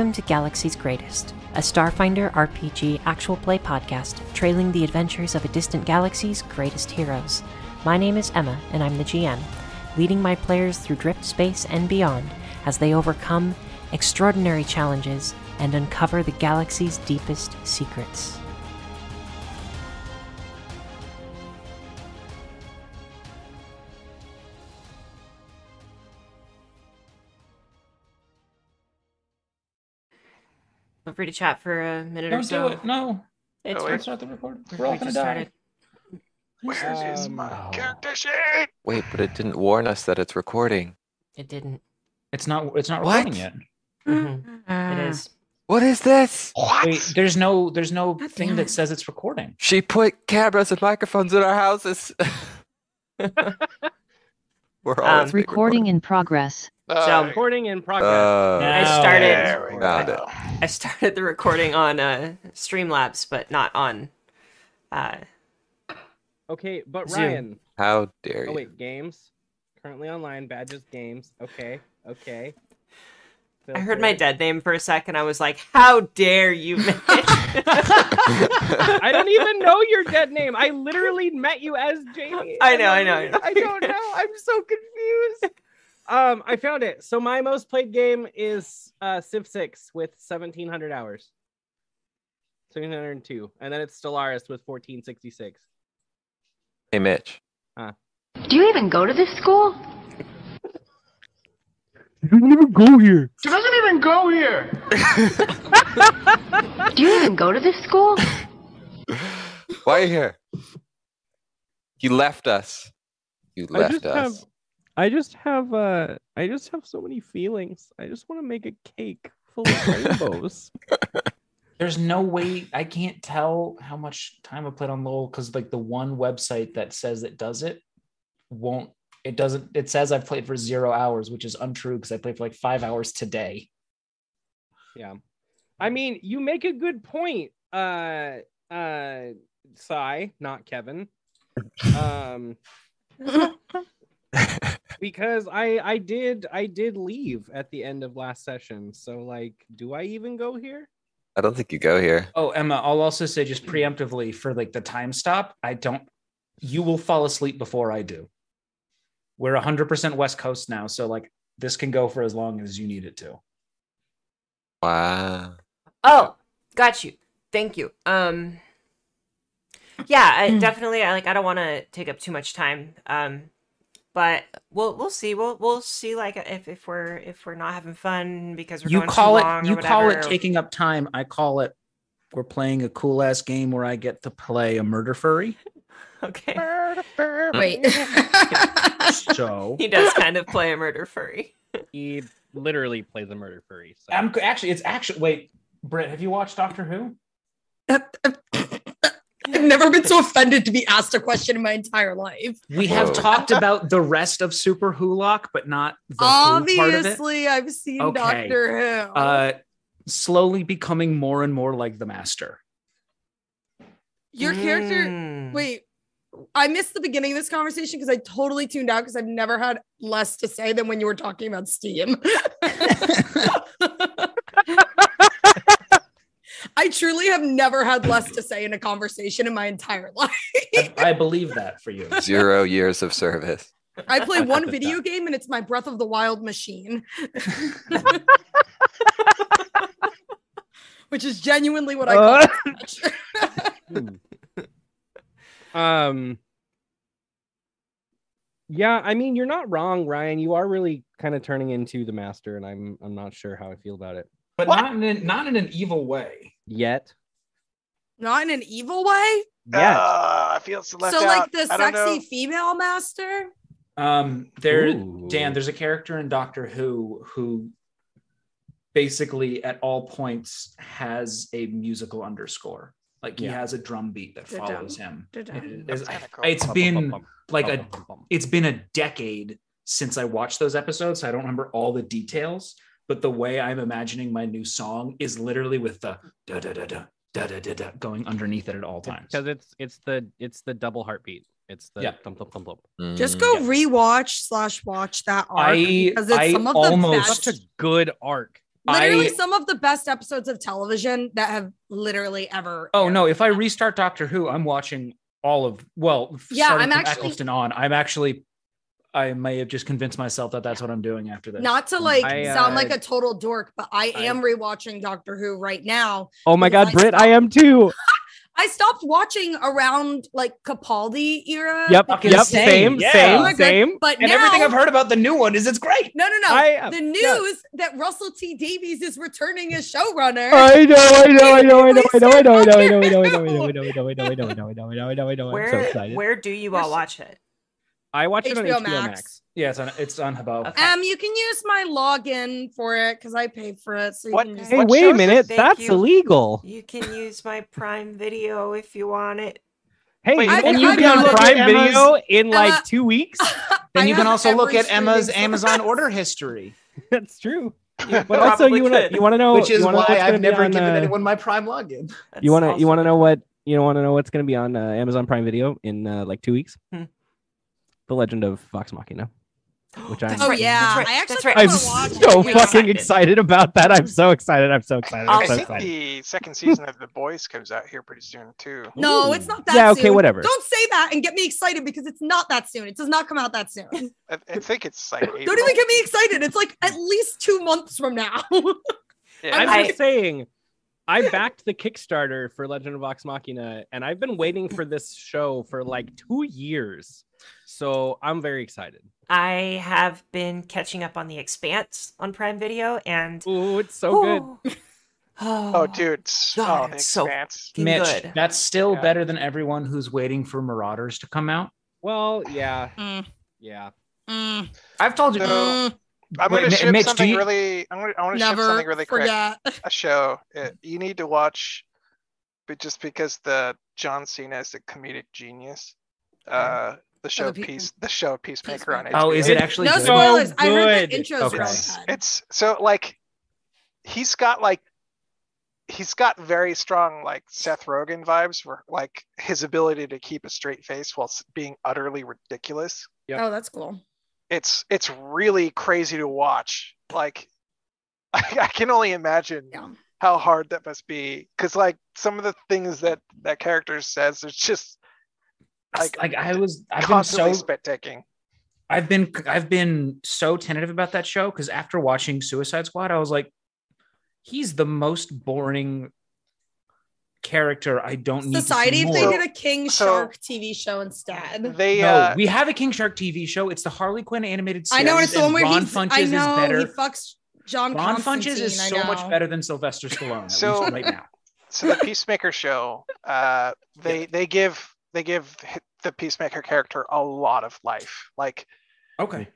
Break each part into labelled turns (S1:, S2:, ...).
S1: Welcome to Galaxy's Greatest, a Starfinder RPG actual play podcast trailing the adventures of a distant galaxy's greatest heroes. My name is Emma, and I'm the GM, leading my players through drift space and beyond as they overcome extraordinary challenges and uncover the galaxy's deepest secrets. Feel free to chat for a minute or
S2: Don't
S1: so.
S2: do it. No.
S1: It's
S3: Oh,
S2: Don't
S3: wait.
S2: start the record.
S1: we
S2: We're all gonna die.
S1: started.
S3: Where is
S4: Um,
S3: my
S2: oh.
S3: character sheet?
S4: Wait, but it didn't warn us that it's recording.
S1: It didn't.
S2: It's not. It's not
S4: What?
S2: recording yet.
S1: Mhm. It is.
S4: What is this?
S3: What?
S2: Wait, there's no. There's no
S1: God
S2: thing
S1: damn
S2: that says it's recording.
S4: She put cameras and microphones in our houses. We're all
S1: Um,
S5: Recording in progress.
S3: Uh,
S1: so-
S6: Recording in progress.
S4: Uh,
S1: I started.
S3: there we
S4: Found.
S1: I started the recording on uh, Streamlabs, but not on. Uh,
S6: Okay, but
S1: Zoom.
S6: Ryan.
S4: how dare you?
S6: Oh wait, games. Currently online, badges, games. Okay, okay.
S1: I heard my dead name for a second. I was like, "How dare you, Mitch!"
S6: I don't even know your dead name. I literally met you as Jamie.
S1: I know, I know, I know.
S6: I don't know. I'm so confused. Um, I found it. So my most played game is uh Civ 6 with 1700 hours. 1702. And then it's Stellaris with 1466.
S4: Hey, Mitch.
S7: Do you even go to this school?
S6: don't even go here.
S7: She doesn't even go here. Do you even go to this school?
S4: Why are you here? You left us. You
S6: I
S4: left
S6: just
S4: us.
S6: have I just have uh I just have so many feelings. I just want to make a cake full of rainbows.
S2: There's no way. I can't tell how much time I played on LOL because like the one website that says it does it won't. It doesn't. It says I've played for zero hours, which is untrue because I played for like five hours today.
S6: yeah. I mean, you make a good point. Uh uh Sai, not Kevin. Um because I I did I did leave at the end of last session. So like, do I even go here?
S4: I don't think you go here.
S2: Oh, Emma, I'll also say just preemptively for like the time stop, I don't, you will fall asleep before I do. We're 100% West Coast now. So like this can go for as long as you need it to.
S4: Wow.
S1: oh, got you. Thank you. Um, yeah, I, definitely. I like. I don't want to take up too much time. Um, but we'll we'll see. We'll we'll see. Like if, if we're if we're not having fun because we're
S2: You
S1: going
S2: call
S1: too
S2: it,
S1: long
S2: you call it taking up time. I call it, we're playing a cool ass game where I get to play a murder furry.
S1: Okay.
S8: murder Wait.
S2: So
S1: He does kind of play a murder furry.
S6: He literally plays a murder furry. So.
S2: I'm actually, it's actually, wait, Britt, have you watched Doctor Who?
S8: I've never been so offended to be asked a question in my entire life.
S2: We have
S4: Whoa.
S2: talked about the rest of Superwholock, but not the Who part of it.
S8: Obviously, I've seen
S2: Okay.
S8: Doctor Who.
S2: uh slowly becoming more and more like the master
S8: Your character.
S1: Mm.
S8: Wait, I missed the beginning of this conversation because I totally tuned out because I've never had less to say than when you were talking about Steam. I truly have never had less to say in a conversation in my entire life.
S2: I, I believe that for you
S4: Zero years of service.
S8: I play one video game and it's my Breath of the Wild machine. Which is genuinely what I call it.
S6: um yeah i mean you're not wrong ryan you are really kind of turning into the master and i'm i'm not sure how i feel about it
S2: but not in an, not in an evil way
S6: yet
S8: Not in an evil way.
S6: Yeah,
S3: Uh, I feel so left
S8: so,
S3: out.
S8: like the
S3: I
S8: sexy female master.
S2: um there
S6: Ooh.
S2: dan there's a character in doctor who who basically at all points has a musical underscore like he
S6: Yeah.
S2: has a drum beat that
S8: Da-dum,
S2: follows him
S8: da-dum.
S2: It-
S3: That's
S2: it's-
S3: cool.
S2: it's
S6: Bum,
S2: been
S6: bum, bum,
S2: like a it's been a decade since I watched those episodes. So I don't remember all the details, but the way I'm imagining my new song is literally with the da da da da da da da, da going underneath it at all times.
S6: Because it's it's the it's the double heartbeat. It's the
S2: yeah.
S6: thump thump thump thump.
S8: Just go mm,
S2: yeah.
S8: rewatch slash watch that arc
S2: I,
S8: because it's
S2: I
S8: some of almost, the
S2: best.
S6: Such a good arc.
S8: Literally,
S2: I,
S8: some of the best episodes of television that have literally ever.
S2: Oh no! If I restart Doctor Who, I'm watching all of well.
S8: Yeah, I'm actually
S2: Eccleston on. I'm actually I may have just convinced myself that that's what I'm doing after this.
S8: Not to like
S6: I,
S8: sound
S6: uh,
S8: like a total dork, but I
S6: I-
S8: am rewatching Doctor Who right now.
S6: Oh my god,
S8: I
S6: Brit, I am too.
S8: I stopped watching around like Capaldi era.
S6: Yep, yep,
S2: same,
S6: same,
S2: yeah.
S6: same,
S8: Oh
S6: same.
S8: But
S2: and
S8: now,
S2: everything I've heard about the new one is it's great.
S8: No, no, no.
S6: I, uh,
S8: the
S6: yeah.
S8: news that Russell T Davies is returning as showrunner.
S6: I know, I know, I know, I know, I know, I know, I know, I
S8: We
S6: know, I
S8: said
S6: know, I know, I
S8: Doctor
S6: know, I know, I know, I know, I know, I know, I know, I know, I know, I'm so
S1: Where
S6: excited.
S1: where do you all watch it?
S6: I watch it on
S8: HBO
S6: HBO
S8: Max.
S6: Max.
S2: Yeah, it's on. It's on Habo.
S1: Okay.
S8: Um, you can use my login for it because I paid for it. So you
S3: What-
S8: can just
S6: Hey,
S3: What
S6: wait a minute, that's
S1: you.
S6: illegal.
S1: You can use my Prime Video if you want it.
S6: Hey,
S3: Wait,
S6: and
S8: I've-
S6: you
S8: I've
S6: can
S8: got
S6: on
S8: it.
S6: Prime
S2: Emma's-
S6: Video in like
S8: Emma-
S6: two weeks.
S2: Then you can also look at Emma's Amazon order history,
S6: That's true.
S1: You
S6: But also, you want to you want to know
S2: which is
S6: you wanna know
S2: why I've never
S6: on,
S2: given
S6: uh,
S2: anyone my Prime login.
S6: You want to
S1: That's
S6: you want to know what you want to know what's going to be on uh, Amazon Prime Video in uh, like two weeks?
S1: Hmm.
S6: The Legend of Vox Machina, which I'm
S8: Oh yeah,
S1: that's right,
S8: I actually
S1: that's right.
S6: I'm so
S8: it.
S6: Fucking
S1: excited.
S6: excited about that. I'm so excited. I'm so excited.
S1: I'll
S6: I'm
S3: I
S6: so
S3: think
S6: excited.
S3: the second season of The Boys comes out here pretty soon too.
S8: No,
S6: Ooh.
S8: it's not that.
S6: Yeah, okay,
S8: soon.
S6: whatever.
S8: Don't say that and get me excited because it's not that soon. It does not come out that soon.
S3: I, I think it's like April.
S8: Don't even get me excited. It's like at least two months from now.
S3: Yeah,
S6: I'm
S1: I-
S6: just saying, I backed the Kickstarter for Legend of Vox Machina, and I've been waiting for this show for like two years. So I'm very excited.
S1: I have been catching up on The Expanse on Prime Video, and
S6: Oh, it's so good.
S1: Oh,
S3: oh, dude.
S1: God,
S3: oh,
S1: it's so
S3: Expanse.
S2: Mitch,
S1: good.
S2: that's still
S6: Yeah.
S2: better than everyone who's waiting for Marauders to come out.
S6: Well, yeah,
S8: Mm,
S6: yeah.
S8: mm,
S2: I've told you.
S3: No.
S8: mm,
S3: I'm gonna
S2: Mi-
S3: ship
S2: Mitch,
S3: something
S2: you-
S3: really. I'm gonna. I want to ship something really quick.
S8: forget.
S3: A show. Uh, you need to watch, but just because the John Cena is a comedic genius. Uh, the show
S8: Pe-
S3: Peace. The show Peacemaker on HBO.
S2: Oh, is it actually
S8: No
S2: good?
S8: spoilers. I heard the intro's
S2: Okay.
S8: really
S3: It's, it's so like he's got like he's got very strong like Seth Rogen vibes where like his ability to keep a straight face while being utterly ridiculous.
S6: Yep.
S8: Oh, that's cool.
S3: It's it's really crazy to watch. Like I, I can only imagine
S8: Yeah.
S3: how hard that must be because like some of the things that that character says it's just
S2: like,
S3: like,
S2: I was. I've been so.
S3: spit taking.
S2: I've been. I've been so tentative about that show because after watching Suicide Squad, I was like, he's the most boring character. I don't need
S8: Society, if they did a King
S3: So-
S8: Shark TV show instead.
S3: They
S2: no,
S3: uh
S2: we have a King Shark TV show. It's the Harley Quinn animated
S8: I know, it's the one where
S2: Ron
S8: he's.
S2: Funches
S8: I know
S2: is better.
S8: he fucks John
S2: Ron Funches is so much better than Sylvester Stallone. At
S3: So-
S2: least right now.
S3: so the Peacemaker show, uh, they they give they give the Peacemaker character a lot of life. Like
S2: Okay.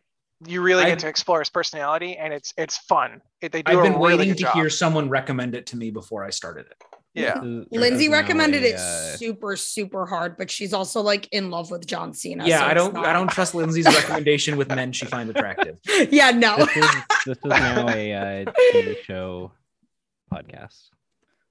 S3: you really
S2: I-
S3: get to explore his personality, and it's it's fun. It, they do
S2: I've been
S3: really
S2: waiting to
S3: job.
S2: hear someone recommend it to me before I started it.
S3: Yeah,
S8: Lindsay
S6: this is now
S8: recommended
S6: a,
S8: it
S6: uh,
S8: super, super hard, but she's also like in love with John Cena.
S2: yeah,
S8: so
S2: I don't.
S8: not-
S2: I don't trust Lindsay's recommendation with men she finds attractive.
S8: yeah, no.
S6: This is this is now a uh, TV show podcast.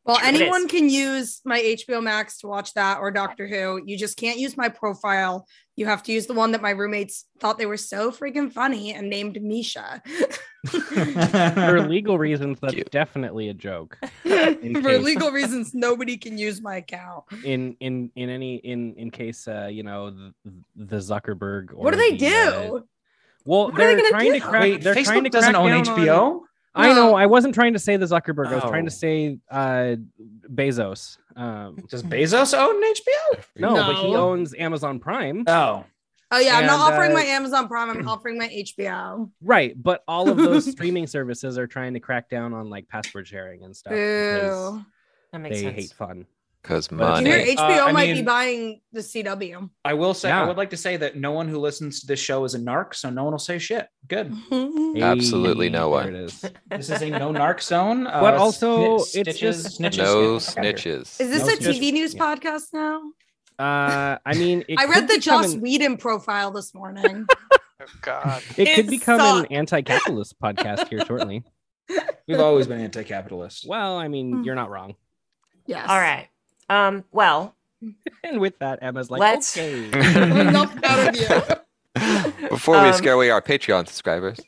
S8: Well,
S1: Sure
S8: anyone can use my HBO Max to watch that or Doctor Who. You just can't use my profile. You have to use the one that my roommates thought they were so freaking funny and named Misha.
S6: For legal reasons, that's
S4: Cute.
S6: definitely a joke.
S8: For
S6: case.
S8: legal reasons, nobody can use my account.
S6: In in in any in in case uh, you know the, the Zuckerberg. Or
S8: What do they
S6: the, uh,
S8: do?
S6: well,
S8: What are they
S6: they're
S8: gonna
S6: trying to crack.
S2: Wait,
S6: they're trying
S2: Facebook
S6: to
S2: doesn't
S6: crack
S2: own HBO.
S6: On, I know. I wasn't trying to say the Zuckerberg. I was trying to
S2: Oh.
S6: say uh, Bezos. Um,
S2: Does Bezos own HBO?
S6: no, but he owns Amazon Prime.
S2: Oh,
S8: Oh yeah, I'm not offering
S6: uh,
S8: my Amazon Prime. I'm offering my HBO.
S6: Right, but all of those streaming services are trying to crack down on like password sharing and stuff because
S8: Boo.
S1: That makes
S6: they
S1: sense.
S6: hate fun.
S4: Because money.
S8: you hear
S2: Uh,
S8: HBO
S2: I
S8: might be buying the CW.
S2: I will say. I would like to say that no one who listens to this show is a narc, so no one will say shit. Good.
S4: Absolutely no one.
S6: there it is.
S2: This is a no narc zone. Uh,
S6: But also,
S2: sni-
S6: it's
S2: stitches,
S6: just-
S2: snitches.
S4: No
S2: Get the fuck outta here.
S4: snitches.
S8: Is this
S6: No,
S8: a
S6: it's just-
S8: TV news
S6: yeah.
S8: podcast now?
S6: Uh, I mean, it
S8: I read the
S6: become
S8: Joss
S6: an-
S8: Whedon profile this morning.
S3: oh god.
S6: It could
S8: It
S6: become
S8: sucked.
S6: an anti-capitalist podcast here shortly.
S2: We've always been anti-capitalist.
S6: Well, I mean, you're not wrong.
S8: yes.
S1: All right. Um. Well,
S6: And with that, Emma's like,
S1: Let's-
S6: okay.
S8: Enough out of you.
S4: Before we
S1: Um,
S4: scare away our Patreon subscribers.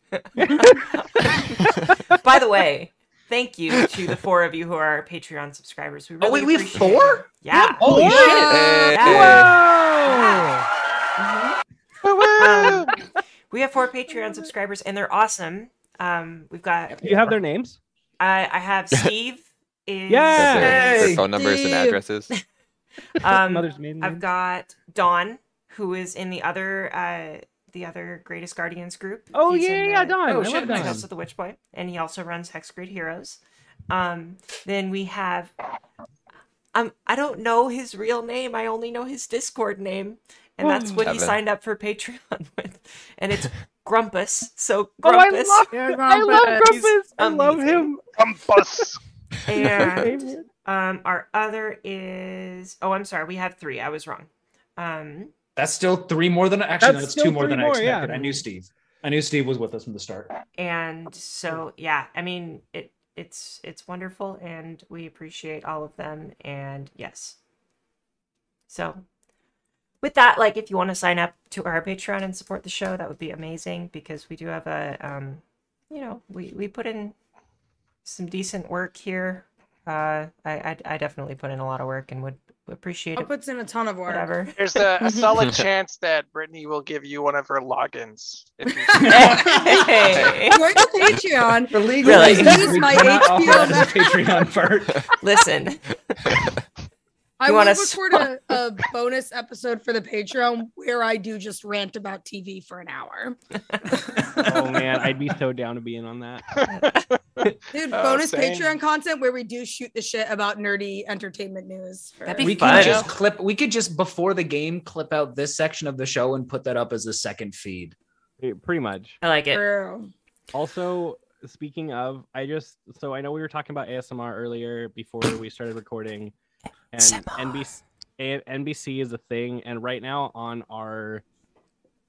S1: by the way, thank you to the four of you who are our Patreon subscribers. We really
S9: Oh wait, we have
S1: appreciate it.
S9: four.
S1: Yeah.
S9: Holy
S8: Four?
S9: shit!
S4: Hey,
S1: Yeah.
S6: Whoa!
S1: Mhm. Um, we have four Patreon subscribers, and they're awesome. Um, we've got
S6: Do you have their names?
S1: I I have Steve. Is
S6: Yeah.
S4: Their, their phone numbers and addresses.
S1: um,
S6: Mother's maiden
S1: I've got Dawn, who is in the other uh the other Greatest Guardians group.
S6: Oh
S1: He's
S6: yeah,
S1: in
S6: yeah,
S1: the-
S6: Don.
S9: Oh,
S6: I
S9: shit,
S6: love
S1: He's also the Witch Boy, and he also runs Hex Grid Heroes. Um, then we have, um, I don't know his real name. I only know his Discord name, and that's what he signed up for Patreon with, and it's Grumpus. So Grumpus,
S6: Oh, I
S1: Grumpus,
S6: love,
S8: Yeah,
S6: I love
S8: Grumpus.
S6: I love
S1: amazing.
S6: him.
S3: Bumpus.
S1: and um, our other is oh, I'm sorry, we have three. I was wrong. Um,
S9: That's still three more than actually.
S6: That's
S9: no, that's two more
S6: three
S9: than I
S6: more, yeah.
S9: expected. I knew Steve. I knew Steve was with us from the start.
S1: and so yeah i mean it it's it's wonderful and we appreciate all of them and yes so with that like if you want to sign up to our patreon and support the show that would be amazing because we do have a um you know we we put in some decent work here uh i i, I definitely put in a lot of work and would appreciate
S8: I'll
S1: it
S8: puts in a ton of work.
S1: whatever
S3: There's a, a solid chance that Brittany will give you one of her logins. If you
S1: hey.
S8: Join the Patreon.
S9: For legal
S1: Really?
S9: reasons,
S8: Use
S9: we
S8: my
S9: cannot offer
S8: HBO
S9: that as a Patreon part.
S1: listen
S8: I will
S1: wanna
S8: record a, a bonus episode for the Patreon where I do just rant about TV for an hour.
S6: Oh man, I'd be so down to be in on that.
S8: Dude,
S3: Oh,
S8: bonus
S3: same.
S8: Patreon content where we do shoot the shit about nerdy entertainment news. for-
S1: That'd be
S9: we
S1: fun.
S9: could just clip. We could just before the game clip out this section of the show and put that up as a second feed.
S6: Pretty much.
S1: i like it
S8: True.
S6: Also, speaking of, I just so I know we were talking about ASMR earlier before we started recording, and NBC NBC is a thing, and right now on our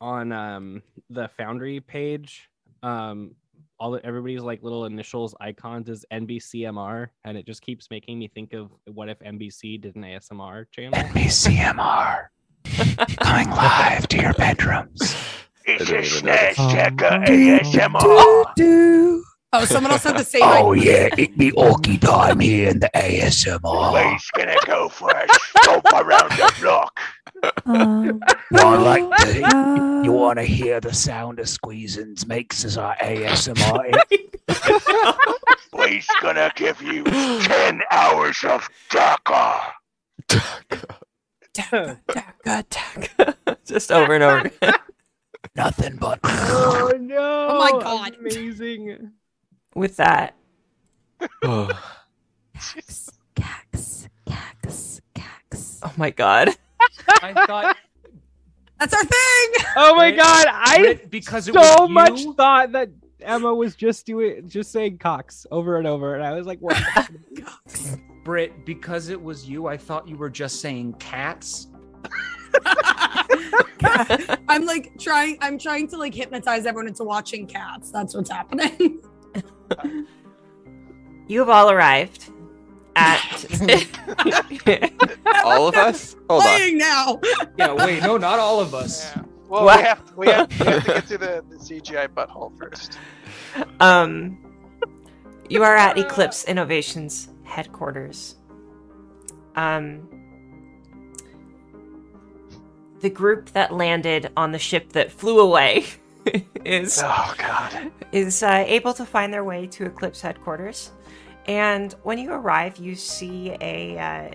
S6: on um the Foundry page, um all the, everybody's like little initials icons is NBCMR, and it just keeps making me think of what if NBC did an ASMR channel.
S9: NBCMR coming live to your bedrooms.
S4: It's a snatch
S8: Oh, someone else had the same.
S9: Oh yeah, it be Orky time here in the ASMR.
S3: gonna go for a stomp around the block.
S5: Um,
S9: I like to. You want to hear the sound of squeezins makes as our ASMR.
S3: He's gonna give you ten hours of dakka.
S1: just over and over.
S9: Nothing but.
S6: oh no!
S8: Oh my God.
S6: Amazing.
S1: With that
S5: cax, cax, cax, cax.
S1: oh my god
S9: I thought
S8: That's our thing.
S6: Oh my
S9: Brit-
S6: god! I
S9: Brit, because it
S6: so
S9: was
S6: much
S9: you-
S6: thought that Emma was just doing just saying Cox over and over, and I was like, "What?"
S9: Brit, because it was you, I thought you were just saying cats.
S8: I'm like trying. I'm trying to like hypnotize everyone into watching cats. That's what's happening.
S1: you have all arrived at
S4: All of us? Hold on.
S8: Now.
S9: Yeah, wait, no, not all of us.
S3: Yeah. Well, we have, we, have, we have to get through the, the CGI butthole first.
S1: um you are at eclipse innovations headquarters um the group that landed on the ship that flew away is
S3: Oh God.
S1: is uh, able to find their way to Eclipse headquarters. And when you arrive, you see a uh,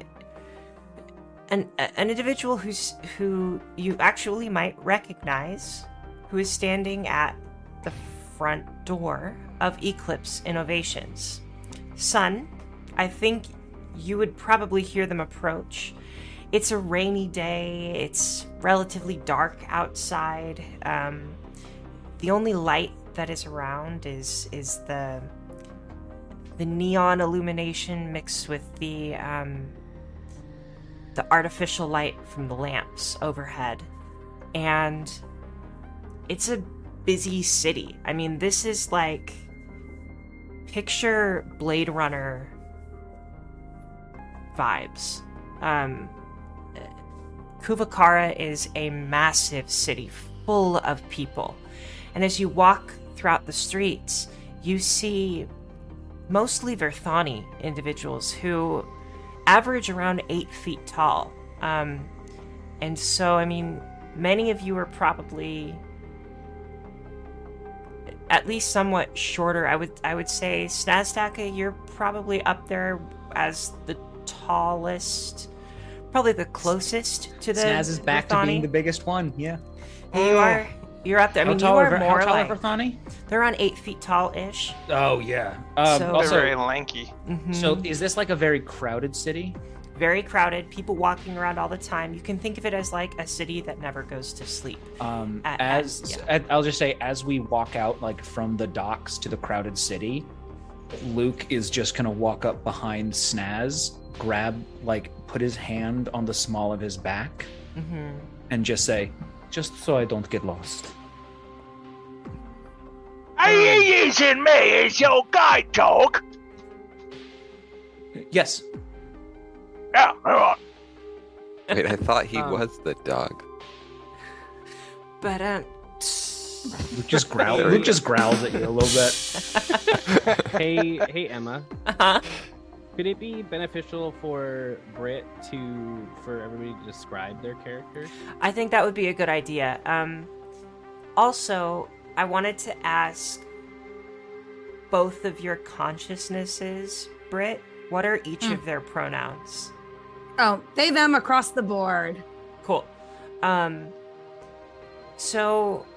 S1: an an individual who's who you actually might recognize, who is standing at the front door of Eclipse Innovations. Son, I think you would probably hear them approach. It's a rainy day. It's relatively dark outside. Um, the only light that is around is is the the neon illumination mixed with the um, the artificial light from the lamps overhead, and it's a busy city. I mean, this is like picture Blade Runner vibes. Um, Kuvakara is a massive city full of people. And as you walk throughout the streets, you see mostly Verthani individuals who average around eight feet tall. Um, and so, I mean, many of you are probably at least somewhat shorter. I would I would say Snazdaka, you're probably up there as the tallest, probably the closest to the
S2: Snaz is back to being the biggest one. Yeah.
S1: And you are you're up there. I
S2: How
S1: mean, you
S2: tall
S1: are
S2: are, Ver-
S1: more
S2: how tall
S1: like
S2: are Verthani?
S1: they're around eight feet tall ish.
S2: Oh yeah. Um,
S1: So-
S3: They're
S2: also,
S3: very lanky.
S2: so is this like a very crowded city?
S1: very crowded, people walking around all the time. You can think of it as like a city that never goes to sleep.
S2: Um,
S1: At- at-
S2: as
S1: yeah.
S2: at- I'll just say, as we walk out like from the docks to the crowded city, Luke is just gonna walk up behind Snaz, grab like put his hand on the small of his back,
S1: hmm
S2: and just say, "Just so I don't get lost."
S3: Are you using me as your guide dog?
S2: Yes.
S3: Yeah, all right.
S4: Wait, I thought he
S6: Um,
S4: was the dog.
S1: But um,
S2: Luke just growls.
S4: There
S2: Luke just growls at you a little bit.
S6: hey, hey, Emma.
S1: uh-huh.
S6: Could it be beneficial for Brit to for everybody to describe their characters?
S1: I think that would be a good idea. Um, also, I wanted to ask both of your consciousnesses, Brit, What are each
S8: Hmm.
S1: of their pronouns?
S8: Oh, they them across the board.
S1: Cool. Um, so,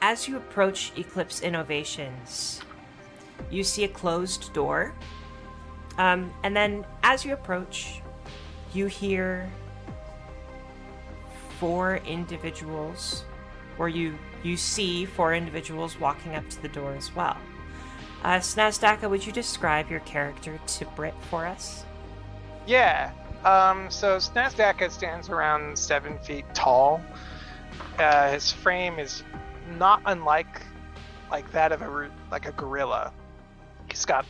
S1: as you approach Eclipse Innovations, you see a closed door. Um, and then, as you approach, you hear four individuals, or you you see four individuals walking up to the door as well. Uh, Snazdaka, would you describe your character to Brit for us?
S3: Yeah. Um, so Snazdaka stands around seven feet tall. Uh, his frame is not unlike like that of a like a gorilla. He's got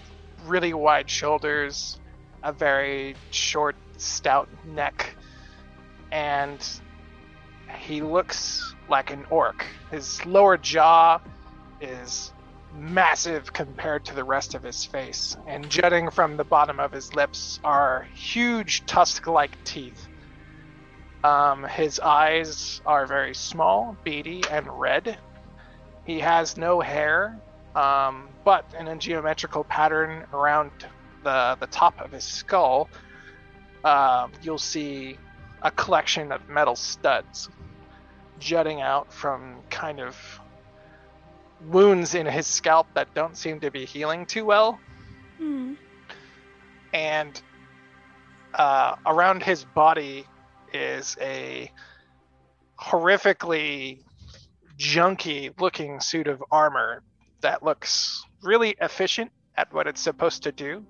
S3: really wide shoulders, a very short, stout neck, and he looks like an orc. His lower jaw is massive compared to the rest of his face, and jutting from the bottom of his lips are huge tusk-like teeth. Um, his eyes are very small, beady, and red. He has no hair, um, but in a geometrical pattern around the the top of his skull, um, you'll see a collection of metal studs jutting out from kind of wounds in his scalp that don't seem to be healing too well.
S8: Hmm.
S3: And uh, around his body is a horrifically junky looking suit of armor that looks really efficient at what it's supposed to do.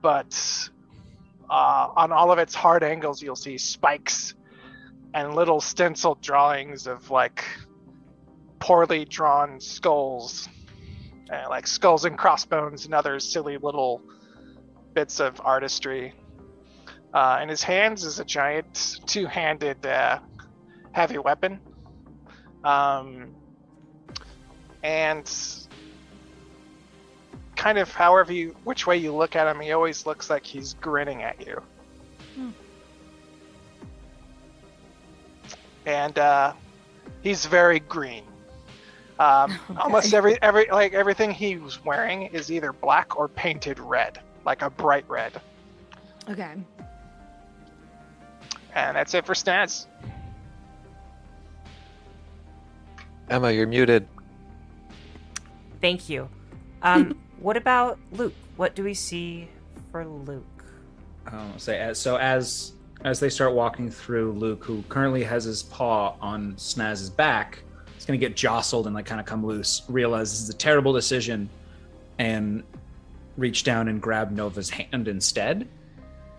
S3: But uh, on all of its hard angles, you'll see spikes and little stenciled drawings of like poorly drawn skulls, uh, like skulls and crossbones and other silly little bits of artistry. Uh, his hands is a giant two-handed uh, heavy weapon, um, and kind of however you, which way you look at him, he always looks like he's grinning at you.
S8: Hmm.
S3: And uh, he's very green. Um, Almost every every like everything he was wearing is either black or painted red, like a bright red.
S8: Okay.
S3: And that's it for stats.
S4: Emma, you're muted.
S1: Thank you. Um, what about Luke? What do we see for Luke?
S2: Um, say as, so as as they start walking through, Luke, who currently has his paw on Snaz's back, is going to get jostled and like kind of come loose. Realize this is a terrible decision, and reach down and grab Nova's hand instead.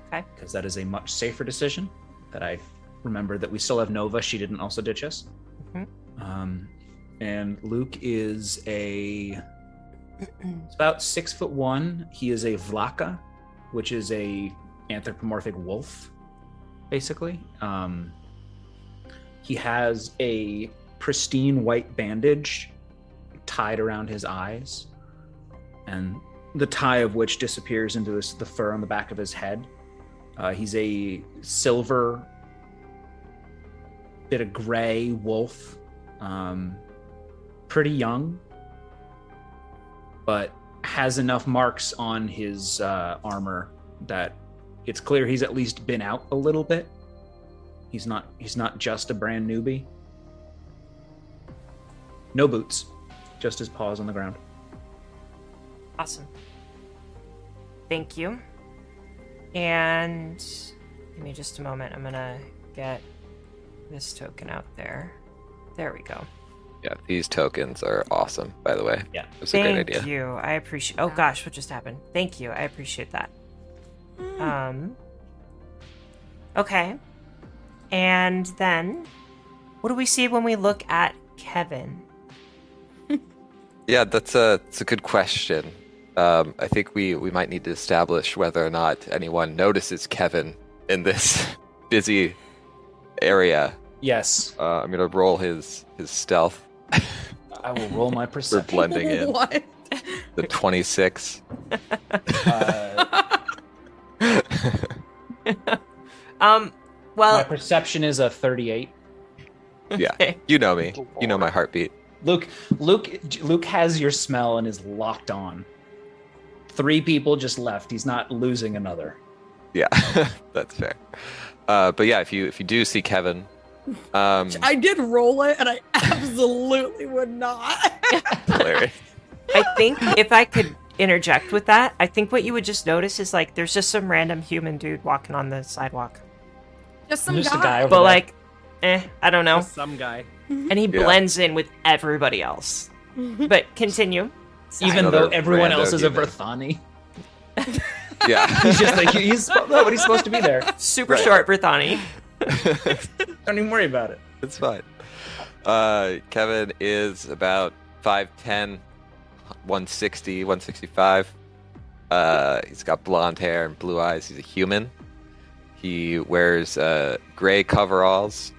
S1: Okay.
S2: Because that is a much safer decision. That I remember that we still have Nova. She didn't also ditch us.
S1: Mhm.
S2: Um, and Luke is a about six foot one. He is a Vlaka, which is a anthropomorphic wolf, basically. Um, he has a pristine white bandage tied around his eyes, and the tie of which disappears into this, the fur on the back of his head. Uh, he's a silver, bit of gray wolf, um, pretty young, but has enough marks on his uh, armor that it's clear he's at least been out a little bit. He's not he's not just a brand newbie. No boots, just his paws on the ground.
S1: Awesome. Thank you. And give me just a moment. I'm gonna get this token out there. There we go.
S4: Yeah, these tokens are awesome, by the way.
S2: Yeah.
S4: It's a great
S1: Thank
S4: idea.
S1: you. I appreciate. Oh gosh, what just happened? Thank you. I appreciate that. Um. Okay. And then, what do we see when we look at Kevin?
S4: Yeah, that's a that's a good question. Um, I think we we might need to establish whether or not anyone notices Kevin in this busy area.
S2: Yes,
S4: Uh, I'm gonna roll his his stealth
S2: I will roll my
S4: for
S2: perception.
S4: blending in.
S8: what?
S4: The 26.
S2: Uh,
S1: Um.
S2: my
S1: Well,
S2: perception is a 38.
S4: Yeah,
S1: Okay.
S4: you know me. You know my heartbeat.
S2: Luke, Luke, Luke has your smell and is locked on. Three people just left. He's not losing another.
S4: Yeah, that's fair. Uh, but yeah, if you if you do see Kevin, um,
S8: I did roll it, and I absolutely would not.
S4: hilarious.
S1: I think if I could interject with that, I think what you would just notice is like there's just some random human dude walking on the sidewalk,
S8: Just some
S2: Just a
S8: guy.
S2: guy over
S1: but
S2: there.
S1: like, eh, I don't know.
S6: Some guy.
S1: And he
S4: Yeah.
S1: blends in with everybody else. But continue.
S2: even though everyone else is a
S4: human.
S2: Verthani,
S4: Yeah,
S2: he's just like he's spo- no, but he's supposed to be there.
S1: Super
S4: Right.
S1: short, Verthani.
S2: Don't even worry about it.
S4: it's fine. Uh, Kevin is about 5'10, 160, 165. Uh, he's got blonde hair and blue eyes. He's a human. He wears uh, gray coveralls.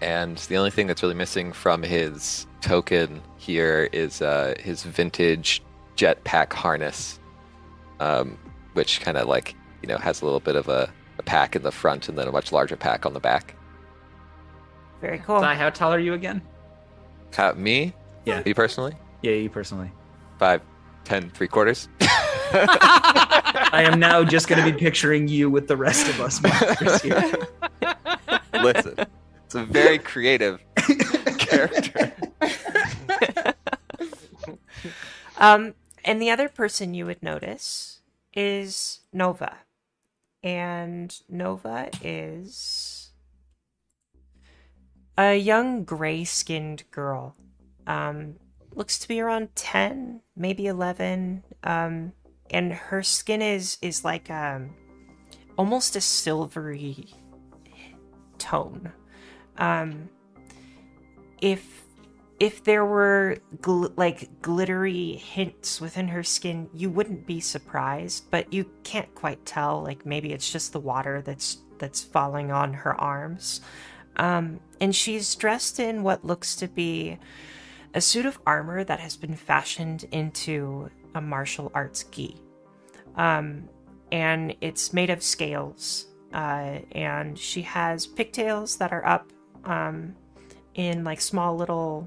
S4: And the only thing that's really missing from his token here is uh, his vintage jetpack harness, um, which kind of like, you know, has a little bit of a, a pack in the front and then a much larger pack on the back.
S1: Very cool.
S2: Sai, how tall are you again?
S4: How, me?
S2: Yeah.
S4: Me personally?
S2: Yeah, you personally.
S4: Five, ten, three quarters.
S2: I am now just going to be picturing you with the rest of us monsters here.
S4: Listen, it's a very creative character.
S1: Um, and the other person you would notice is Nova. And Nova is a young gray skinned girl. Um, looks to be around 10, maybe 11. Um, and her skin is, is like um, almost a silvery tone. Um, if if there were gl- like glittery hints within her skin, you wouldn't be surprised, but you can't quite tell. Like maybe it's just the water that's that's falling on her arms. Um, and she's dressed in what looks to be a suit of armor that has been fashioned into a martial arts gi. Um, and it's made of scales. Uh, and she has pigtails that are up um, in like small little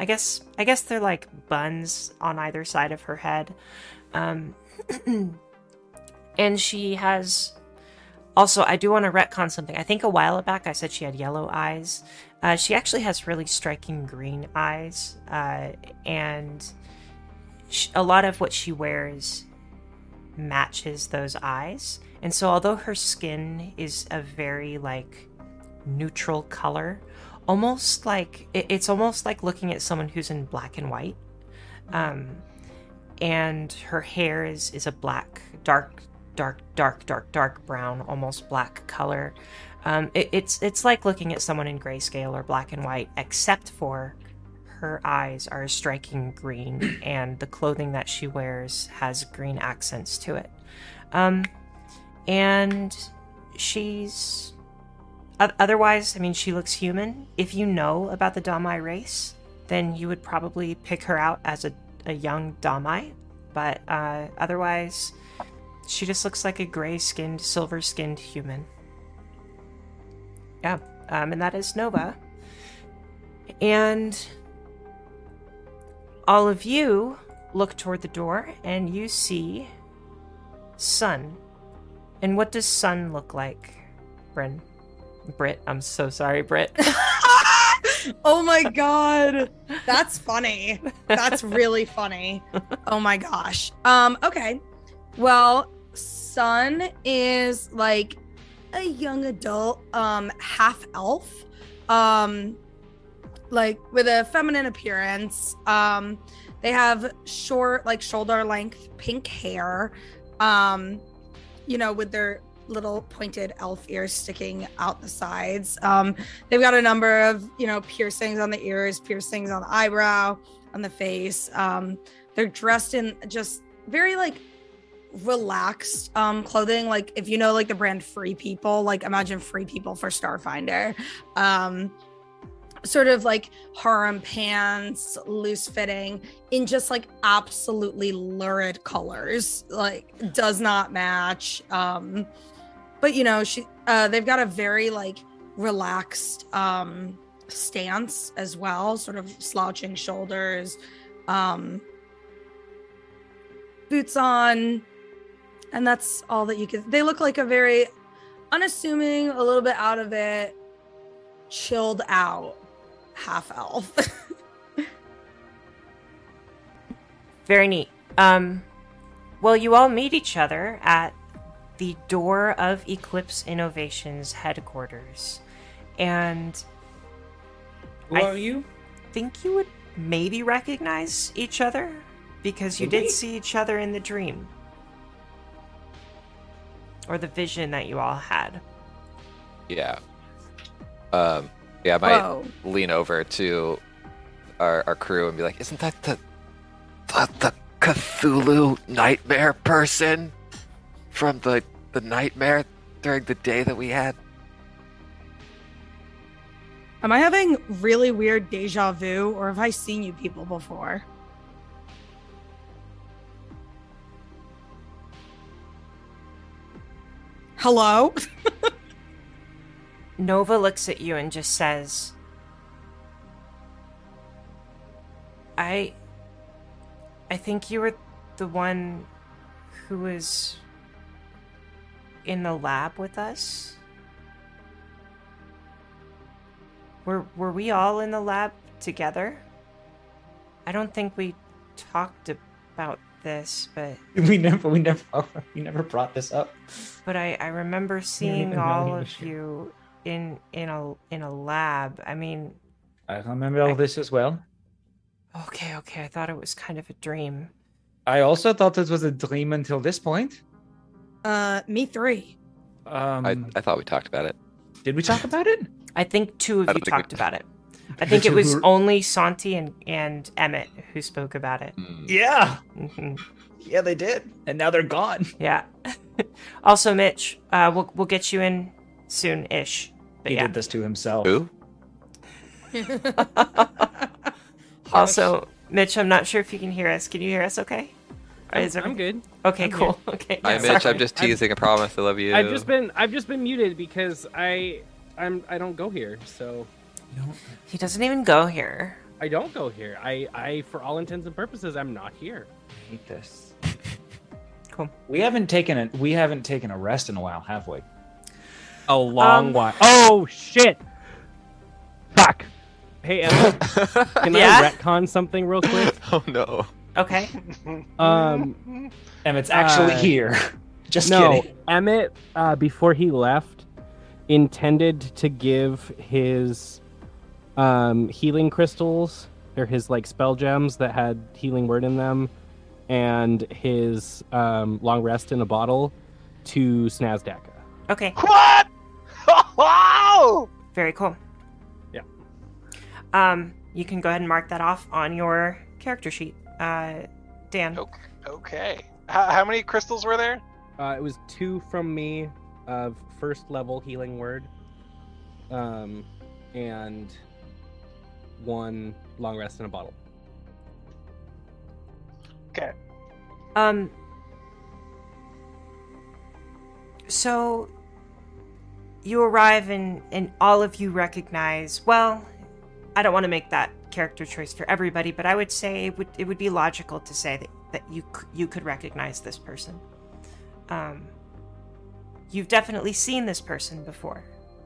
S1: I guess I guess they're like buns on either side of her head. Um and she has also I do want to retcon something. I think a while back I said she had yellow eyes. Uh, she actually has really striking green eyes, uh, and sh- a lot of what she wears matches those eyes. And so, although her skin is a very like neutral color, almost like it- it's almost like looking at someone who's in black and white. Um and her hair is is a black dark dark dark dark dark brown almost black color. Um it, it's it's like looking at someone in grayscale or black and white except for her eyes are striking green and the clothing that she wears has green accents to it. Um and she's Otherwise, I mean, she looks human. If you know about the Damai race, then you would probably pick her out as a a young Damai, but uh, otherwise, she just looks like a gray skinned, silver skinned human. Yeah, um, and that is Nova. And all of you look toward the door and you see Sun. And what does Sun look like, Bryn? Brit, I'm so sorry, Brit.
S8: oh my god. That's funny. That's really funny. Oh my gosh. Um okay. Well, Sun is like a young adult um half elf. Um like with a feminine appearance. Um they have short like shoulder length pink hair. Um you know with their little pointed elf ears sticking out the sides. Um, they've got a number of, you know, piercings on the ears, piercings on the eyebrow, on the face. Um, they're dressed in just very like relaxed um clothing like if you know like the brand free people like imagine free people for starfinder um sort of like harem pants loose fitting in just like absolutely lurid colors like does not match um but you know she uh they've got a very like relaxed um stance as well sort of slouching shoulders um boots on and that's all that you can they look like a very unassuming a little bit out of it chilled out half elf
S1: Very neat. Um, well, you all meet each other at the door of Eclipse Innovations headquarters. And
S9: Who
S1: I
S9: are you?
S1: think you would maybe recognize each other because you
S9: Would
S1: did see each other in the dream. Or the vision that you all had.
S4: Yeah. Um. Yeah, I might
S8: Whoa.
S4: lean over to our, our crew and be like, "Isn't that the the, the Cthulhu nightmare person from the the nightmare during the day that we had?"
S8: am i having really weird deja vu or have i seen you people before hello
S1: Nova looks at you and just says, I. I think you were the one who was in the lab with us. Were, were we all in the lab together? I don't think we talked about this, but
S9: We never, we never, we never brought this up.
S1: but I, I remember seeing all of
S9: was here.
S1: you in in a in a lab. I mean,
S9: I remember all this as well.
S1: okay, okay. I thought it was kind of a dream.
S9: I also thought this was a dream until this point.
S8: Uh me three
S9: Um,
S4: I, I thought we talked about it.
S9: did we talk about it?
S1: I think two of you
S4: don't we-
S1: talked about it. I think it was only Santi and and Emmett who spoke about it.
S4: Mm.
S9: Yeah,
S1: hmm
S9: yeah, they did, and now they're gone.
S1: Yeah. also, Mitch, uh, we'll we'll get you in soon-ish.
S9: He
S1: yeah.
S9: did this to himself.
S4: Who?
S1: Also, Mitch, I'm not sure if you can hear us. Can you hear us? Okay. Or
S6: I'm,
S1: is
S6: I'm good.
S1: Okay,
S6: I'm
S1: cool. Okay.
S4: Hi,
S1: yeah,
S4: Mitch.
S1: sorry.
S4: I'm just
S6: I'm-
S4: teasing. I promise. I love you.
S6: I've just been I've just been muted because I I'm I don't go here. So
S1: He doesn't even go here.
S6: I don't go here. I I for all intents and purposes I'm not here.
S9: I hate this.
S1: Cool.
S9: We haven't taken a we haven't taken a rest in a while, have we?
S6: A long
S1: Um,
S6: while. Oh shit. Fuck. Hey Emma, can
S1: Yeah?
S6: I retcon something real quick?
S4: oh no.
S1: Okay.
S6: Um
S9: Emmett's actually
S6: Uh,
S9: here. Just
S6: no,
S9: kidding.
S6: Emmett, uh, before he left, intended to give his um, healing crystals or his like spell gems that had healing word in them, and his um, long rest in a bottle to Snazdaka.
S1: Okay.
S3: What? Wow!
S1: Very cool.
S6: Yeah.
S1: Um, you can go ahead and mark that off on your character sheet. Uh, Dan.
S3: Okay. Okay. How, how many crystals were there?
S6: Uh, it was two from me of first level healing word, um, and one long rest in a bottle.
S3: Okay.
S1: Um. So you arrive and and all of you recognize. Well, I don't want to make that character choice for everybody, but I would say it would it would be logical to say that that you you could recognize this person. Um. You've definitely seen this person before.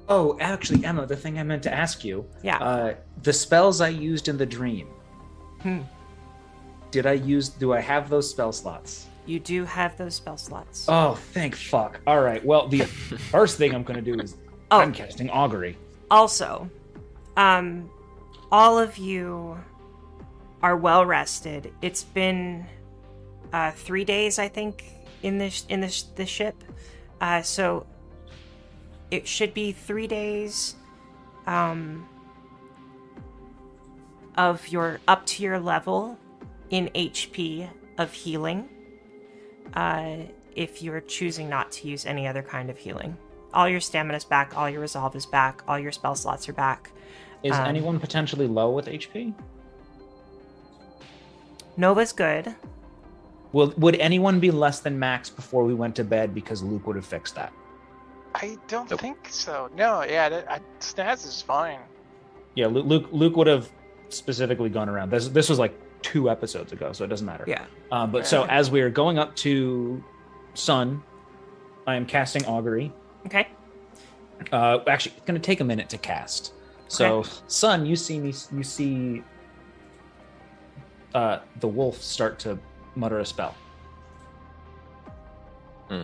S2: Oh, actually, Emma, the thing I meant to ask you.
S1: Yeah.
S2: Uh, the spells I used in the dream.
S1: Hmm.
S2: Did I use? Do I have those spell slots?
S1: You do have those spell slots.
S2: Oh, thank fuck. All right. Well, the first thing I'm going to do is
S1: Oh.
S2: I'm casting augury.
S1: Also, um, all of you are well rested. It's been uh, three days, I think, in this in this the ship. Uh, so it should be three days um, of your up to your level in HP of healing. Uh, if you're choosing not to use any other kind of healing, all your stamina is back, all your resolve is back, all your spell slots are back.
S2: Is
S1: Um,
S2: anyone potentially low with HP?
S1: Nova's good.
S2: Will would anyone be less than max before we went to bed because Luke would have fixed that?
S3: I don't
S4: Nope.
S3: think so. No, yeah, that, I, Snaz is fine.
S2: Yeah, Luke Luke, Luke would have specifically gone around. This this was like two episodes ago, so it doesn't matter.
S1: Yeah.
S2: Um, but so as we are going up to Sun, I am casting augury.
S1: Okay.
S2: Uh, actually, it's going to take a minute to cast. So,
S1: Okay.
S2: Sun, you see me. You see uh, the wolf start to mutter a spell.
S4: Hmm.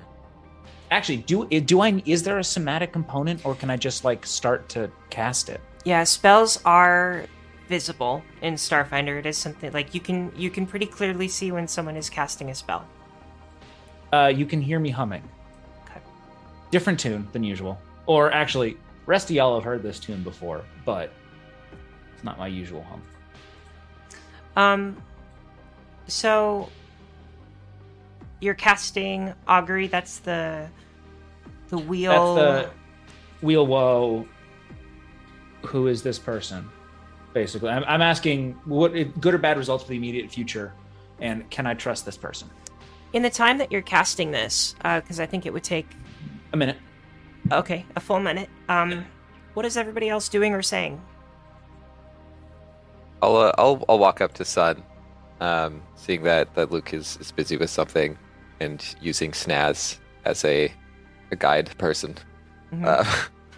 S2: Actually, do do I? Is there a somatic component, or can I just like start to cast it?
S1: Yeah, spells are visible in Starfinder. It is something like you can you can pretty clearly see when someone is casting a spell.
S2: Uh, you can hear me humming.
S1: Okay.
S2: Different tune than usual. Or actually, rest of y'all have heard this tune before, but it's not my usual hum.
S1: Um so you're casting augury, that's the the weal
S2: That's the weal woe. Who is this person? Basically, I'm, I'm asking what good or bad results for the immediate future, and can I trust this person?
S1: in the time that you're casting this, because I think it would take
S2: A minute.
S1: Okay, a full minute. Um what is everybody else doing or saying?
S4: I'll uh, I'll I'll walk up to Sun, um, seeing that that Luke is, is busy with something, and using Snaz as a a guide person.
S1: Mhm.
S4: Uh,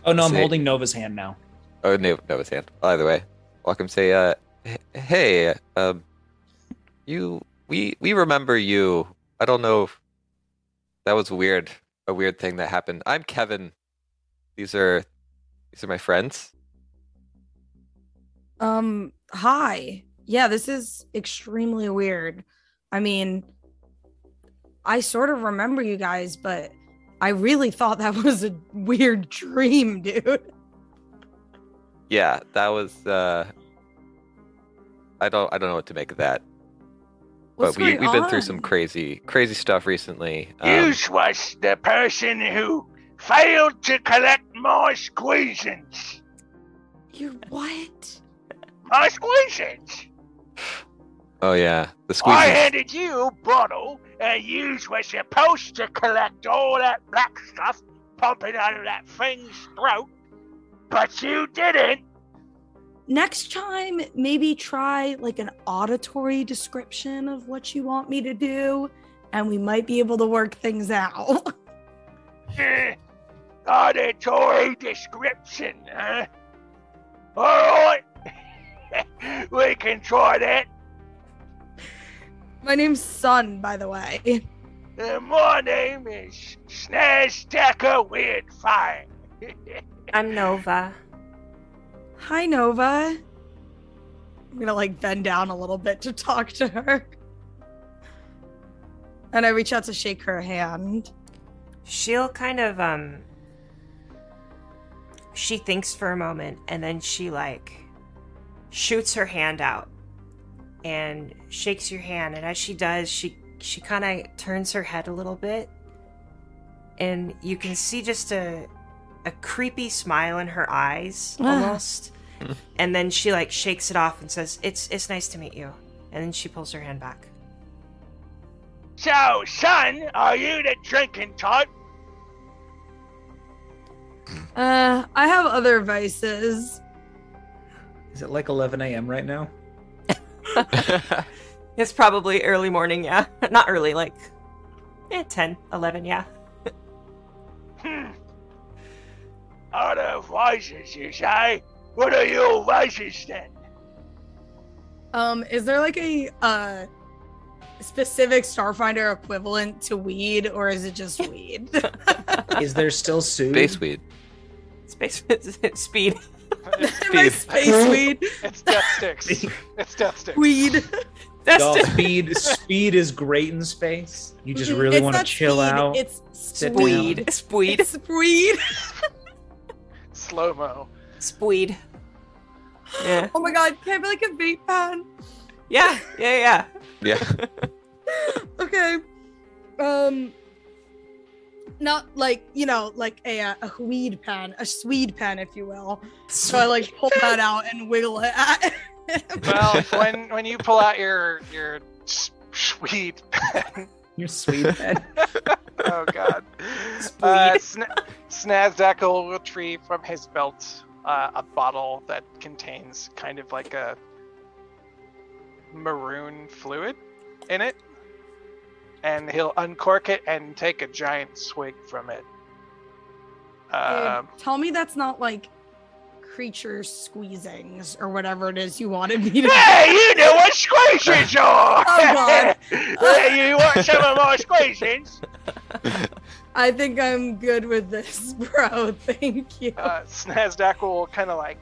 S2: Oh no, I'm
S4: See.
S2: holding Nova's hand now.
S4: oh no, Nova's hand. Either way, welcome. Say, uh, hey, um, you we we remember you. I don't know. If that was weird. A weird thing that happened. I'm Kevin. These are these are my friends.
S8: Um, hi. Yeah, this is extremely weird. I mean, I sort of remember you guys, but I really thought that was a weird dream, dude.
S4: Yeah, that was. uh I don't. I don't know what to make of that.
S8: What's
S4: but we, we've been through some crazy crazy stuff recently. Um,
S10: You was the person who failed to collect my squeezins.
S8: You're what?
S10: My squeezins.
S4: oh yeah, the
S10: I handed you a bottle, and you were supposed to collect all that black stuff pumping out of that thing's throat, but you didn't.
S8: Next time, maybe try like an auditory description of what you want me to do, and we might be able to work things out.
S10: Eh, auditory description, huh? All right, we can try that.
S8: My name's Sun, by the way.
S10: Uh, my name is Snazdacker Weirdfire.
S1: I'm Nova.
S8: Hi, Nova. I'm gonna like bend down a little bit to talk to her. And I reach out to shake her hand.
S1: She'll kind of um she thinks for a moment and then she like shoots her hand out and shakes your hand and as she does she she kind of turns her head a little bit and you can see just a a creepy smile in her eyes
S8: Ah.
S1: almost and then she like shakes it off and says it's it's nice to meet you and then she pulls her hand back
S10: So, Sun, are you the drinking type?
S8: Uh, I have other vices.
S2: Is it like 11 a.m. right now?
S1: It's probably early morning, yeah. Not early, like eh, 10, 11, yeah.
S10: Hmm. Are the vices, you say? What are your vices then?
S8: Um, is there like a uh specific Starfinder equivalent to weed, or is it just weed?
S2: Is there still Sue?
S4: Space weed.
S1: Space speed.
S8: My space weed.
S3: It's death sticks. it's death sticks.
S8: Weed.
S1: That's
S2: Y'all, speed speed is great in space. You just really want to chill
S8: speed,
S2: out.
S8: It's
S2: sit
S8: speed.
S2: down.
S1: Speed.
S8: It's weed.
S3: Slow mo.
S1: Speed. Yeah.
S8: Oh my god, can I have like a vape pen?
S1: Yeah, yeah, yeah.
S4: Yeah.
S8: Okay. Um not like, you know, like a uh, a weed pen, a Swede pen, if you will. So I like pull that out and wiggle it at
S3: Well, when when you pull out your your s- sweet,
S2: You're sweet. man.
S3: oh god, uh, Sna- Snazdak will retrieve from his belt uh, a bottle that contains kind of like a maroon fluid in it, and he'll uncork it and take a giant swig from it.
S8: Dude,
S3: Um,
S8: tell me that's not like creature squeezings or whatever it is you wanted me to
S10: Hey, you know what squeezings are!
S8: Oh, God.
S10: hey, you want some of my squeezings?
S8: I think I'm good with this, bro. Thank you.
S3: uh, Snazdak will kind of like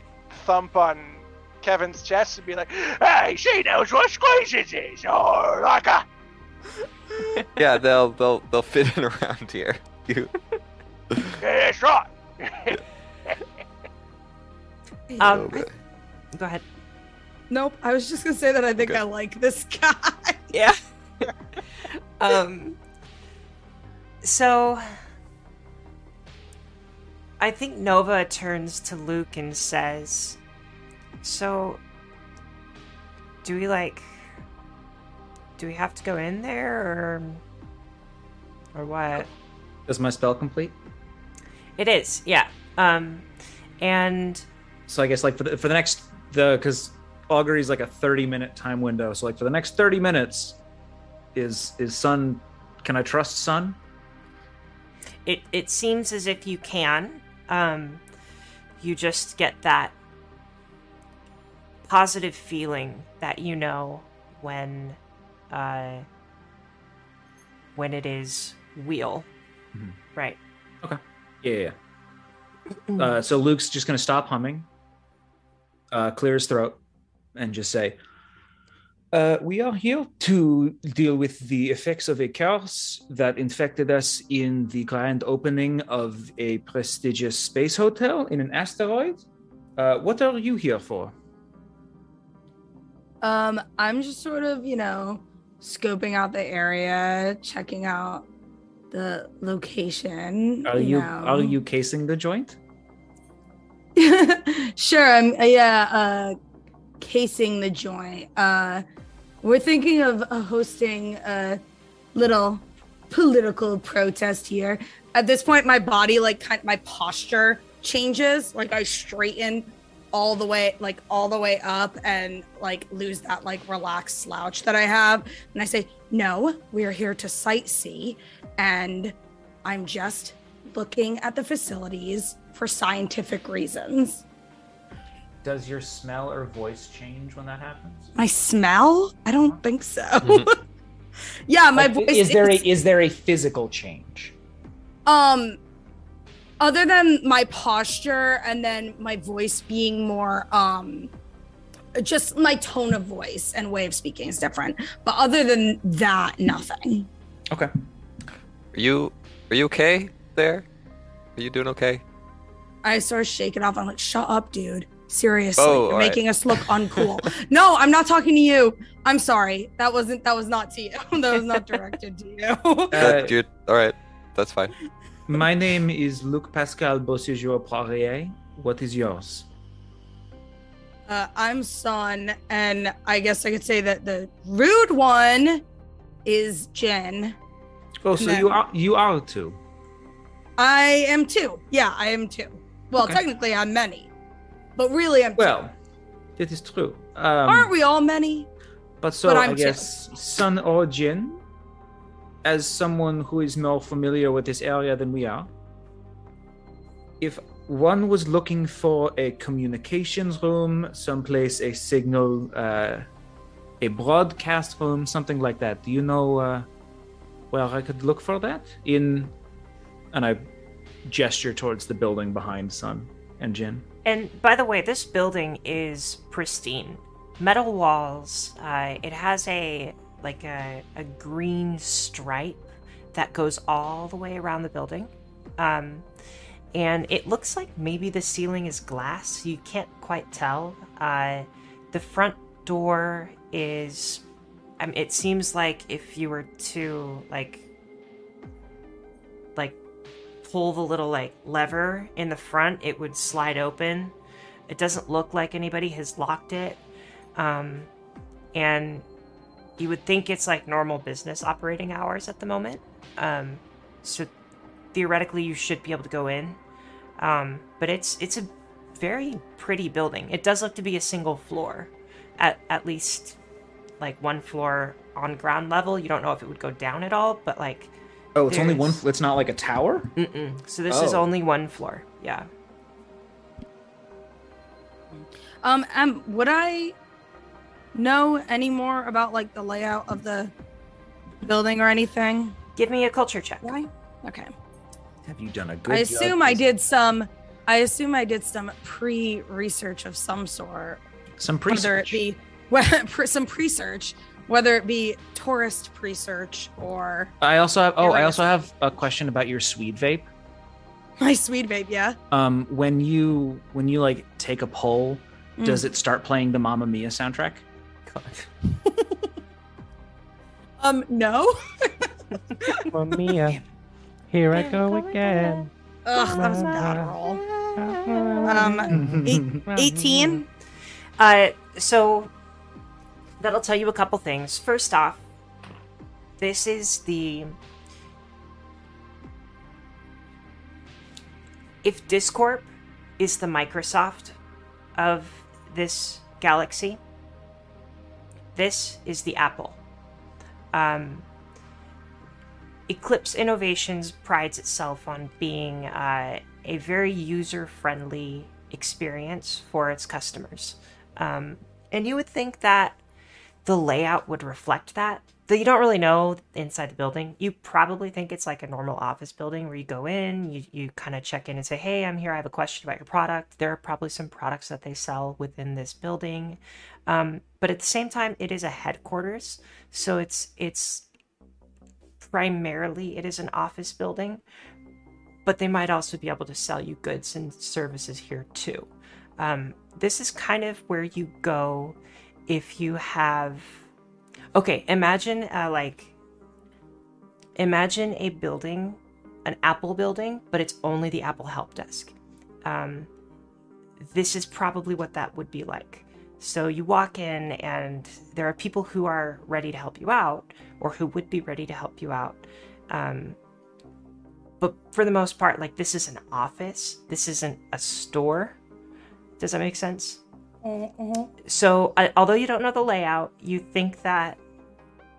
S3: thump on Kevin's chest and be like,
S10: Hey, she knows what squeezings is, or like a.
S4: yeah, they'll they'll they'll fit in around here. You
S10: Yeah, that's right.
S1: Um,
S4: Okay.
S1: go ahead.
S8: Nope. I was just gonna say that I think
S4: Okay.
S8: I like this guy.
S1: Yeah. um. So, I think Nova turns to Luke and says, "So, do we like? Do we have to go in there, or, or what?"
S2: Does my spell complete?
S1: It is, yeah. Um, and
S2: So I guess like for the for the next the because augury is like a 30 minute time window. So like for the next 30 minutes, is is Sun? Can I trust Sun?
S1: it it seems as if you can um you just get that positive feeling that you know when uh when it is weal
S2: Mhm.
S1: right
S2: Yeah. yeah, yeah. Uh, so Luke's just gonna stop humming, uh, clear his throat, and just say, uh, "We are here to deal with the effects of a curse that infected us in the grand opening of a prestigious space hotel in an asteroid. Uh, what are you here for?"
S8: Um, I'm just sort of, you know, scoping out the area, checking out the location.
S2: Are you
S8: know.
S2: are you casing the joint?
S8: Sure, I'm uh, yeah, uh casing the joint. Uh we're thinking of uh, hosting a little political protest here. At this point my body like kind my posture changes, like I straighten all the way like all the way up and like lose that like relaxed slouch that I have and I say, "No, we are here to sightsee and I'm just looking at the facilities for scientific reasons.
S2: Does your smell or voice change when that happens?
S8: My smell? I don't think so.
S4: Mhm.
S8: yeah, my
S2: Like,
S8: voice
S2: is there is, a
S8: is-
S2: is there a physical change?
S8: um other than my posture and then my voice being more um just my tone of voice and way of speaking is different. But other than that, nothing.
S2: Okay.
S4: Are you are you okay there? Are you doing okay?
S8: I start shaking off. I'm like, shut up, dude. Seriously,
S4: Oh,
S8: you're
S4: all right.
S8: making us look uncool. no, I'm not talking to you. I'm sorry. That wasn't that was not to you. that was not directed to you.
S2: Uh,
S4: That- you're- all right, that's fine.
S2: My name is Luc Pascal Beauséjour Poirier. What is yours?
S8: Uh, I'm Sun, and I guess I could say that the rude one is Jin.
S2: Oh, so
S8: And
S2: you are you are too.
S8: I am two. Yeah, I am two. Well,
S2: Okay.
S8: technically, I'm many, but really, I'm.
S2: Well, it is true. Um,
S8: Aren't we all many?
S2: But so
S8: But
S2: I
S8: I'm two.
S2: guess Sun or Jin, as someone who is more familiar with this area than we are, if one was looking for a communications room, someplace a signal, uh, a broadcast room, something like that, do you know uh, where I could look for that? In, and I gesture towards the building behind Sun and Jin.
S1: And by the way, this building is pristine. Metal walls. Uh, it has a like a, a green stripe that goes all the way around the building. Um, and it looks like maybe the ceiling is glass. You can't quite tell. Uh, the front door is. It seems like if you were to like pull the little like lever in the front, it would slide open. It doesn't look like anybody has locked it. Um, and you would think it's like normal business operating hours at the moment. Um, so theoretically, you should be able to go in. Um, but it's it's a very pretty building. It does look to be a single floor, at at least like one floor on ground level. You don't know if it would go down at all, but like
S2: Oh, it's only one. It's not like a tower.
S1: Mm-mm. So this is
S2: Oh.
S1: only one floor. Yeah.
S8: Um, um, would I know any more about like the layout of the building or anything?
S1: Give me a culture check.
S8: Why? Okay.
S2: Have you done a good?
S8: I
S2: job
S8: assume I did some. I assume I did some pre-research of some sort.
S2: some
S8: Whether it
S2: pre-search.
S8: be well, pre- some pre-search, whether it be tourist pre-search or
S2: I also have. Oh, I
S8: I
S2: also have a question about your Swede vape.
S8: my Swede vape, Yeah.
S2: Um, when you when you like take a pull,
S8: Mm.
S2: does it start playing the Mamma Mia soundtrack?
S8: Um, no.
S6: Mamma mia, here I go again.
S8: Ugh, that was a bad roll. Um, eight, 18.
S1: Uh, so that'll tell you a couple things. First off, this is the if Discorp is the Microsoft of this galaxy, this is the Apple. Um, Eclipse Innovations prides itself on being uh, a very user friendly experience for its customers. Um, and you would think that the layout would reflect that. Though you don't really know inside the building. You probably think it's like a normal office building where you go in, you, you kind of check in and say, Hey, I'm here. I have a question about your product. There are probably some products that they sell within this building. Um, but at the same time, it is a headquarters. So it's, it's primarily, it is an office building but they might also be able to sell you goods and services here too. Um, this is kind of where you go if you have. Okay, imagine uh, like. Imagine a building, an Apple building, but it's only the Apple help desk. Um, this is probably what that would be like. So you walk in, and there are people who are ready to help you out, or who would be ready to help you out. Um, but for the most part, like this is an office. This isn't a store. Does that make sense? So, uh, although you don't know the layout, you think that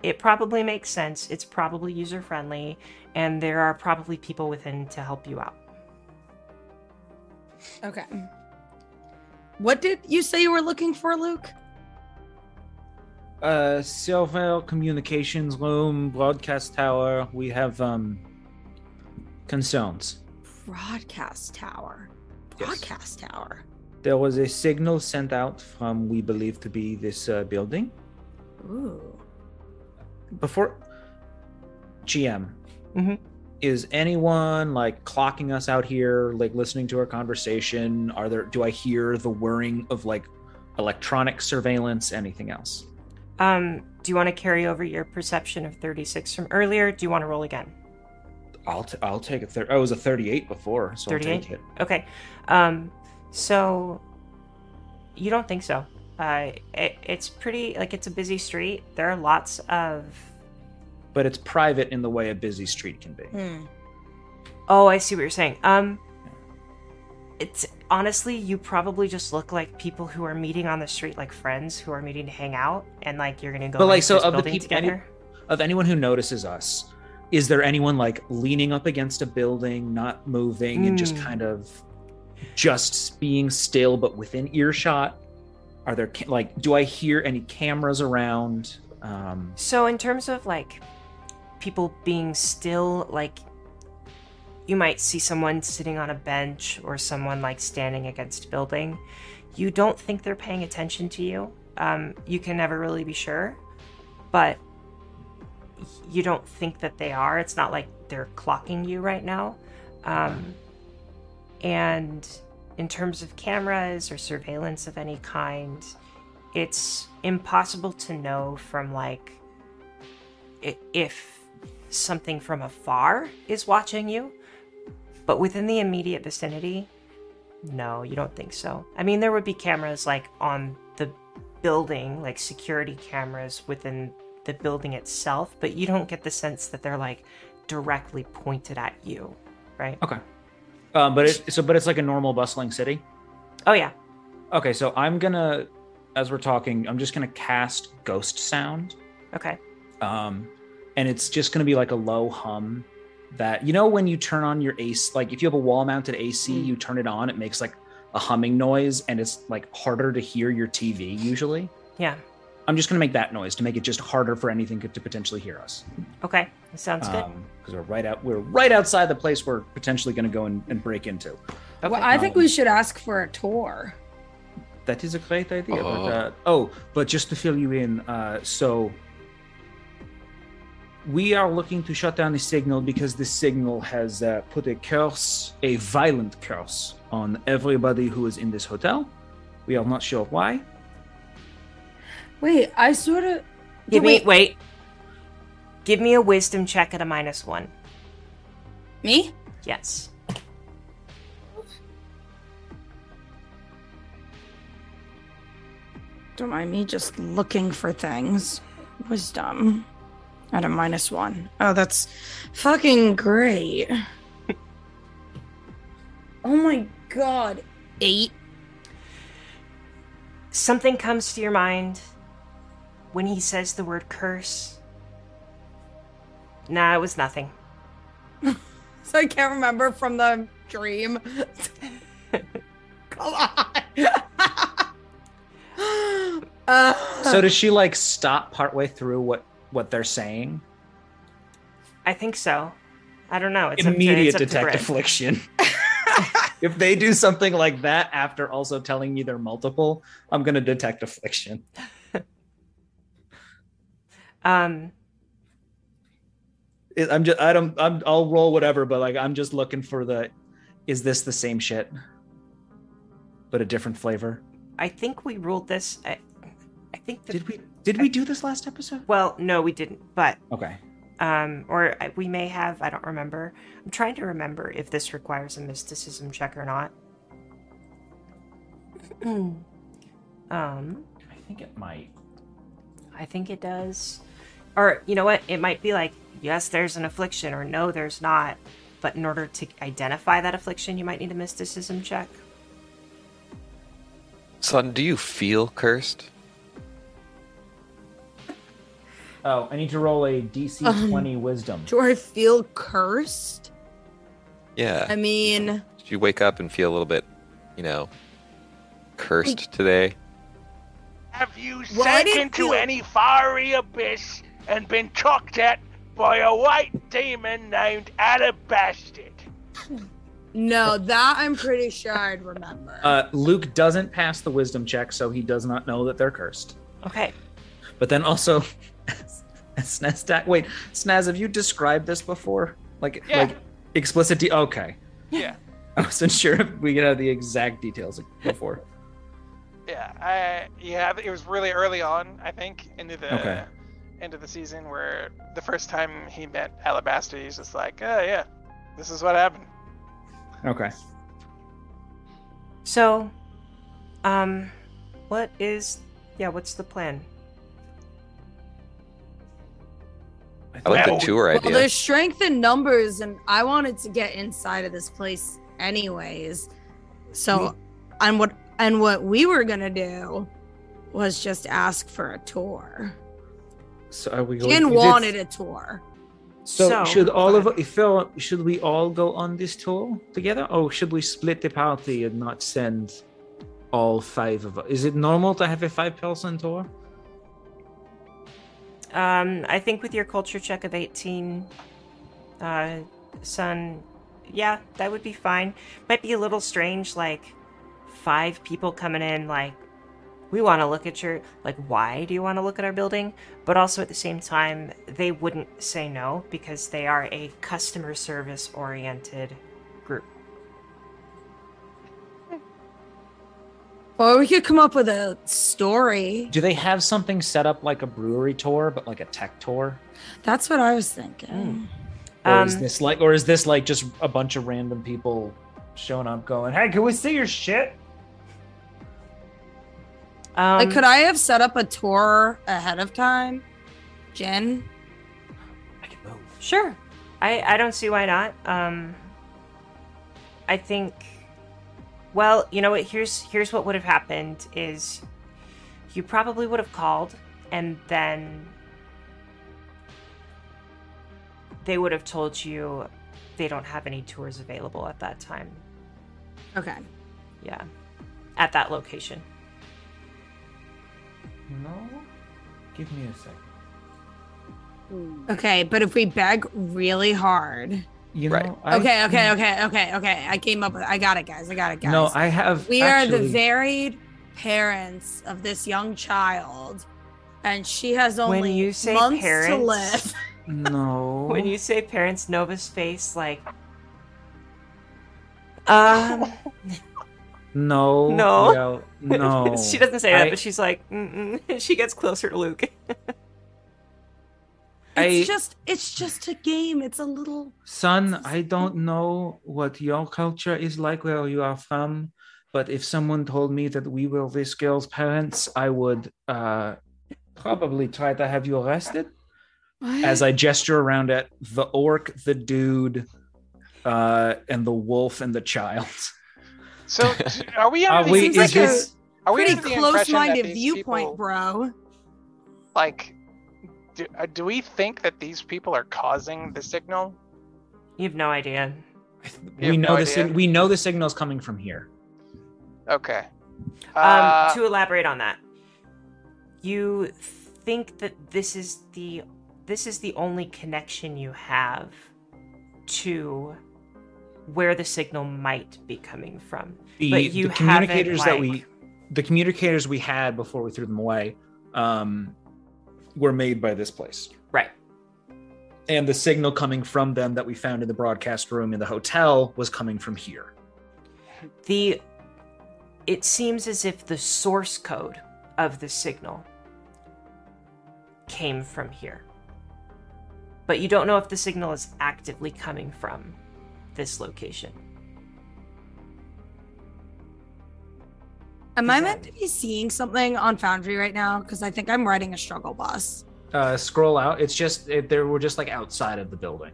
S1: it probably makes sense. It's probably user friendly, and there are probably people within to help you out.
S8: Okay. What did you say you were looking for, Luke?
S2: Uh, Silver Communications Room, Broadcast Tower. We have um concerns.
S8: Broadcast tower.
S2: Yes.
S8: Broadcast tower.
S2: There was a signal sent out from we believe to be this uh, building
S8: Ooh.
S2: before GM.
S1: Mhm.
S2: Is anyone like clocking us out here, like listening to our conversation? Are there? Do I hear the whirring of like electronic surveillance? Anything else?
S1: Um, do you want to carry over your perception of 36 from earlier? Do you want to roll again?
S2: I'll t- I'll take a third. I was a thirty-eight before, so
S1: 38?
S2: I'll take it.
S1: Okay. Um, so you don't think so? Uh, it, it's pretty like it's a busy street. There are lots of
S2: but it's private in the way a busy street can be.
S8: Hmm.
S1: Oh, I see what you're saying. Um, it's honestly, you probably just look like people who are meeting on the street, like friends who are meeting to hang out, and like you're gonna go.
S2: But like, so
S1: this
S2: of the people, any, of anyone who notices us, is there anyone like leaning up against a building, not moving, and just
S1: Hmm.
S2: kind of just being still, but within earshot? Are there like, do I hear any cameras around? Um,
S1: So in terms of like people being still, like you might see someone sitting on a bench or someone like standing against a building. You don't think they're paying attention to you. Um, you can never really be sure, but you don't think that they are. It's not like they're clocking you right now. Um, and in terms of cameras or surveillance of any kind, it's impossible to know from like if something from afar is watching you. But within the immediate vicinity no you don't think so. I mean there would be cameras like on the building like security cameras within the building itself but you don't get the sense that they're like directly pointed at you right?
S2: Okay. Um, but it, so, but it's like a normal bustling city.
S1: oh yeah
S2: Okay, so I'm gonna, as we're talking, I'm just gonna cast ghost sound.
S1: okay
S2: um, and it's just going to be like a low hum that you know when you turn on your AC, like if you have a wall-mounted AC,
S1: Mm.
S2: you turn it on, it makes like a humming noise, and it's like harder to hear your TV usually.
S1: yeah
S2: I'm just going to make that noise to make it just harder for anything to potentially hear us.
S1: okay that sounds good
S2: because we're right out, we're right outside the place we're potentially going to go and, and break into.
S1: okay.
S8: Well, I think we should ask for a tour.
S2: That is a great idea.
S4: Oh.
S2: But, uh, oh, but just to fill you in, uh, so we are looking to shut down the signal because the signal has uh, put a curse, a violent curse, on everybody who is in this hotel. We are not sure why.
S8: Wait, I sort of.
S1: give me
S8: wait,
S1: wait give me a wisdom check at a minus one
S8: me?
S1: yes
S8: Don't mind me just looking for things. Wisdom at a minus one. Oh, that's fucking great. oh my god. Eight.
S1: something comes to your mind when he says the word curse. Nah, it was nothing.
S8: So I can't remember from the dream. Come on. uh,
S2: So does she like stop partway through what what they're saying?
S1: I think so. I don't know. It's up to-
S2: Immediate
S1: it's up to
S2: detect affliction. if they do something like that after also telling you they're multiple, I'm gonna detect affliction.
S1: Um,
S2: it, I'm just I don't I'm I'll roll whatever, but like I'm just looking for the is this the same shit? But a different flavor.
S1: I think we ruled this. I, I think the,
S2: Did we did we do this last episode?
S1: Well, no, we didn't. But
S2: Okay.
S1: um, or I- we may have. I don't remember. I'm trying to remember if this requires a mysticism check or not. um,
S2: I think it might.
S1: I think it does. Or you know what? It might be like yes, there's an affliction, or no, there's not. But in order to identify that affliction, you might need a mysticism check.
S4: Sun, do you feel cursed?
S2: Oh, I need to roll a DC
S8: Um,
S2: 20 wisdom.
S8: do I feel cursed?
S4: Yeah.
S8: I mean,
S4: Did you wake up and feel a little bit, you know, cursed today?
S10: Have you
S8: Well,
S10: sank into
S8: feel-
S10: any fiery abyss and been chucked at by a white demon named Alabastard?
S8: no, that I'm pretty sure I'd remember.
S2: Uh, Luke doesn't pass the wisdom check, so he does not know that they're cursed.
S1: Okay.
S2: But then also, Snazdak. Wait, Snaz, have you described this before? Like,
S10: Yeah.
S2: like explicit. De- okay,
S10: Yeah.
S2: I wasn't sure if we could have the exact details before.
S3: Yeah, I yeah, it was really early on, I think, into the
S2: Okay.
S3: Into the season where the first time he met Alabaster, he's just like, oh yeah, this is what happened.
S2: Okay.
S1: So, um, what is, yeah, what's the plan?
S4: I like the
S10: Well,
S4: tour
S8: Well,
S4: idea.
S8: there's strength in numbers, and I wanted to get inside of this place anyways. So, and what and what we were gonna do was just ask for a tour.
S2: So are we going?
S8: Jin
S2: is it-
S8: wanted a tour.
S2: So,
S1: So-
S2: should all
S1: go
S2: of if uh, should we all go on this tour together, or should we split the party and not send all five of us? Is it normal to have a five-person tour?
S1: Um, I think with your culture check of 18, uh, Sun, yeah, that would be fine. Might be a little strange, like five people coming in, like, we want to look at your, like, why do you want to look at our building? But also at the same time, they wouldn't say no because they are a customer service oriented group.
S8: Or we could come up with a story.
S9: Do they have something set up like a brewery tour, but like a tech tour?
S8: That's what I was thinking.
S9: Or is
S1: Um,
S9: this like, or is this like just a bunch of random people showing up, going, "Hey, can we see your shit?"
S1: Um,
S8: like, could I have set up a tour ahead of time, Jen?
S9: I can move.
S1: Sure. I, I don't see why not. Um I think well, you know what, here's here's what would have happened is you probably would have called and then they would have told you they don't have any tours available at that time.
S8: Okay.
S1: Yeah. At that location.
S2: No. Give me a second.
S8: Okay, but if we beg really hard.
S2: You
S4: Right.
S2: I-
S8: Okay, okay, okay, okay, okay. I came up with I got it, guys. I got it, guys.
S2: No, I have.
S8: we are the varied parents of this young child, and she has only
S1: when you say
S8: months
S1: parents,
S8: to live.
S2: No.
S1: when you say parents, Nova's face like um
S2: No.
S1: No.
S2: well, no.
S1: she doesn't say that, but she's like, Mm-mm. she gets closer to Luke.
S8: It's
S2: I-
S8: just it's just a game. It's a little
S2: Sun, I don't know what your culture is like where you are from, but if someone told me that we were this girl's parents, I would uh, probably try to have you arrested. As I gesture around at the orc, the dude, uh, and the wolf and the child.
S3: So, are we
S2: Are
S3: under the
S2: we?
S8: seems
S2: Is
S8: like a
S2: this?
S3: are
S8: pretty
S3: under the impression that
S8: close-minded viewpoint,
S3: people,
S8: bro.
S3: Like, do, uh, do we think that these people are causing the signal?
S1: You have no idea.
S3: You
S2: We know
S3: no
S2: the sig- we know the signal's coming from here.
S3: Okay.
S1: Um,
S3: Uh,
S1: to elaborate on that, you think that this is the this is the only connection you have to where the signal might be coming from.
S2: The,
S1: But you
S2: the communicators
S1: haven't,
S2: that we
S1: like-
S2: the communicators we had before we threw them away um, were made by this place.
S1: Right.
S2: and the signal coming from them that we found in the broadcast room in the hotel was coming from here.
S1: The it seems as if the source code of the signal came from here. But you don't know if the signal is actively coming from this location.
S8: Am I meant to be seeing something on Foundry right now? Because I think I'm riding a struggle bus.
S2: Uh, scroll out. It's just it, We're just like outside of the building.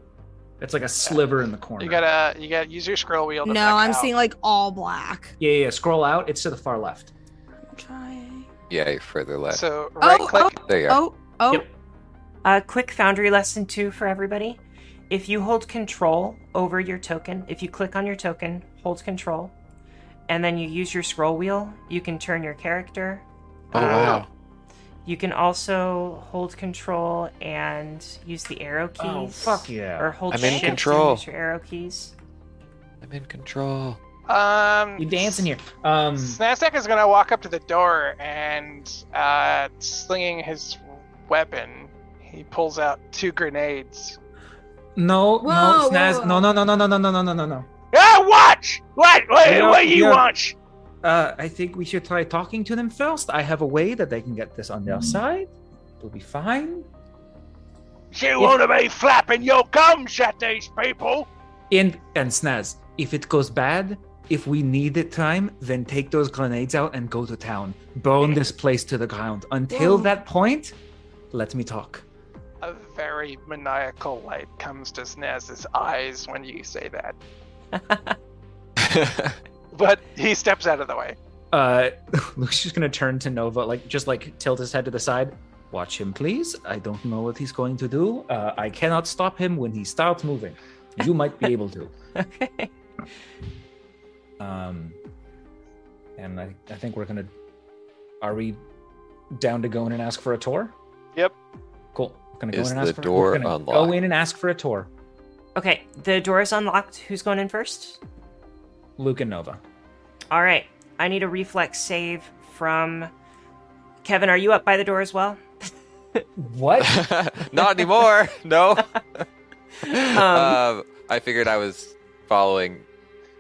S2: It's like a sliver in the corner.
S3: you gotta you gotta use your scroll wheel. To
S8: No, I'm
S3: out.
S8: seeing like all black.
S2: yeah, yeah, yeah. Scroll out. It's to the far left.
S8: I'm trying.
S4: Yeah, you're further left.
S3: So right
S8: oh,
S3: click.
S4: there you are.
S8: oh, oh,
S2: Yep.
S1: A quick Foundry lesson two for everybody. If you hold control over your token, if you click on your token, hold control, and then you use your scroll wheel, you can turn your character.
S4: Oh wow.
S1: You can also hold control and use the arrow keys.
S2: Oh fuck yeah!
S1: Or hold
S4: I'm in
S1: shift
S4: control.
S1: and use your arrow keys.
S4: I'm in control.
S3: Um,
S2: You dancing here? Um,
S3: Snazak is gonna walk up to the door and, uh, slinging his weapon, he pulls out two grenades.
S2: No,
S8: Whoa,
S2: no, Snaz, no, no, no, no, no, no, no, no, no, no, no.
S10: Ah, watch! What? What,
S2: Yeah,
S10: what you
S2: yeah.
S10: want?
S2: Uh, I think we should try talking to them first. I have a way that they can get this on their side. It'll be fine.
S10: You want to be flapping your gums at these people?
S2: And and Snaz, if it goes bad, if we need it time, then take those grenades out and go to town. Burn this place to the ground. Until
S8: Whoa.
S2: that point, let me talk.
S3: A very maniacal light comes to Snaz's eyes when you say that. But he steps out of the way.
S2: Uh, Luke's just gonna turn to Nova, like just like tilt his head to the side. Watch him, please. I don't know what he's going to do. Uh, I cannot stop him when he starts moving. You might be able to.
S1: Okay.
S2: Um, and I, I think we're gonna. Are we down to go in and ask for a tour?
S3: Yep.
S2: Cool. Gonna go
S4: Is
S2: in and
S4: the
S2: for
S4: door
S2: we're gonna Go in and ask for a tour.
S1: Okay, the door is unlocked. Who's going in first?
S2: Luke and Nova.
S1: All right. I need a reflex save from Kevin. Are you up by the door as well?
S2: What?
S4: Not anymore. No.
S1: Um,
S4: um, I figured I was following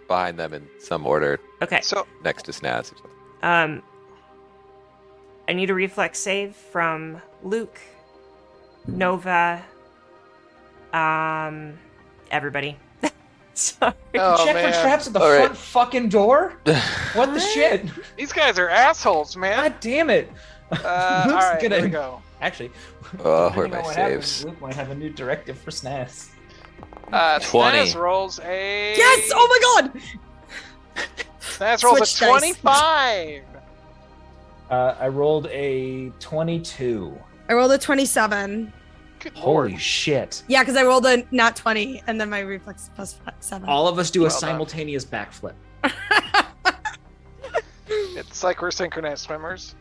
S4: behind them in some order
S1: Okay.
S3: So
S4: next to Snaz. Or something.
S1: Um, I need a reflex save from Luke, Nova, um, everybody. Sorry.
S3: Oh,
S2: Check
S3: man.
S2: for traps at the
S4: All right.
S2: front fucking door. What the shit?
S3: these guys are assholes, man.
S2: God damn it!
S3: Uh, all
S2: Luke's
S3: right, here
S2: gonna-
S3: we go.
S2: Actually,
S4: Oh, where are my
S2: on what happens,
S4: saves?
S2: Luke might have a new directive for Snaz.
S3: Uh,
S4: 20.
S3: Snaz rolls a.
S8: Yes! Oh my god!
S3: Snaz rolls
S8: Switch
S3: a
S8: dice.
S3: 25.
S2: Uh, I rolled a 22.
S8: I rolled a 27.
S3: Good
S2: Holy
S3: lord.
S2: shit!
S8: Yeah, because I rolled a not 20 and then my reflex is plus five, 7.
S2: All of us do a
S3: Well done.
S2: simultaneous backflip.
S3: It's like we're synchronized swimmers.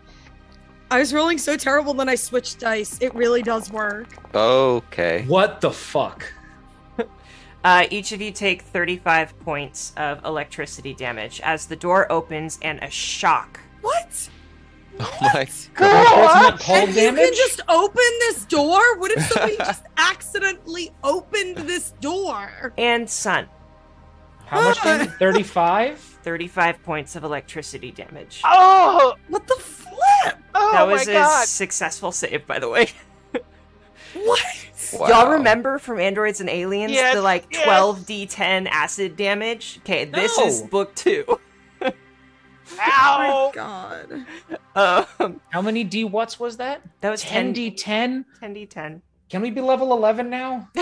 S8: I was rolling so terrible then I switched dice. It really does work.
S4: Okay.
S2: What the fuck?
S1: Uh, each of you take 35 points of electricity damage as the door opens and a shock.
S8: What?
S4: Oh my
S2: That's not cold
S8: and you can just open this door? What if somebody just accidentally opened this door?
S1: And Sun,
S2: How much damage? 35?
S1: 35 points of electricity damage.
S3: Oh!
S8: What the flip?
S3: Oh
S1: that
S3: my
S1: was a
S3: god!
S1: successful save, by the way.
S8: What?
S4: Wow.
S1: Y'all remember from Androids and Aliens
S3: Yes,
S1: the like
S3: yes.
S1: 12d10 acid damage? Okay, this is book two.
S8: Oh my god.
S1: Um,
S2: How many D what's was that?
S1: that was 10
S2: 10D10?
S1: 10d10.
S2: Can we be level 11 now?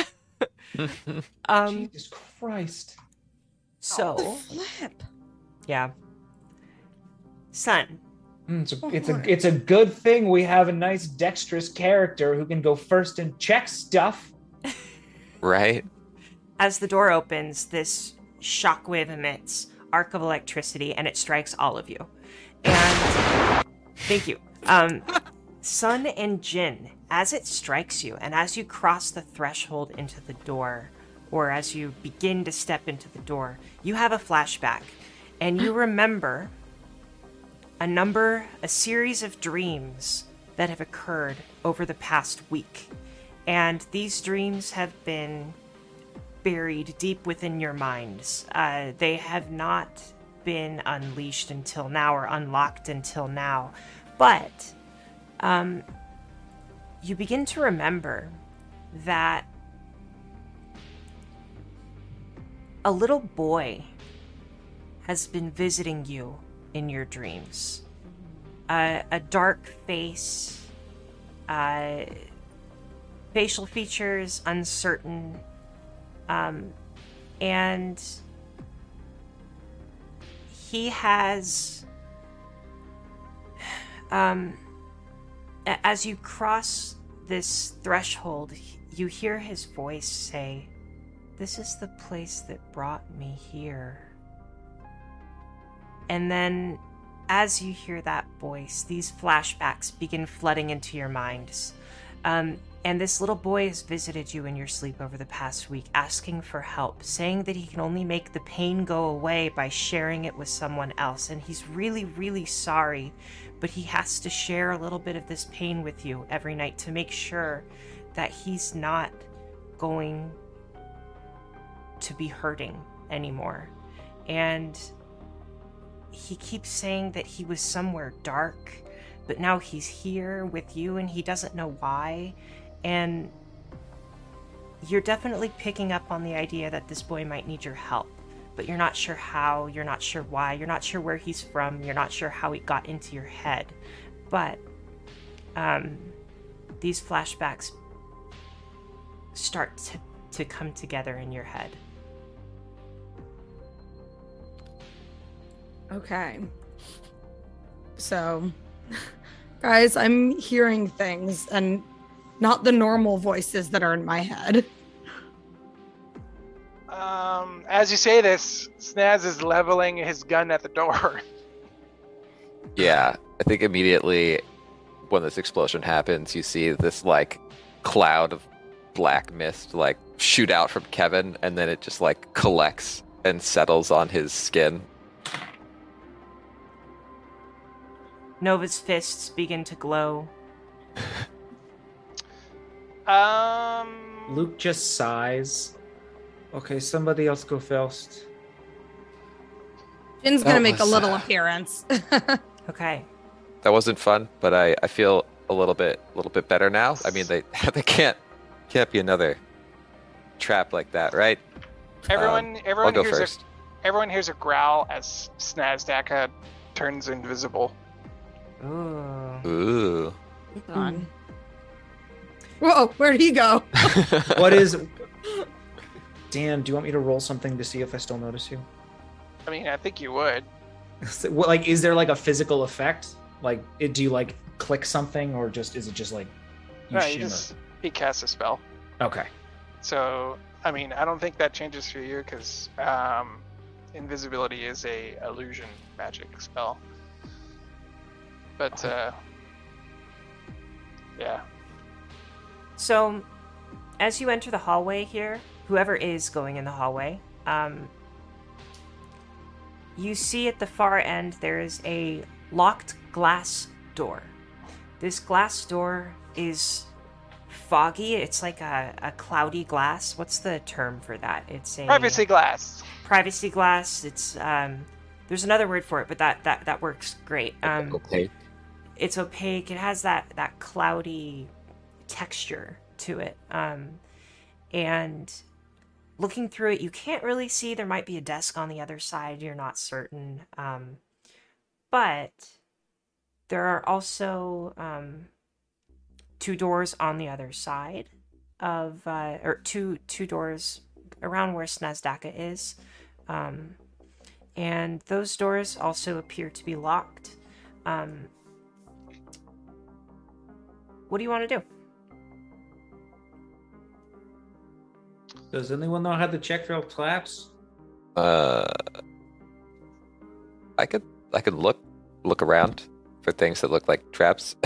S1: Um,
S2: Jesus Christ.
S1: so
S8: Flip.
S1: yeah, Sun.
S2: Mm, It's a, it's a it's a good thing we have a nice dexterous character who can go first and check stuff.
S4: right?
S1: As the door opens, this shockwave emits arc of electricity, and it strikes all of you. And thank you, um, Sun and Jin. As it strikes you, and as you cross the threshold into the door, or as you begin to step into the door, you have a flashback, and you remember a number, a series of dreams that have occurred over the past week. And these dreams have been buried deep within your minds. Uh, they have not been unleashed until now or unlocked until now. But um, you begin to remember that a little boy has been visiting you in your dreams. Uh, a dark face, uh, facial features uncertain, um, and he has, um, as you cross this threshold, you hear his voice say, This is the place that brought me here. And then, as you hear that voice, these flashbacks begin flooding into your minds. Um, and this little boy has visited you in your sleep over the past week, asking for help, saying that he can only make the pain go away by sharing it with someone else. And he's really, really sorry, but he has to share a little bit of this pain with you every night to make sure that he's not going to be hurting anymore. And he keeps saying that he was somewhere dark, but now he's here with you and he doesn't know why. And you're definitely picking up on the idea that this boy might need your help, but you're not sure how, you're not sure why, you're not sure where he's from, you're not sure how he got into your head. But um, these flashbacks start to, to come together in your head.
S8: Okay. So, guys, I'm hearing things and not the normal voices that are in my head.
S3: Um, as you say this, Snaz is leveling his gun at the door.
S4: Yeah, I think immediately when this explosion happens, you see this like cloud of black mist like shoot out from Kevin, and then it just like collects and settles on his skin.
S1: Nova's fists begin to glow.
S3: Um,
S2: Luke just sighs. Okay, somebody else go first.
S8: Jin's gonna
S4: That
S8: make a
S4: was,
S8: little
S4: uh,
S8: appearance.
S1: Okay.
S4: That wasn't fun, but I, I feel a little bit a little bit better now. I mean, they they can't can't be another trap like that, right?
S3: everyone,
S4: Um,
S3: everyone
S4: I'll go
S3: hears
S4: first.
S3: a everyone hears a growl as Snazdaka turns invisible.
S1: Ooh.
S4: Ooh.
S8: on. Whoa, where'd he go?
S2: What is? Dan, do you want me to roll something to see if I still notice you?
S3: I mean, I think you would.
S2: So, what, like, is there like a physical effect? Like, it, do you like click something, or just is it just like you
S3: No, you just he casts a spell.
S2: Okay.
S3: So, I mean, I don't think that changes for you because um, invisibility is a illusion magic spell. But uh, yeah,
S1: So, as you enter the hallway here, whoever is going in the hallway, um, you see at the far end there is a locked glass door. This glass door is foggy. It's like a, a cloudy glass. What's the term for that? It's a
S3: privacy glass.
S1: privacy glass. It's um, there's another word for it, but that that that works great. Um,
S4: okay.
S1: it's opaque. It has that that cloudy texture to it. Um, and looking through it, you can't really see. There might be a desk on the other side. You're not certain. Um, but there are also um, two doors on the other side of, uh, or two two doors around where Snazdaka is. Um, and those doors also appear to be locked. Um, what do you want to do?
S2: Does anyone know how to check for traps?
S4: Uh, I could I could look look around for things that look like traps.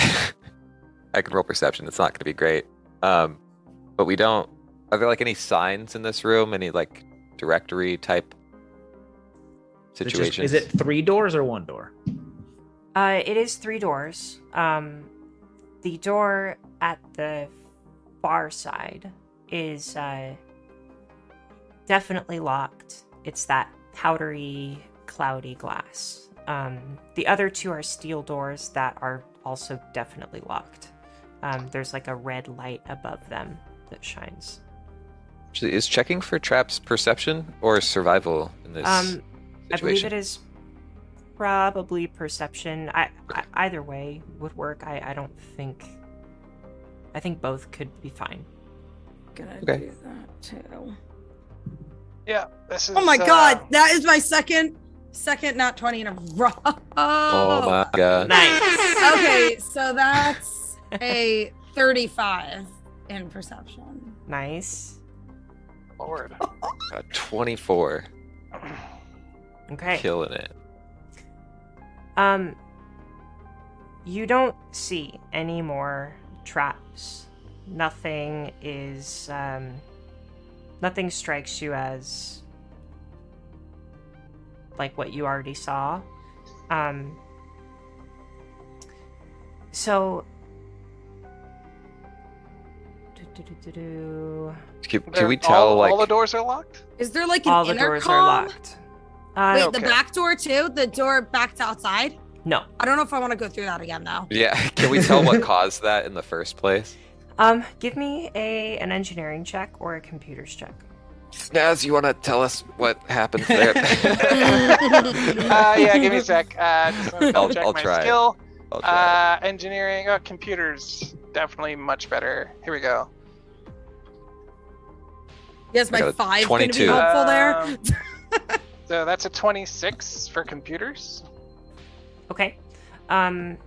S4: I could roll perception. It's not going to be great. Um, but we don't. Are there like any signs in this room? Any like directory type
S2: Is it just- Is it three doors or one door?
S1: Uh, it is three doors. Um, the door at the far side is uh, definitely locked. It's that powdery, cloudy glass. Um, the other two are steel doors that are also definitely locked. Um, there's like a red light above them that shines.
S4: Actually, Is checking for traps perception or survival in this
S1: Um, I believe it is probably perception. I, I either way would work. I, I don't think. I think both could be fine.
S8: Gonna
S4: Okay.
S8: do that too.
S3: Yeah, this is.
S8: Oh my
S3: uh,
S8: god, that is my second second not 20 in a row.
S4: Oh my god!
S1: Nice.
S8: Okay, so that's a 35 in perception.
S1: Nice.
S3: Lord.
S4: Uh, Twenty-four,
S1: Okay.
S4: killing it.
S1: Um. You don't see any more traps. Nothing is um. Nothing strikes you as like what you already saw. Um. So.
S4: Can, can we tell
S3: all,
S4: like
S3: all the doors are locked?
S8: Is there like an
S1: All the
S8: intercom?
S1: doors are locked. Uh,
S8: Wait,
S3: Okay.
S8: the back door too? The door back to outside?
S1: no.
S8: I don't know if I want to go through that again though.
S4: Yeah, can we tell what caused that in the first place?
S1: Um, give me a an engineering check or a computers check.
S4: Snaz, you want to tell us what happened there?
S3: uh, yeah, give me a sec. Uh, just
S4: I'll-
S3: check
S4: I'll
S3: my
S4: try
S3: skill.
S4: I'll try.
S3: Uh, engineering, oh, computers, definitely much better. Here we go.
S8: Yes, my
S4: got a
S8: five going to be helpful there.
S3: Um, so that's a 26 for computers.
S1: Okay. Um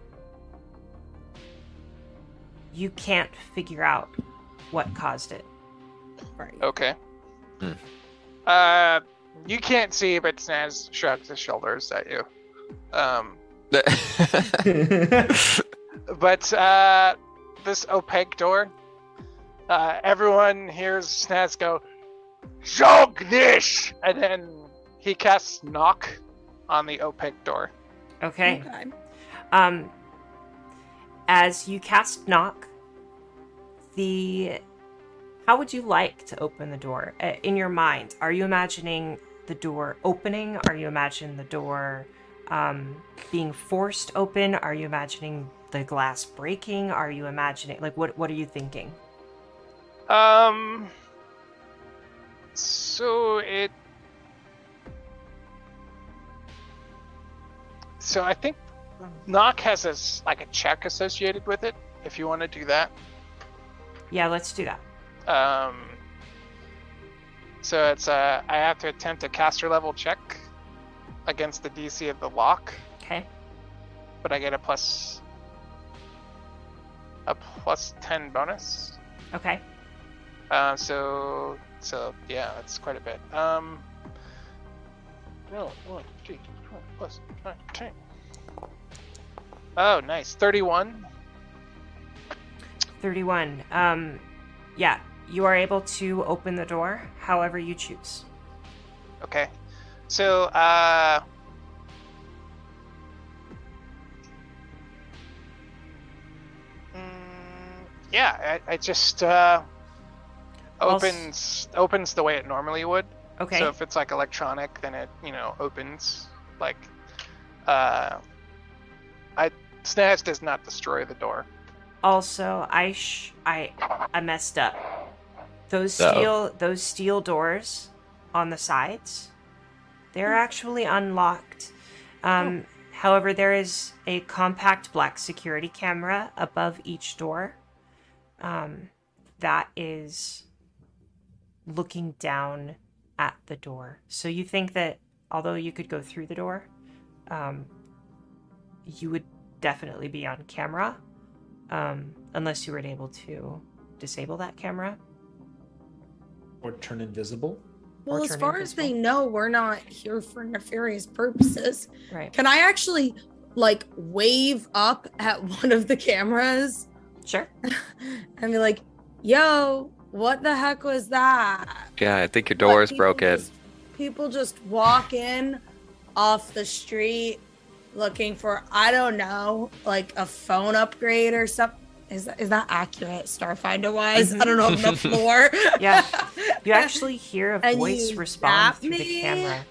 S1: you can't figure out what caused it.
S8: right.
S3: Okay.
S4: Hmm.
S3: Uh, you can't see, but Snaz shrugs his shoulders at you. Um, but uh, this opaque door, uh, everyone hears Snaz go, Zognish! And then he casts Knock on the opaque door.
S1: Okay.
S8: Okay.
S1: Um, as you cast knock, the how would you like to open the door Uh, in your mind? Are you imagining the door opening? Are you imagining the door um, being forced open? Are you imagining the glass breaking? Are you imagining like what? What are you thinking?
S3: Um. So it. So I think knock has a, like a check associated with it. If you want to do that.
S1: Yeah, let's do that.
S3: Um. So it's uh, I have to attempt a caster level check against the DC of the lock,
S1: Okay.
S3: but I get a plus a plus ten bonus.
S1: Okay.
S3: Uh, so so yeah, that's quite a bit. Um, no, one, two, four, plus nine, ten. Oh, nice, thirty-one.
S1: 31. Um, yeah, you are able to open the door however you choose.
S3: Okay, so uh. mm, Yeah, I, I just uh, opens opens the way it normally would.
S1: Okay.
S3: So if it's like electronic, then it you know opens like uh, I Snaz does not destroy the door.
S1: Also, I sh- I I messed up. Those
S4: Uh-oh.
S1: steel those steel doors on the sides, they're actually unlocked. Um, However, there is a compact black security camera above each door um, that is looking down at the door. So you think that although you could go through the door, um, you would definitely be on camera um, unless you were able to disable that camera.
S2: Or turn invisible.
S1: Or
S8: Well, as
S1: turn
S8: far as they know, we're not here for nefarious purposes.
S1: Right.
S8: Can I actually like wave up at one of the cameras
S1: Sure.
S8: and be like, "Yo, what the heck was that?"
S4: Yeah, I think your door is
S8: people
S4: broken.
S8: just- people just walk in off the street looking for I don't know, like a phone upgrade or something. Is that, is that accurate, Starfinder wise? I don't know on the floor.
S1: Yeah. You actually hear a voice respond through the camera.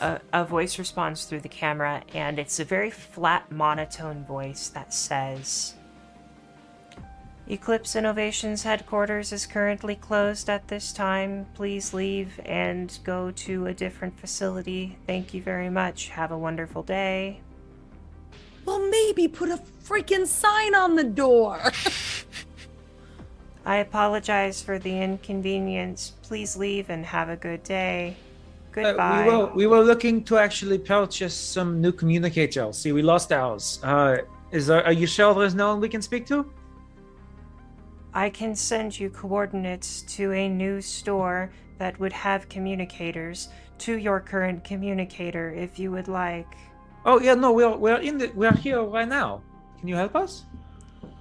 S1: A, a voice responds through the camera, and it's a very flat, monotone voice that says Eclipse Innovations headquarters is currently closed at this time. Please leave and go to a different facility. Thank you very much. Have a wonderful day.
S8: well, maybe put a freaking sign on the door.
S1: I apologize for the inconvenience. Please leave and have a good day.
S2: Uh,
S1: Goodbye.
S2: we were we were looking to actually purchase some new communicators. See, we lost ours. Uh, is there, are you sure there's no one we can speak to?
S1: I can send you coordinates to a new store that would have communicators to your current communicator if you would like.
S2: Oh yeah, no, we're we're in the we're here right now. Can you help us?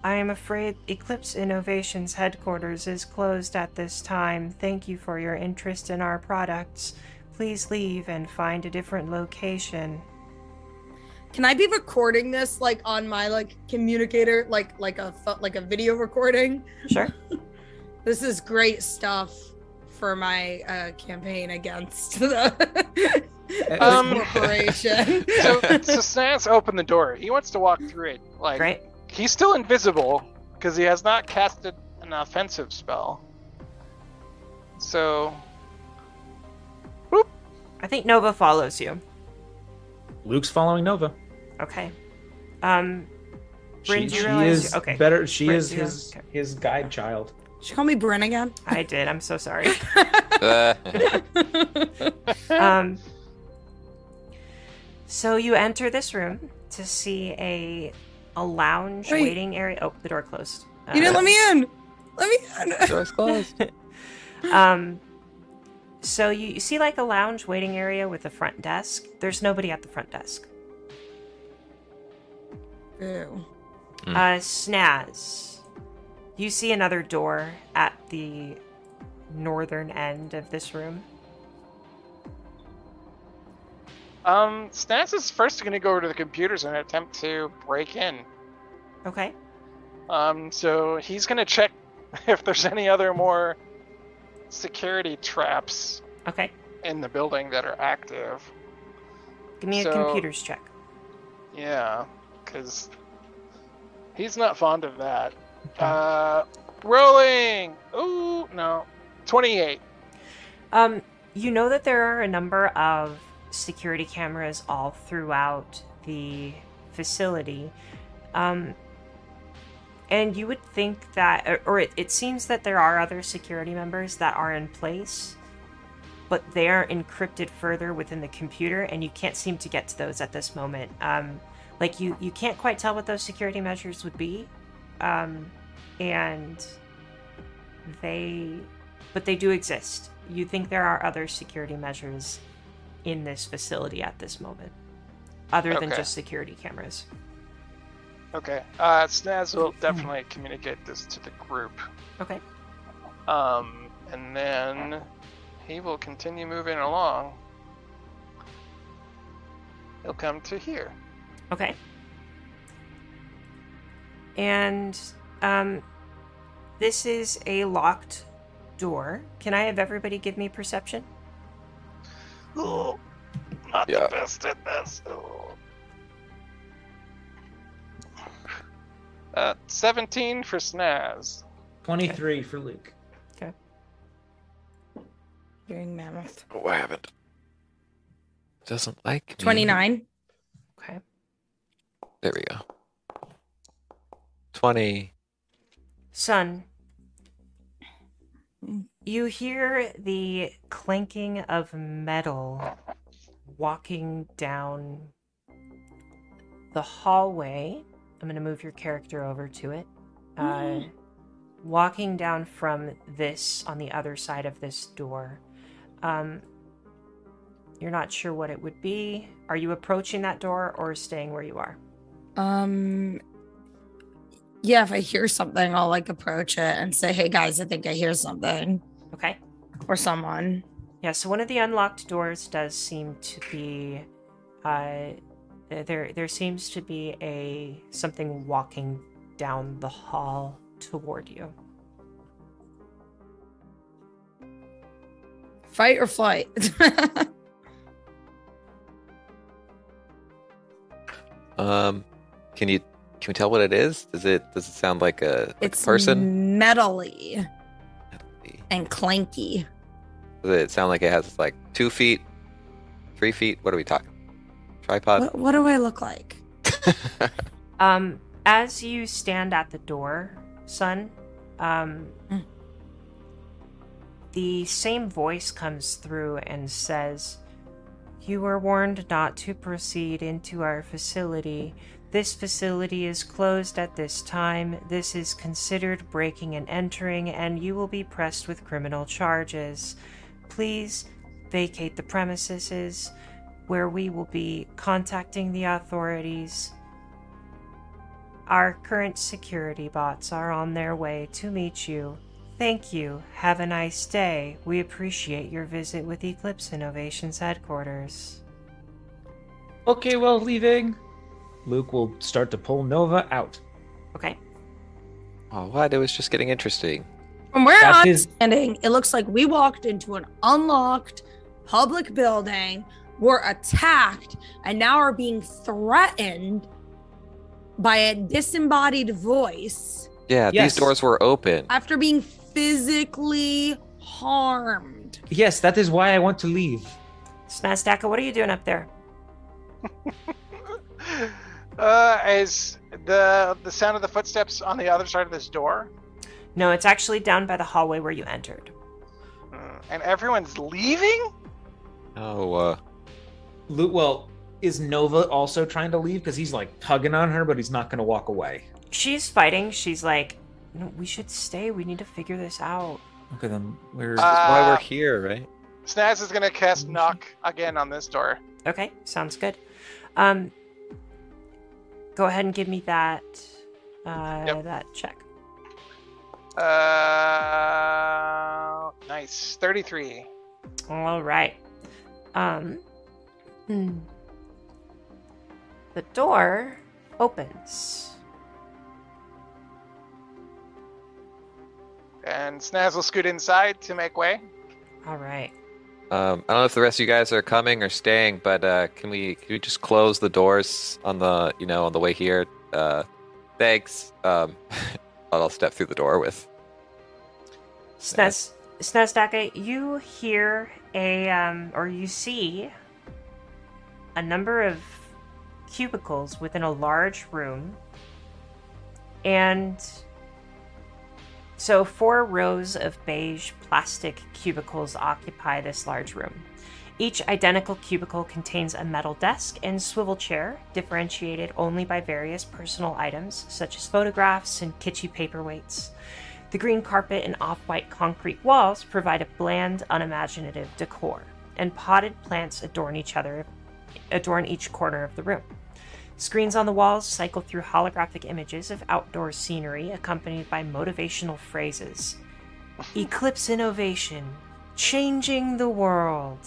S1: I am afraid Eclipse Innovations headquarters is closed at this time. Thank you for your interest in our products. Please leave and find a different location.
S8: Can I be recording this like on my like communicator, like like a like a video recording?
S1: Sure.
S8: This is great stuff for my uh, campaign against the
S3: Um,
S8: corporation.
S3: so so Snaz opened the door. He wants to walk through it. Like
S1: Great.
S3: he's still invisible because he has not casted an offensive spell. So
S1: I think Nova follows you.
S2: Luke's following Nova.
S1: Okay. Um, Bryn,
S2: she she is
S1: okay.
S2: better. She
S1: Bryn,
S2: is his
S1: okay.
S2: his guide child.
S8: She called me Bryn again?
S1: I did. I'm so sorry.
S4: Uh,
S1: um, so you enter this room to see a a lounge
S8: Wait.
S1: waiting area. Oh, the door closed.
S8: You didn't
S1: Uh,
S8: let me in. Let me in.
S4: door's closed.
S1: um, so you, you see like a lounge waiting area with a front desk. There's nobody at the front desk.
S8: Ew.
S4: Hmm.
S1: Uh, Snaz, you see another door at the northern end of this room.
S3: Um, Stance is first going to go over to the computers and attempt to break in.
S1: Okay.
S3: Um, so he's going to check if there's any other more security traps
S1: Okay.
S3: in the building that are active.
S1: Give me a computers check.
S3: Yeah, because he's not fond of that. Uh, rolling. Ooh, no, twenty-eight.
S1: Um, you know that there are a number of security cameras all throughout the facility. Um, and you would think that, or- it, it seems that there are other security members that are in place, but they are encrypted further within the computer, and you can't seem to get to those at this moment. Um, like you, you can't quite tell what those security measures would be, um, and they but they do exist. You think there are other security measures in this facility at this moment, other than
S3: Okay.
S1: just security cameras.
S3: Okay. Uh, Snaz will definitely communicate this to the group.
S1: Okay.
S3: Um, and then he will continue moving along. He'll come to here.
S1: Okay. And um, this is a locked door. Can I have everybody give me perception?
S3: Oh, not
S4: Yeah.
S3: the best at this. Oh. Uh, 17 for Snaz.
S2: 23 for Luke. Okay.
S8: Doing mammoth.
S4: Oh, I haven't. Doesn't like me.
S8: 29.
S1: Okay.
S4: There we go. Twenty.
S1: Sun, you hear the clanking of metal walking down the hallway. I'm going to move your character over to it. Uh, walking down from this on the other side of this door. Um, you're not sure what it would be. Are you approaching that door or staying where you are?
S8: Um, yeah, if I hear something, I'll like approach it and say, "Hey guys, I think I hear something,"
S1: Okay.
S8: or someone.
S1: Yeah, so one of the unlocked doors does seem to be uh there there seems to be a something walking down the hall toward you.
S8: Fight or flight.
S4: Um, can you can we tell what it is? Does it does it sound like a, like
S8: it's
S4: a person?
S8: metally and clanky.
S4: Does it sound like it has like two feet, three feet? What are we talking? Tripod.
S8: What, what do I look like?
S1: Um as you stand at the door, Sun, um
S8: Mm.
S1: the same voice comes through and says, You were warned not to proceed into our facility. This facility is closed at this time. This is considered breaking and entering, and you will be pressed with criminal charges. Please vacate the premises where we will be contacting the authorities. Our current security bots are on their way to meet you. Thank you. Have a nice day. We appreciate your visit with Eclipse Innovations headquarters.
S2: Okay, well, leaving. Luke will start to pull Nova out.
S1: Okay.
S4: Oh, what? It was just getting interesting.
S8: From where
S2: That
S8: I'm
S2: is-
S8: standing, it looks like we walked into an unlocked public building, were attacked, and now are being threatened by a disembodied voice
S4: Yeah,
S2: Yes.
S4: these doors were open.
S8: after being physically harmed.
S2: Yes, that is why I want to leave.
S1: Snazdaka, what are you doing up there?
S3: Uh, is the the sound of the footsteps on the other side of this door?
S1: No, it's actually down by the hallway where you entered.
S3: Hmm, And everyone's leaving?
S4: Oh, uh,
S2: Lu- well, is Nova also trying to leave? Because he's like tugging on her, but he's not going to walk away.
S1: She's fighting. She's like, no, we should stay. We need to figure this out.
S2: Okay, then we're.
S3: Uh,
S4: why we're here, right?
S3: Snaz is gonna cast knock again on this door.
S1: Okay, sounds good. Um, go ahead and give me that uh,
S3: Yep.
S1: that check.
S3: Uh, nice. 33.
S1: All right. Um, hmm. the door opens.
S3: And Snaz will scoot inside to make way.
S1: All right.
S4: Um, I don't know if the rest of you guys are coming or staying, but uh, can we can we just close the doors on the you know on the way here? Uh, thanks. Um, I'll step through the door with.
S1: Snez, Snezdaka, you hear a um, or you see a number of cubicles within a large room, and so four rows of beige plastic cubicles occupy this large room. Each identical cubicle contains a metal desk and swivel chair, differentiated only by various personal items such as photographs and kitschy paperweights. The green carpet and off white concrete walls provide a bland, unimaginative decor, and potted plants adorn each other, adorn each corner of the room. Screens on the walls cycle through holographic images of outdoor scenery accompanied by motivational phrases. Eclipse innovation, changing the world,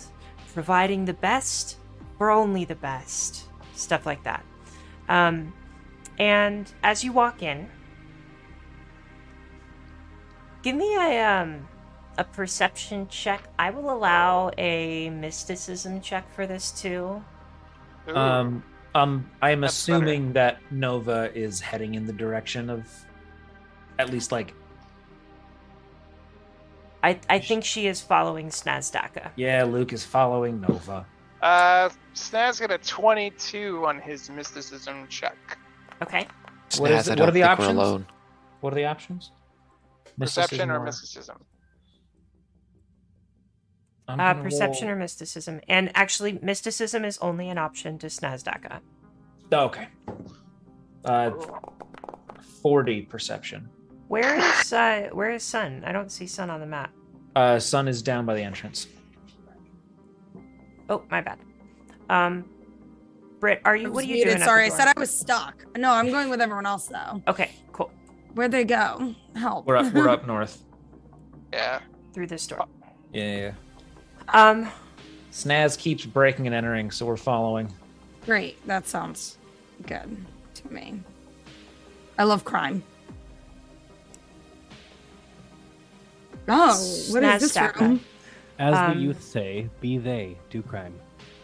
S1: providing the best for only the best. Stuff like that. Um, and as you walk in, Give me a um a perception check. I will allow a mysticism check for this too.
S2: Um, um, I'm
S3: That's better.
S2: assuming that Nova is heading in the direction of, at least like,
S1: I I think she is following Snazdaka.
S2: yeah, Luke is following Nova.
S3: Uh, Snaz got a 22 on his mysticism check.
S1: Okay.
S4: Snaz, I
S2: it- what are the options?
S4: Alone.
S2: What are the options?
S3: Perception or
S2: Mysticism
S3: mysticism?
S2: I'm
S1: Uh, perception
S2: roll-
S1: or mysticism, and actually, mysticism is only an option to Snazdaka.
S2: Oh, okay. Uh, forty perception.
S1: Where is uh where is Sun? I don't see Sun on the map.
S2: Uh, Sun is down by the entrance.
S1: Oh, my bad. Um, Britt, are you? What are you
S8: muted,
S1: doing?
S8: Sorry, I said I was stuck. No, I'm going with everyone else though.
S1: Okay, cool.
S8: Where'd they go? Help.
S2: We're up. We're up north.
S3: Yeah.
S1: Through this door.
S2: Yeah, yeah.
S1: Um,
S2: Snaz keeps breaking and entering, so we're following.
S8: Great. That sounds good to me. I love crime. Oh, what is this
S1: Snazdaka.
S8: room?
S6: As
S1: Um,
S6: the youth say, be they, do crime.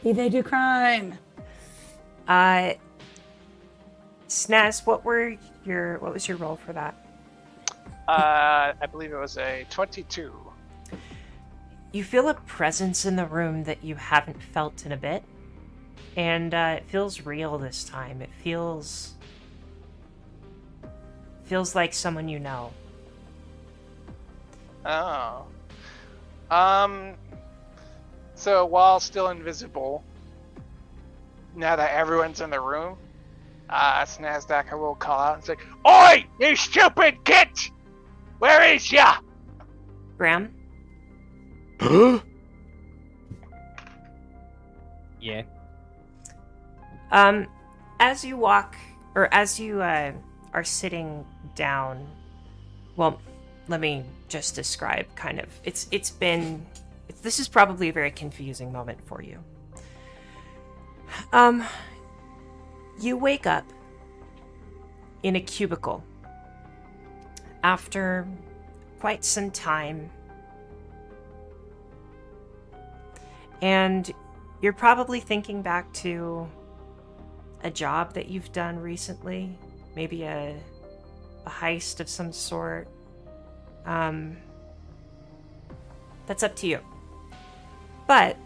S8: Be they do crime.
S1: Uh, Snaz, what were your what was your role for that?
S3: Uh, I believe it was a 22.
S1: You feel a presence in the room that you haven't felt in a bit, and uh, it feels real this time. It feels feels like someone you know.
S3: Oh. Um. So while still invisible, now that everyone's in the room, uh, Snazdaka will call out and say,
S10: Oi, you stupid git! Where is ya?
S1: Graham,
S6: Yeah.
S1: um, as you walk or as you uh, are sitting down, well, let me just describe kind of. It's it's been it's, this is probably a very confusing moment for you. Um, you wake up in a cubicle after quite some time. And you're probably thinking back to a job that you've done recently, maybe a, a heist of some sort. Um, that's up to you. But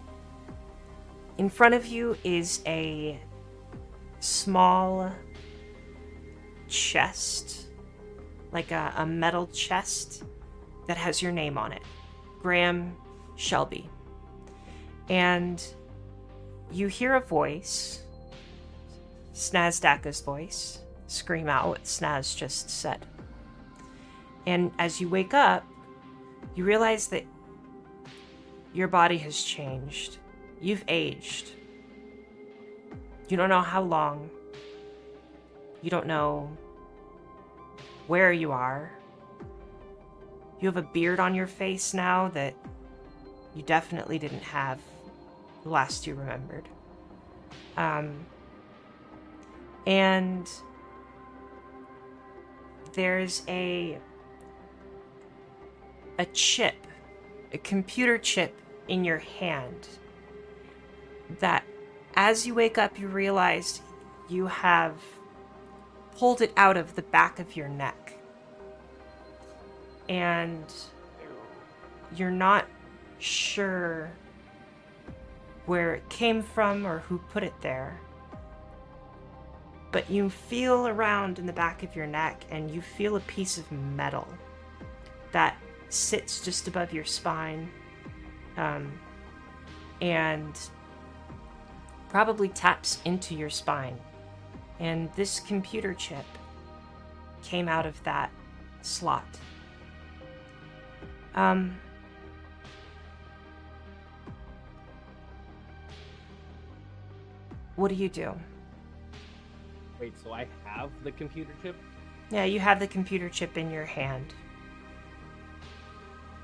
S1: in front of you is a small chest like a, a metal chest that has your name on it Graham Shelby. And you hear a voice, Snazdaka's voice, scream out what Snaz just said. And as you wake up, you realize that your body has changed. You've aged. You don't know how long. You don't know where you are. You have a beard on your face now that you definitely didn't have last you remembered. Um, and there's a a chip, a computer chip in your hand that as you wake up you realize you have pulled it out of the back of your neck. And you're not sure where it came from or who put it there. But you feel around in the back of your neck and you feel a piece of metal that sits just above your spine um, and probably taps into your spine. And this computer chip came out of that slot. Um, what do you do?
S6: Wait, so I have the computer chip?
S1: Yeah, you have the computer chip in your hand.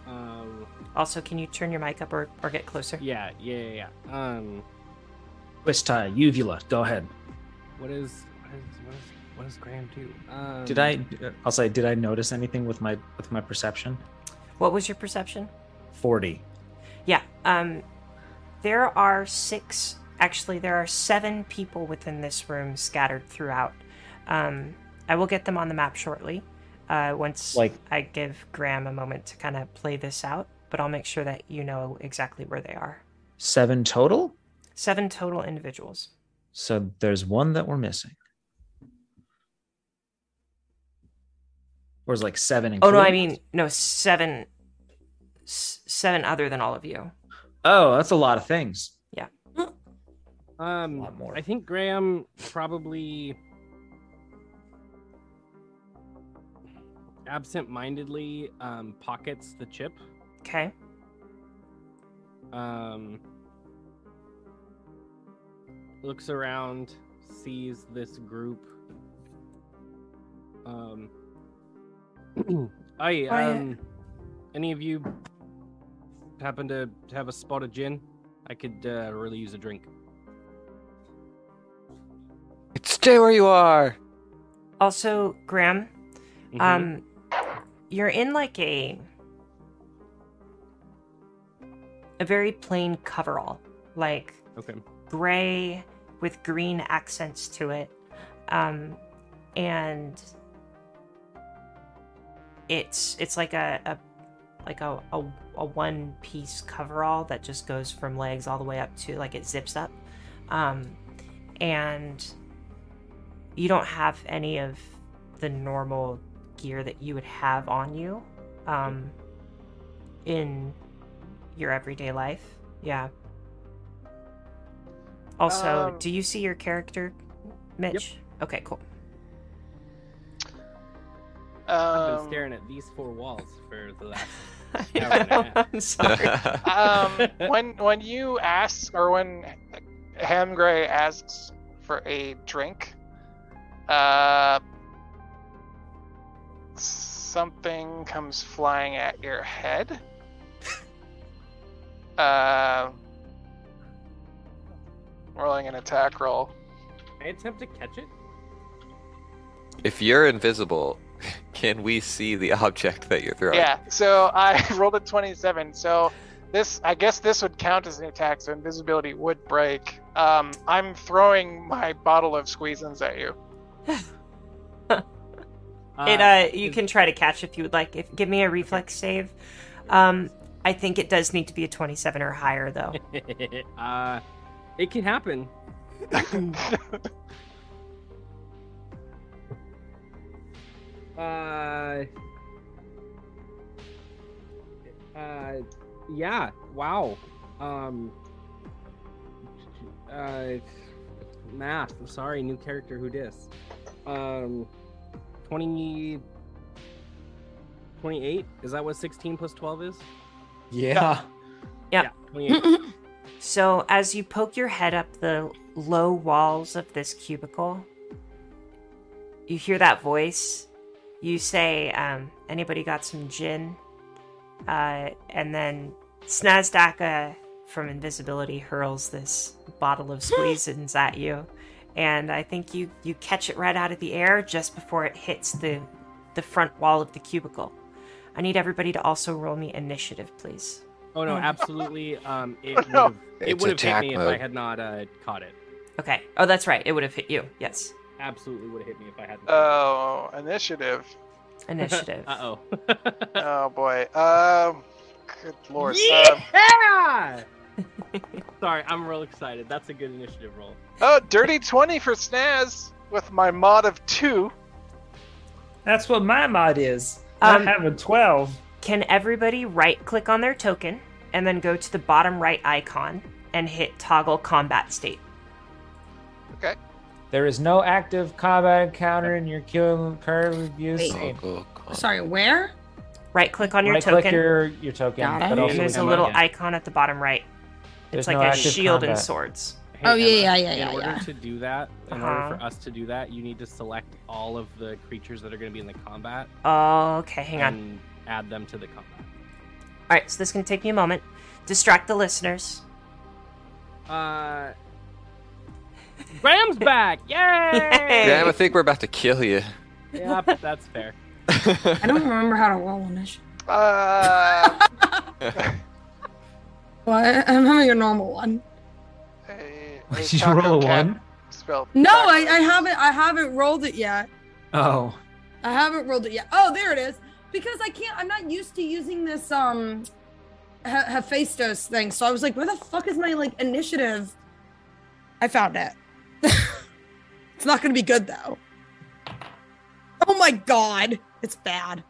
S6: Um,
S1: Also, can you turn your mic up or, or get closer?
S6: yeah, yeah, yeah. yeah. Um,
S2: Twist tie, uvula. Go ahead.
S6: what is what is what is what does Graham do? Um,
S2: Did I? I'll say, did I notice anything with my with my perception?
S1: What was your perception?
S2: Forty.
S1: Yeah. Um, there are six. Actually, there are seven people within this room scattered throughout. Um, I will get them on the map shortly. Uh, once
S2: Like-
S1: I give Graham a moment to kind of play this out, but I'll make sure that you know exactly where they are.
S2: Seven total.
S1: Seven total individuals.
S2: So there's one that we're missing. Or is like seven.
S1: Oh no, I mean no seven. s- Seven other than all of you.
S2: Oh, that's a lot of things.
S1: Yeah.
S6: Um,
S2: lot more.
S6: I think Graham probably absent-mindedly um, pockets the chip.
S1: Okay.
S6: Um, looks around, sees this group. Um, I um, any of you happen to have a spot of gin? I could uh, really use a drink.
S4: Stay where you are.
S1: Also, Graham,
S6: Mhm.
S1: um, you're in like a a very plain coverall, like
S6: okay.
S1: gray with green accents to it, um, and it's it's like a, a like a, a, a one piece coverall that just goes from legs all the way up to like it zips up, um, and you don't have any of the normal gear that you would have on you um, in your everyday life. Yeah. Also,
S3: Um,
S1: do you see your character, Mitch? Okay, cool.
S6: I've been
S3: Um,
S6: staring at these four walls for the last.
S1: I
S6: Hour and
S1: know. I'm sorry.
S3: um, when when you ask or when Hamgray asks for a drink, uh, something comes flying at your head. Uh, rolling an attack roll.
S6: I attempt to catch it.
S4: if you're invisible, can we see the object that you're throwing?
S3: Yeah, so I rolled a 27. So this, I guess this would count as an attack, so invisibility would break. Um, I'm throwing my bottle of squeezins at you.
S1: It uh, you can try to catch if you would like. If give me a reflex save. Um, I think it does need to be a 27 or higher though.
S6: uh, it can happen. Uh. Uh. Yeah. Wow. Um. Uh. Math. I'm sorry. New character. Who dis? Um. 20. 28? Is that what 16 plus 12 is?
S2: Yeah.
S1: Yep.
S6: 28.
S1: So as you poke your head up the low walls of this cubicle, you hear that voice. You say, um, "Anybody got some gin?" Uh, and then Snazdaka from invisibility hurls this bottle of squeezins at you, and I think you you catch it right out of the air just before it hits the the front wall of the cubicle. I need everybody to also roll me initiative, please.
S6: Oh no, absolutely. Um, it
S3: no.
S6: would've, it would have hit
S4: attack
S6: me if I had not uh, caught it.
S1: Okay. Oh, that's right. It would have hit you. Yes.
S6: Absolutely would have hit me if I hadn't.
S3: Oh, initiative.
S1: Initiative.
S6: uh oh.
S3: Oh boy. Um. Good lord. Um,
S6: yeah. Sorry, I'm real excited. That's a good initiative roll.
S3: oh, dirty twenty for Snaz with my mod of two.
S2: That's what my mod is.
S1: Um,
S2: I have a 12.
S1: Can everybody right click on their token and then go to the bottom right icon and hit toggle combat state?
S3: Okay.
S2: There is no active combat encounter in your kill curve review
S8: Wait.
S2: scene.
S8: Sorry, where?
S1: Right click on your
S2: right
S1: token,
S2: click your, your token.
S8: Got it.
S2: but also
S1: and there's a little
S2: again.
S1: icon at the bottom right.
S2: There's
S1: it's like
S2: no
S1: a
S2: active
S1: shield and swords.
S6: Hey,
S8: Oh, yeah,
S6: Emma,
S8: yeah, yeah, yeah,
S6: In order
S8: yeah.
S6: to do that, in
S1: Uh-huh.
S6: order for us to do that, you need to select all of the creatures that are going to be in the combat
S1: Oh, okay, hang on.
S6: add them to the combat.
S1: All right, so this can take me a moment. Distract the listeners.
S6: Uh, Graham's back! Yay!
S4: Damn, I think we're about to kill you.
S6: Yep, that's fair.
S8: I don't remember how to roll initiative.
S3: Uh.
S8: What? I'm having a normal one.
S3: a, a
S2: Did you
S3: taco
S2: roll a
S3: cat
S2: one?
S3: Spelled
S8: No, I,
S3: backwards.
S8: I haven't. I haven't rolled it yet.
S2: Oh.
S8: I haven't rolled it yet. Oh, there it is. Because I can't. I'm not used to using this um, he- Hephaestus thing. So I was like, where the fuck is my like initiative? I found it. it's not gonna be good though. Oh my god, it's bad.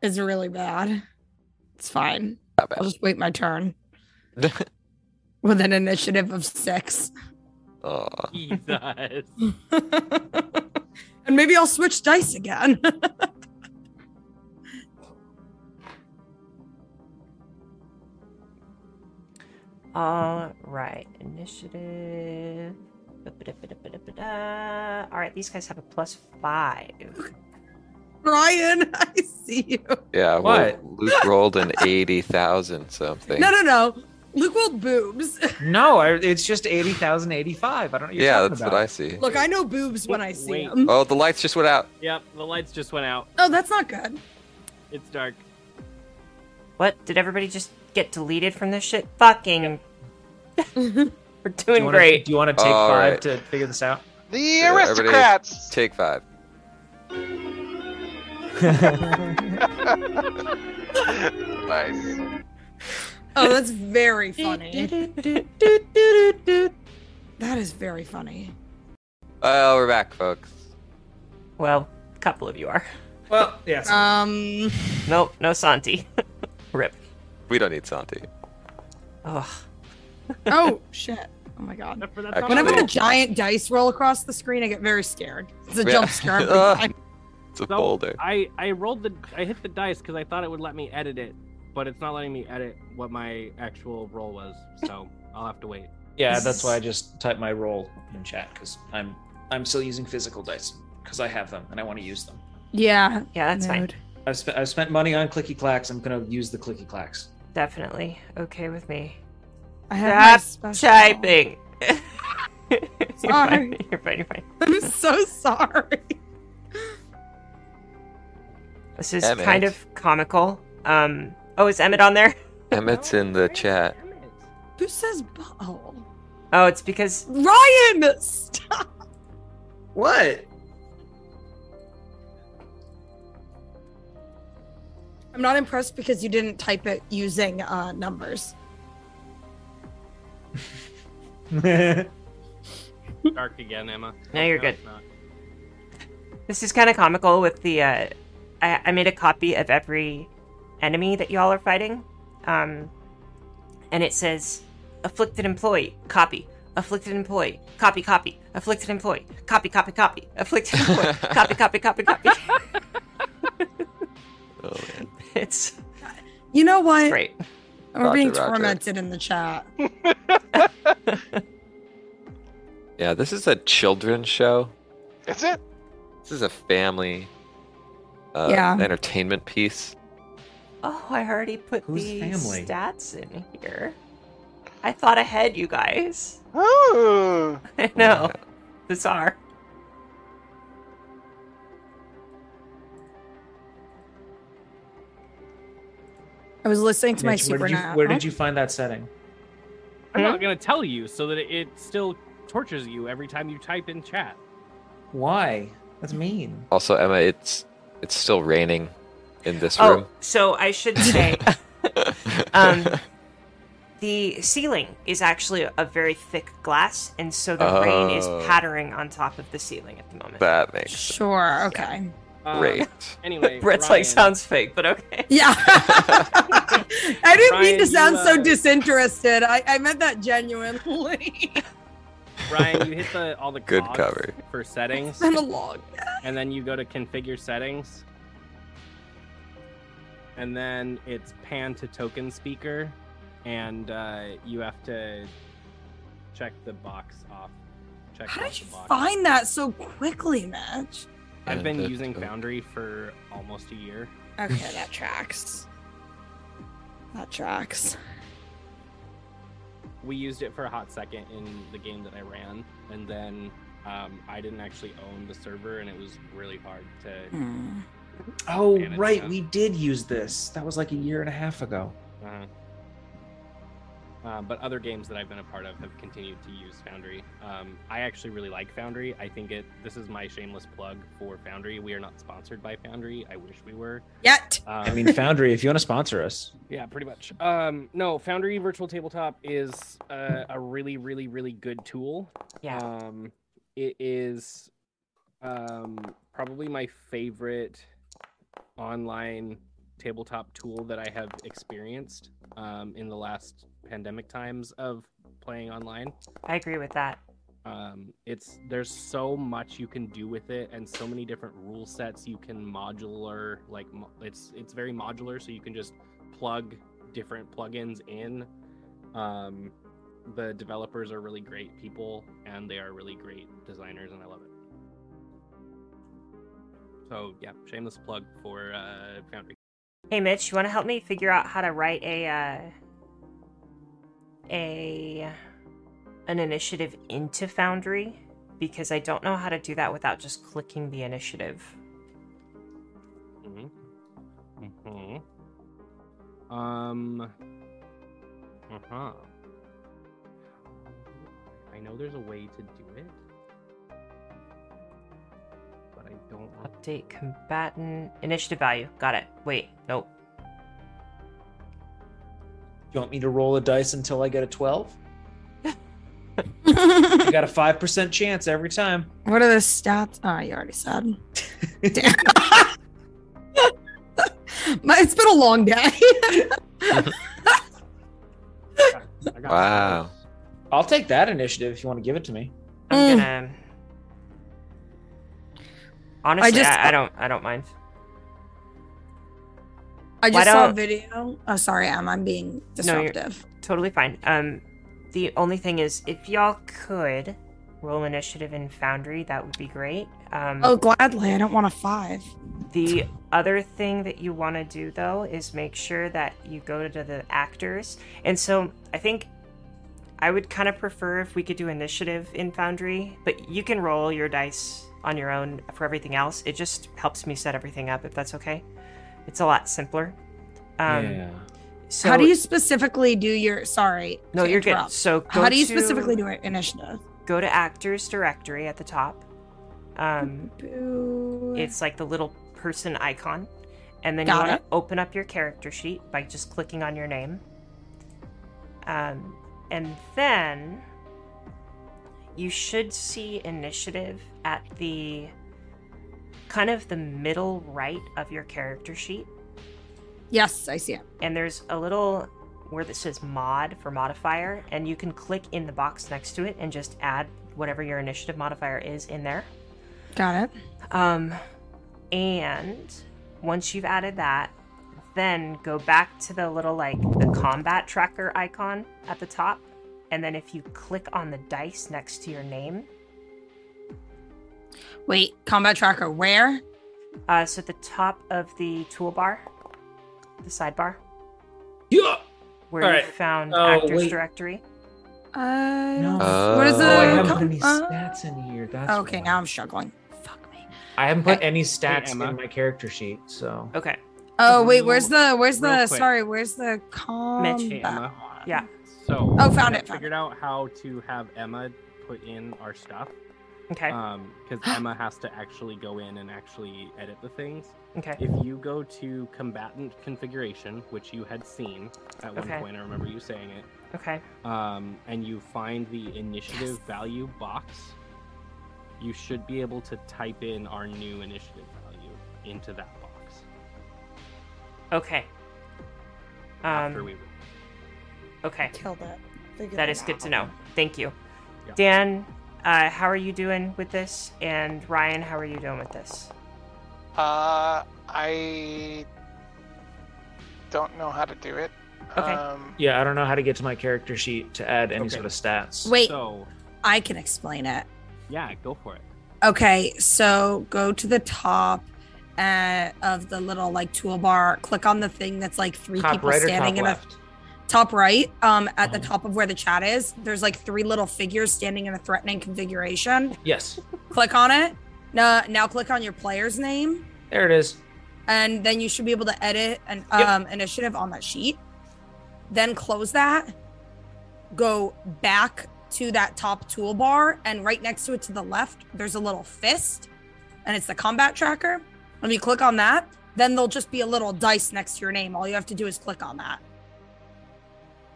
S8: It's really bad. It's fine.
S4: Not
S8: I'll just wait my turn with an initiative of six.
S4: Aw.
S6: Jesus.
S8: and maybe I'll switch dice again.
S1: All right, initiative. All right, these guys have a plus five.
S8: Ryan, I see you.
S4: Yeah, well, Luke rolled an 80,000 something.
S8: No, no, no. Luke rolled boobs.
S2: No, I, it's just 80,085. I don't know what you're
S4: yeah, that's
S2: about.
S4: what I see.
S8: Look, I know boobs when I see
S6: Wait.
S8: them.
S4: Oh, the lights just went out.
S6: Yep, the lights just went out.
S8: Oh, that's not good.
S6: It's dark.
S1: What? Did everybody just get deleted from this shit? Fucking. We're doing
S2: you wanna,
S1: great.
S2: Do you want to take
S4: All
S2: five
S4: right.
S2: to figure this out?
S3: The
S4: Yeah, everybody-
S3: aristocrats.
S4: Take five.
S3: nice.
S8: Oh, that's very funny. that is very funny.
S4: Oh, we're back, folks.
S1: Well, a couple of you are.
S2: Well, yes.
S8: Um,
S1: Nope, no Santi. Rip.
S4: We don't need Santi.
S1: Ugh.
S8: oh shit. Oh my god.
S6: Except for that
S4: Actually-
S8: Whenever the giant dice roll across the screen, I get very scared. It's a
S4: Yeah.
S8: jump scare every time.
S4: It's a
S6: So,
S4: boulder.
S6: I I rolled the I hit the dice because I thought it would let me edit it, but it's not letting me edit what my actual roll was. So I'll have to wait.
S2: yeah, that's why I just typed my roll in chat because I'm I'm still using physical dice because I have them and I want to use them.
S8: Yeah.
S1: Yeah, that's fine.
S2: I've spent I've spent money on clicky clacks. I'm gonna use the clicky clacks.
S1: Definitely okay with me.
S8: I have my
S1: Stop
S8: special.
S1: typing. you're,
S8: Sorry.
S1: fine. you're fine. You're fine.
S8: I'm so sorry.
S1: This is
S4: Emmett.
S1: kind of comical. Um. Oh, is Emmett on there?
S4: Emmett's in the chat.
S8: Who says butthole?
S1: Oh, it's because
S8: Ryan! Stop.
S2: What?
S8: I'm not impressed because you didn't type it using uh, numbers.
S6: Dark again, Emma.
S1: No, you're
S6: No,
S1: good. This is kind of comical with the. Uh, I, I made a copy of every enemy that y'all are fighting, um, and it says afflicted employee copy. Afflicted employee copy copy. Afflicted employee copy copy copy. Afflicted employee copy copy copy copy.
S4: Oh man.
S1: It's
S8: You know what?
S1: great.
S8: We're being
S4: Roger, roger.
S8: tormented in the chat.
S4: Yeah, this is a children's show.
S3: Is it?
S4: This is a family uh,
S8: Yeah.
S4: entertainment piece.
S1: Oh, I already put
S9: Who's
S1: the
S9: family?
S1: stats in here. I thought ahead, you guys.
S3: Oh,
S1: I know. Bizarre.
S8: I was listening to my
S9: Mitch, where
S8: super
S9: did, you, where
S8: Huh?
S9: did you find that setting?
S6: I'm not gonna tell you so that it, it still tortures you every time you type in chat.
S9: Why? That's mean.
S4: Also, Emma, it's it's still raining in this
S1: Oh,
S4: room.
S1: so I should say, um, the ceiling is actually a very thick glass, and so the rain is
S4: Oh.
S1: pattering on top of the ceiling at the moment.
S4: That makes
S8: Sure. Okay.
S6: Uh,
S4: great.
S6: Anyway,
S1: Brett's
S6: Ryan,
S1: like sounds fake, but okay.
S8: Yeah. I didn't mean to sound
S6: you,
S8: so
S6: uh,
S8: disinterested. I, I meant that genuinely.
S6: Ryan, you hit the all the
S4: Good cover.
S6: for settings,
S8: it's been a long.
S6: and then you go to configure settings, and then it's pan to token speaker, and uh, you have to check the box off. Check
S8: How
S6: off
S8: did you
S6: box.
S8: find that so quickly, Mitch?
S6: I've been
S4: And,
S6: using Foundry for almost a year.
S8: Okay, that tracks. That tracks.
S6: We used it for a hot second in the game that I ran, and then um, I didn't actually own the server, and it was really hard to.
S8: Hmm.
S9: Oh, right.
S6: that.
S9: We did use this. That was like a year and a half ago.
S6: Uh, uh, but other games that I've been a part of have continued to use Foundry. Um, I actually really like Foundry. I think it. This is my shameless plug for Foundry. We are not sponsored by Foundry. I wish we were.
S8: Yet.
S6: Um,
S9: I mean, Foundry, if you want to sponsor us.
S6: Yeah, pretty much. Um, no, Foundry Virtual Tabletop is uh, a really, really, really good tool.
S1: Yeah.
S6: Um, it is um, probably my favorite online tabletop tool that I have experienced um, in the last pandemic times of playing online.
S1: I agree with that.
S6: Um, it's there's so much you can do with it, and so many different rule sets you can modular. Like it's it's very modular, so you can just plug different plugins in. Um, the developers are really great people, and they are really great designers, and I love it. So yeah, shameless plug for uh, Foundry.
S1: Hey, Mitch, you want to help me figure out how to write a uh, a an initiative into Foundry? Because I don't know how to do that without just clicking the initiative.
S6: Mm-hmm. Mm-hmm. Um. Uh-huh. I know there's a way to do it, but I don't.
S1: Update combatant initiative value. Got it. Wait, nope.
S9: You want me to roll a dice until I get a 12? You got a 5% chance every time.
S8: What are the stats? Oh, you already said. Damn. My, it's been a long day.
S6: I got
S4: Wow.
S9: I'll take that initiative if you want to give it to me.
S1: I'm
S8: Mm.
S1: gonna. Honestly, I,
S8: just-
S1: I, don't. I don't mind.
S8: I just saw a video. Oh, sorry, Em. I'm being disruptive. No.
S1: Totally fine. Um, the only thing is, if y'all could roll initiative in Foundry, that would be great. Um,
S8: oh, gladly. I don't want a five.
S1: The other thing that you want to do though is make sure that you go to the actors. And so I think I would kind of prefer if we could do initiative in Foundry, but you can roll your dice on your own for everything else. It just helps me set everything up if that's okay. It's a lot simpler. Um,
S9: yeah.
S1: So
S8: How do you specifically do your? Sorry.
S1: No,
S8: to
S1: you're good.
S8: interrupt.
S1: So
S8: how do you
S1: to-
S8: specifically do it? Initiative.
S1: go to actors directory at the top. Um,
S8: Boo.
S1: it's like the little person icon and then
S8: Got
S1: you want to open up your character sheet by just clicking on your name um, and then you should see initiative at the kind of the middle right of your character sheet,
S8: Yes, I see it.
S1: and there's a little where this says mod for modifier, and you can click in the box next to it and just add whatever your initiative modifier is in there.
S8: Got it.
S1: Um, and once you've added that, then go back to the little like the combat tracker icon at the top, and then if you click on the dice next to your name,
S8: Wait, combat tracker where?
S1: uh, so at the top of the toolbar, the sidebar,
S2: Yeah.
S1: where
S2: All
S1: you
S2: right.
S1: found
S2: Oh,
S1: actors
S2: wait.
S1: directory.
S8: Uh,
S9: No.
S8: what is
S4: Oh,
S8: the?
S9: Oh, I haven't
S8: com-
S9: put any
S8: uh,
S9: stats in here. That's
S8: okay,
S9: why.
S8: now I'm struggling. Fuck me.
S9: I haven't put any stats
S6: Emma.
S9: in my character sheet, so
S1: Okay,
S8: Oh wait, where's the where's the
S6: quick.
S8: sorry, where's the
S1: Mitch.
S8: combat?
S6: Hey, Emma.
S1: yeah.
S6: So
S8: Oh, found it, found
S6: Figured out how to have Emma put in our stuff.
S1: Okay.
S6: Um, because Emma has to actually go in and actually edit the things.
S1: Okay.
S6: If you go to combatant configuration, which you had seen at one
S1: Okay.
S6: point, I remember you saying it.
S1: Okay.
S6: Um, and you find the initiative value box, you should be able to type in our new initiative value into that box
S1: Okay.
S6: after
S1: Um,
S6: we.
S1: okay.
S8: Killed it. Figured
S1: That
S8: it
S1: is good
S8: out.
S1: to know. Thank you.
S6: Yeah.
S1: Dan, uh, how are you doing with this? And Ryan, how are you doing with this?
S3: Uh, I don't know how to do it.
S1: Okay.
S3: Um,
S9: yeah, I don't know how to get to my character sheet to add any
S6: Okay.
S9: sort of stats.
S8: Wait,
S6: So
S8: I can explain it.
S6: yeah, go for it.
S8: Okay, so go to the top uh, of the little like toolbar. Click on the thing that's like three
S9: top
S8: people
S9: right or
S8: standing
S9: top
S8: in
S9: left?
S8: a top right. Um, at the
S9: Uh-huh.
S8: top of where the chat is, there's like three little figures standing in a threatening configuration.
S9: Yes,
S8: Click on it. Now, now click on your player's name,
S9: there it is.
S8: and then you should be able to edit an
S9: Yep.
S8: um, initiative on that sheet. Then close that. Go back to that top toolbar, and right next to it to the left, there's a little fist, and it's the combat tracker. When you click on that, then there'll just be a little dice next to your name. All you have to do is click on that.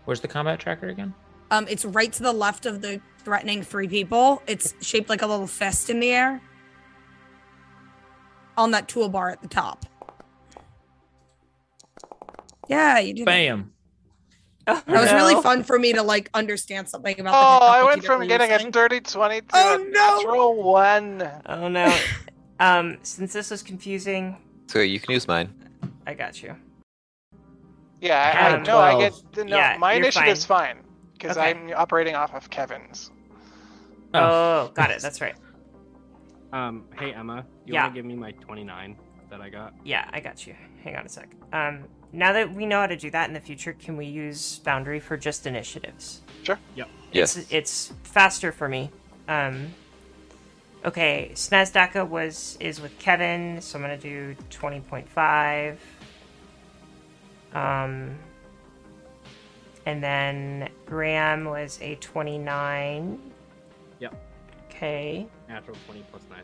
S9: Where's the combat tracker again?
S8: Um, it's right to the left of the threatening three people. It's shaped like a little fist in the air. On that toolbar at the top. Yeah, you did. it.
S9: Bam.
S8: That was really fun for me to like understand something about.
S3: oh,
S8: the
S3: I went from getting
S8: using.
S3: a dirty 20 to
S8: Oh,
S3: a
S8: no.
S3: natural one.
S1: Oh no. um, since this was confusing,
S4: So you can use mine.
S1: I got you.
S3: Yeah, I,
S9: had
S3: I no, I
S9: 12.
S3: get no.
S1: Yeah,
S3: my initiative's fine because
S1: Okay.
S3: I'm operating off of Kevin's.
S1: Oh, got it. That's right.
S6: Um, hey Emma, you
S1: Yeah.
S6: want to give me my 29 that I got?
S1: Yeah, I got you. Hang on a sec. Um, now that we know how to do that in the future, can we use Foundry for just initiatives?
S3: Sure.
S6: Yep.
S4: Yes.
S1: It's, it's faster for me. Um, okay, Snazdaka was is with Kevin, so I'm gonna do twenty point five. Um, and then Graham was a twenty nine.
S6: Yep.
S1: Okay.
S6: Natural 20 plus 9.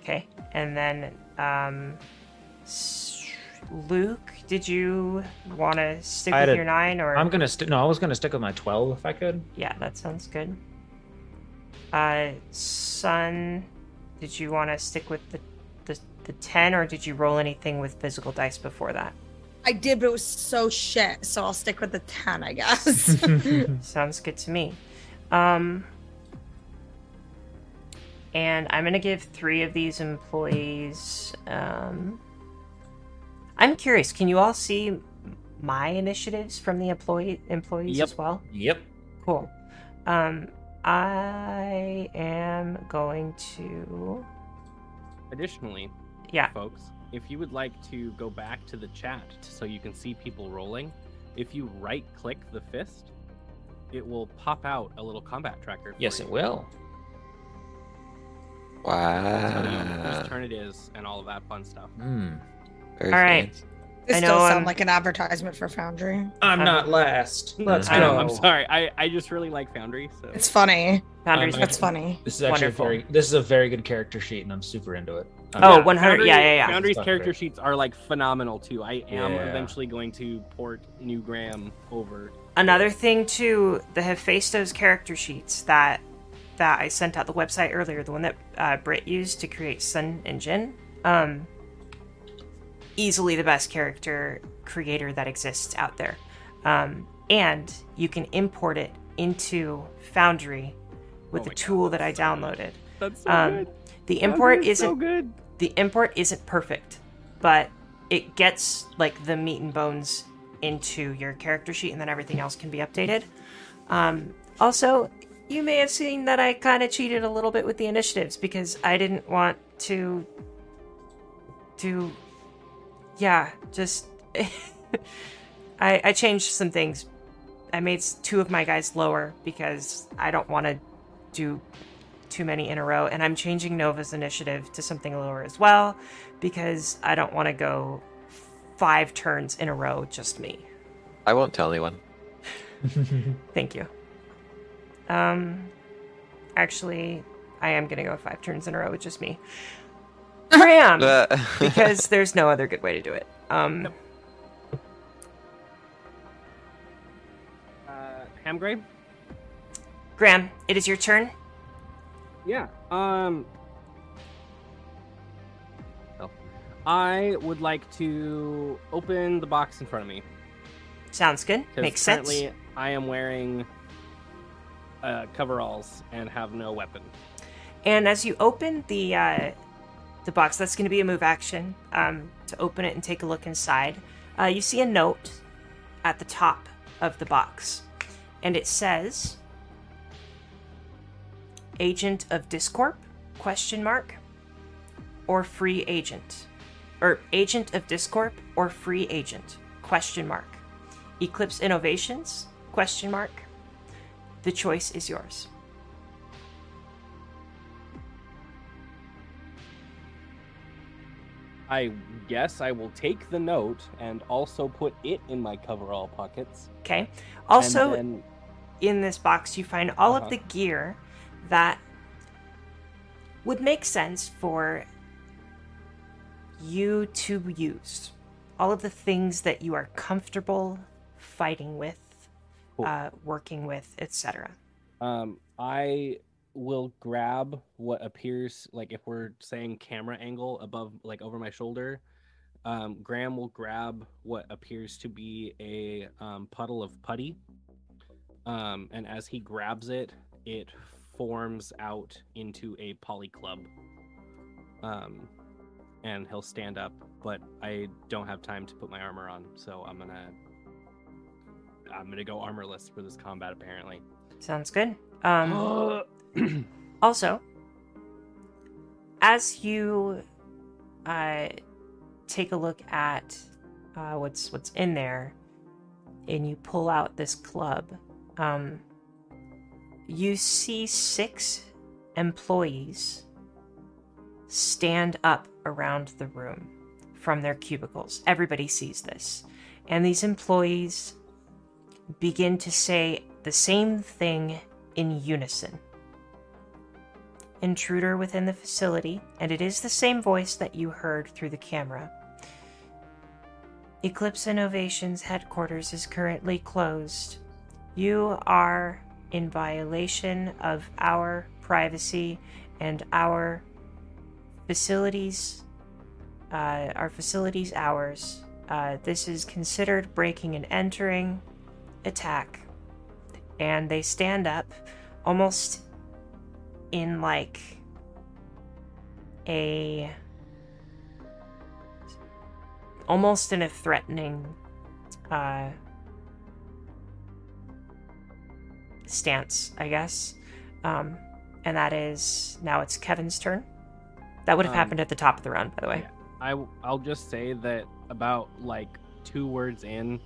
S1: Okay, and then um, Luke, did you want to stick
S9: I had
S1: with
S9: a-
S1: your nine or?
S9: I'm gonna stick. No, I was gonna stick with my twelve if I could.
S1: Yeah, that sounds good. Uh, Sun, did you want to stick with the, the the ten, or did you roll anything with physical dice before that?
S8: I did, but it was so shit. So I'll stick with the ten, I guess.
S1: Sounds good to me. Um, and I'm gonna give three of these employees. Um, I'm curious. Can you all see my initiatives from the employee employees
S6: Yep.
S1: as well?
S9: Yep.
S1: Cool. Um, I am going to.
S6: Additionally,
S1: Yeah.
S6: folks, if you would like to go back to the chat so you can see people rolling, if you right click the fist, it will pop out a little combat tracker. For
S9: Yes,
S6: you.
S9: it will.
S6: Tell you
S4: Wow.
S6: whose turn it is and all of that fun stuff.
S4: Very
S1: All right.
S4: fancy.
S8: this
S1: I know
S8: does sound
S1: I'm-
S8: like an advertisement for Foundry.
S9: I'm not last. Let's
S1: I
S9: go.
S1: know,
S6: I'm sorry. I, I just really like Foundry. So
S8: It's funny.
S1: Foundry's
S9: Um,
S8: That's funny.
S9: This is actually
S1: Wonderful.
S9: very. This is a very good character sheet, and I'm super into it. Um,
S1: Oh,
S6: Yeah,
S1: 100
S6: Foundry-
S1: yeah, yeah, yeah.
S6: Foundry's character
S9: great.
S6: sheets are like phenomenal too. I am
S9: Yeah.
S6: eventually going to port New Graham over.
S1: Another thing too, the Hephaistos character sheets that that I sent out the website earlier, the one that uh, Britt used to create Sun and Jin. Um, easily the best character creator that exists out there. Um, and you can import it into Foundry with
S6: Oh
S1: the
S6: my God,
S1: tool that I
S6: that's so good.
S1: downloaded.
S6: That's so
S1: Um,
S6: good.
S1: The import
S6: is
S1: isn't
S6: so good.
S1: The import isn't perfect, but it gets like the meat and bones into your character sheet, and then everything else can be updated. Um, also, you may have seen that I kind of cheated a little bit with the initiatives because I didn't want to. To. Yeah, just. I, I changed some things. I made two of my guys lower because I don't want to do too many in a row, and I'm changing Nova's initiative to something lower as well because I don't want to go five turns in a row, just me.
S4: I won't tell anyone.
S1: Thank you. Um, actually, I am gonna go five turns in a row with just me. Graham,
S4: Uh,
S1: because there's no other good way to do it. Um,
S6: Uh, Hamgray?
S1: Graham, it is your turn.
S6: Yeah. Um. Oh. I would like to open the box in front of me.
S1: Sounds good. Makes sense.
S6: currently I am wearing uh, coveralls and have no weapon.
S1: And as you open the uh, the box, that's going to be a move action um, to open it and take a look inside. Uh, you see a note at the top of the box, and it says "Agent of Discorp?" question mark or free agent or agent of Discorp or free agent question mark Eclipse Innovations question mark the choice is yours
S6: I guess I will take the note and also put it in my coverall pockets.
S1: Okay. Also,
S6: then,
S1: in this box, you find all
S6: Uh-huh.
S1: of the gear that would make sense for you to use. All of the things that you are comfortable fighting with,
S6: Cool.
S1: uh, working with, etc.
S6: um, I will grab what appears like if we're saying camera angle above, like over my shoulder. Um, Graham will grab what appears to be a um, puddle of putty. Um, and as he grabs it, it forms out into a poly club. Um, and he'll stand up, but I don't have time to put my armor on, so I'm gonna I'm gonna go armorless for this combat apparently.
S1: Sounds good. Um, also, as you uh, take a look at uh, what's what's in there, and you pull out this club, um, you see six employees stand up around the room from their cubicles. Everybody sees this, and these employees begin to say the same thing in unison. Intruder within the facility, and it is the same voice that you heard through the camera. Eclipse Innovations headquarters is currently closed. You are in violation of our privacy and our facilities, uh, our facilities hours. Uh, this is considered breaking and entering attack and they stand up almost in like a almost in a threatening uh stance i guess um and that is now it's kevin's turn that would have
S6: Um,
S1: happened at the top of the round by the way
S6: Yeah. I I'll just say that about like two words in,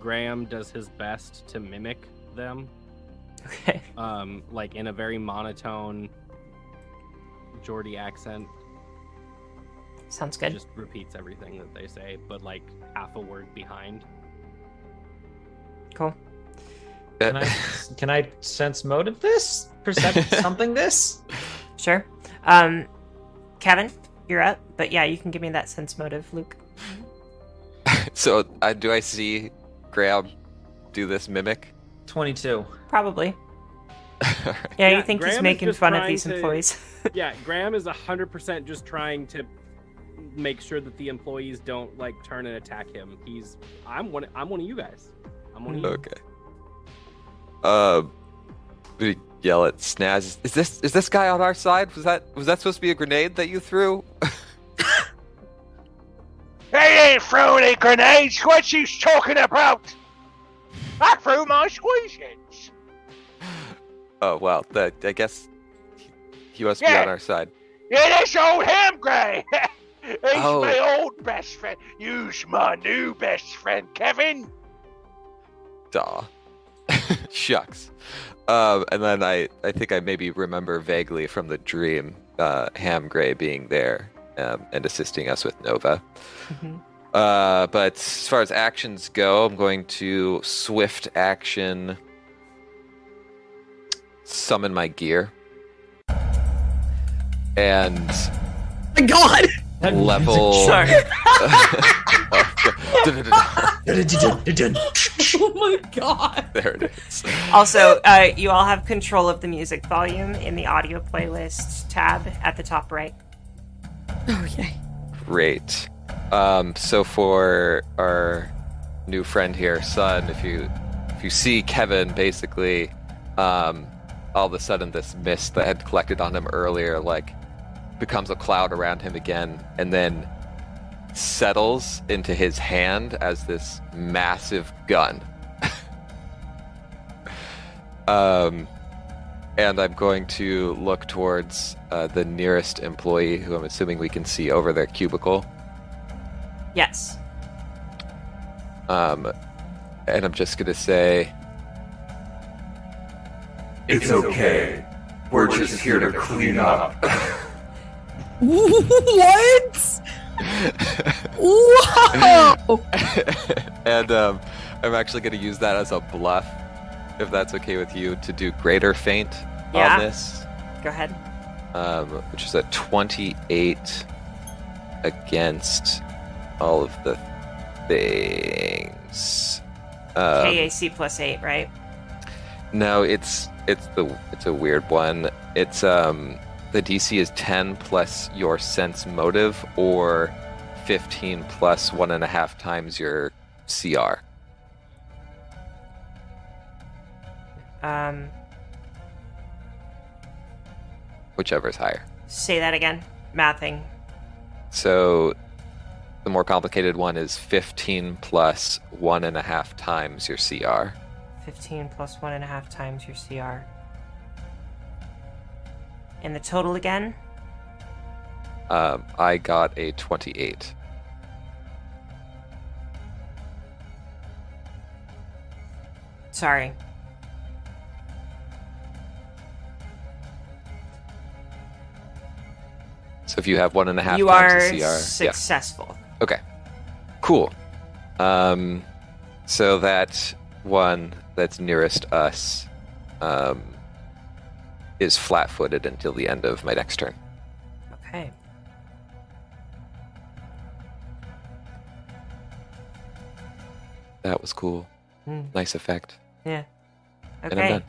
S6: Graham does his best to mimic them.
S1: okay
S6: Um, like in a very monotone Geordie accent.
S1: sounds good
S6: Just repeats everything that they say, but like half a word behind.
S1: cool
S2: Can I can I sense motive this? Percept something this?
S1: sure um kevin you're up but yeah you can give me that sense motive luke
S4: so uh, do I see Graham do this mimic?
S2: 22.
S1: Probably. Yeah, you think
S6: Graham
S1: he's making fun of these
S6: to-
S1: employees.
S6: yeah, Graham is hundred percent just trying to make sure that the employees don't like turn and attack him. He's I'm one I'm one of you guys. I'm one of you.
S4: Okay. Uh, we yell at Snaz. Is this is this guy on our side? Was that was that supposed to be a grenade that you threw?
S10: They ain't throwing any grenades. What you talking about? I threw my squeezins.
S4: oh well, that I guess he, he must be on our side.
S10: Yeah, that's old Ham Gray. He's
S4: Oh.
S10: my old best friend. You's my new best friend, Kevin.
S4: Daw. Shucks. Um, and then I, I think I maybe remember vaguely from the dream uh, Ham Gray being there um, and assisting us with Nova. Uh, but as far as actions go, I'm going to swift action summon my gear and
S8: My God.
S4: Level.
S1: Sorry.
S8: oh my God.
S4: there it is.
S1: Also, uh, you all have control of the music volume in the audio playlist tab at the top right.
S8: Okay.
S4: Great. Um, so for our new friend here, Sun, if you if you see Kevin, basically, um, all of a sudden this mist that had collected on him earlier, like, becomes a cloud around him again, and then settles into his hand as this massive gun. um, and I'm going to look towards uh, the nearest employee, who I'm assuming we can see over their cubicle.
S1: Yes.
S4: Um, and I'm just gonna say,
S11: It's okay. We're just here to clean up.
S8: what? Whoa!
S4: and um, I'm actually gonna use that as a bluff, if that's okay with you, to do greater feint
S1: Yeah.
S4: on this,
S1: Go ahead.
S4: um, which is a 28 against all of the things. Um,
S1: KAC plus eight, right?
S4: No, it's it's the it's a weird one. It's um the DC is ten plus your sense motive or fifteen plus one and a half times your CR.
S1: Um,
S4: Whichever is higher.
S1: say that again. Mathing.
S4: So the more complicated one is fifteen plus one and a half times your CR.
S1: 15 plus one and a half times your CR. And the total again?
S4: Um, I got a twenty-eight.
S1: Sorry.
S4: So if you have one and a half
S1: you
S4: times
S1: are
S4: the CR, yeah.
S1: successful.
S4: Okay. Cool. Um, so that one that's nearest us um, is flat footed until the end of my next turn.
S1: Okay.
S4: That was cool.
S1: Hmm.
S4: Nice effect.
S1: Yeah.
S4: And I'm
S1: Okay.
S4: done.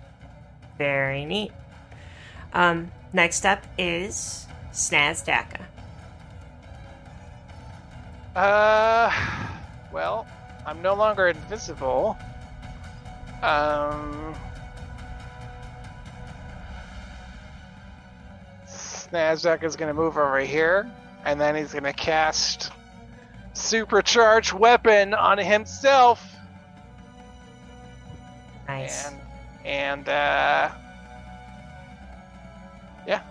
S1: Very neat. Um, next up is Snazdaka.
S3: Uh, well, I'm no longer invisible. Um, Snazak is gonna move over here, and then he's gonna cast supercharged weapon on himself,
S1: Nice.
S3: and and uh, yeah,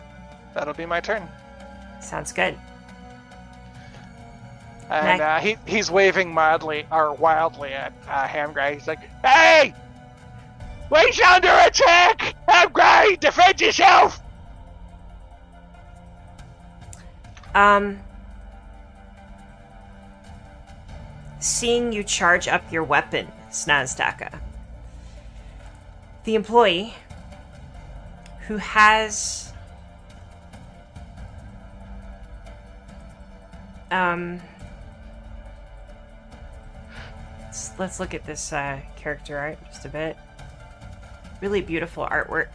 S3: that'll be my turn.
S1: Sounds good.
S3: And uh, he, he's waving mildly or wildly at uh, Hamgray. He's like, "Hey, we're under attack! Hamgray, defend yourself!"
S1: Um, seeing you charge up your weapon, Snazdaka, the employee who has um let's, let's look at this uh, character art just a bit really beautiful artwork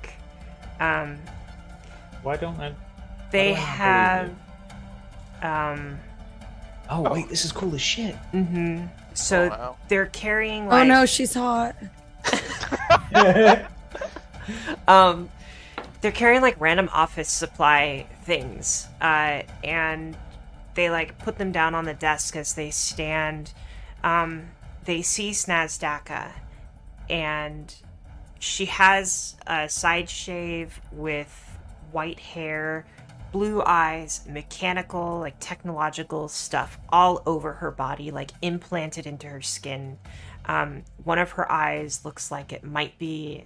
S1: um
S9: Why don't I?
S1: they
S9: don't
S1: have um
S9: Oh, wait, this is cool as shit.
S1: Mm-hmm. So
S3: Oh, wow.
S1: they're carrying
S8: Oh no, she's hot.
S1: um they're carrying like random office supply things uh and they like put them down on the desk as they stand um they see snazdaka and she has a side shave with white hair blue eyes mechanical like technological stuff all over her body like implanted into her skin um, one of her eyes looks like it might be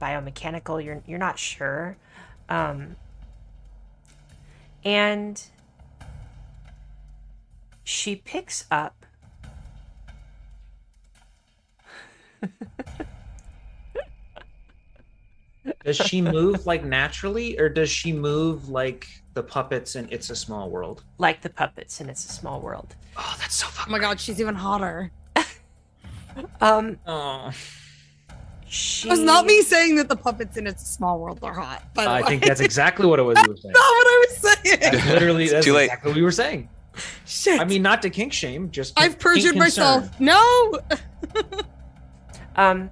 S1: biomechanical. You're you're not sure, um, and she picks up.
S9: Does she move like naturally, or does she move like the puppets in It's a Small World?
S1: like the puppets and it's a small world.
S9: Oh, that's so
S8: Oh my god, she's even hotter.
S1: Um,
S9: Oh,
S1: she
S8: It was not me saying that the puppets in It's a Small World are hot. But
S9: I think that's exactly what it was. You were saying.
S8: not what I was saying.
S9: That's literally that's
S4: too late.
S9: exactly what we were saying.
S8: Shit.
S9: I mean, not to kink shame, just
S8: I've perjured myself. No.
S1: Um,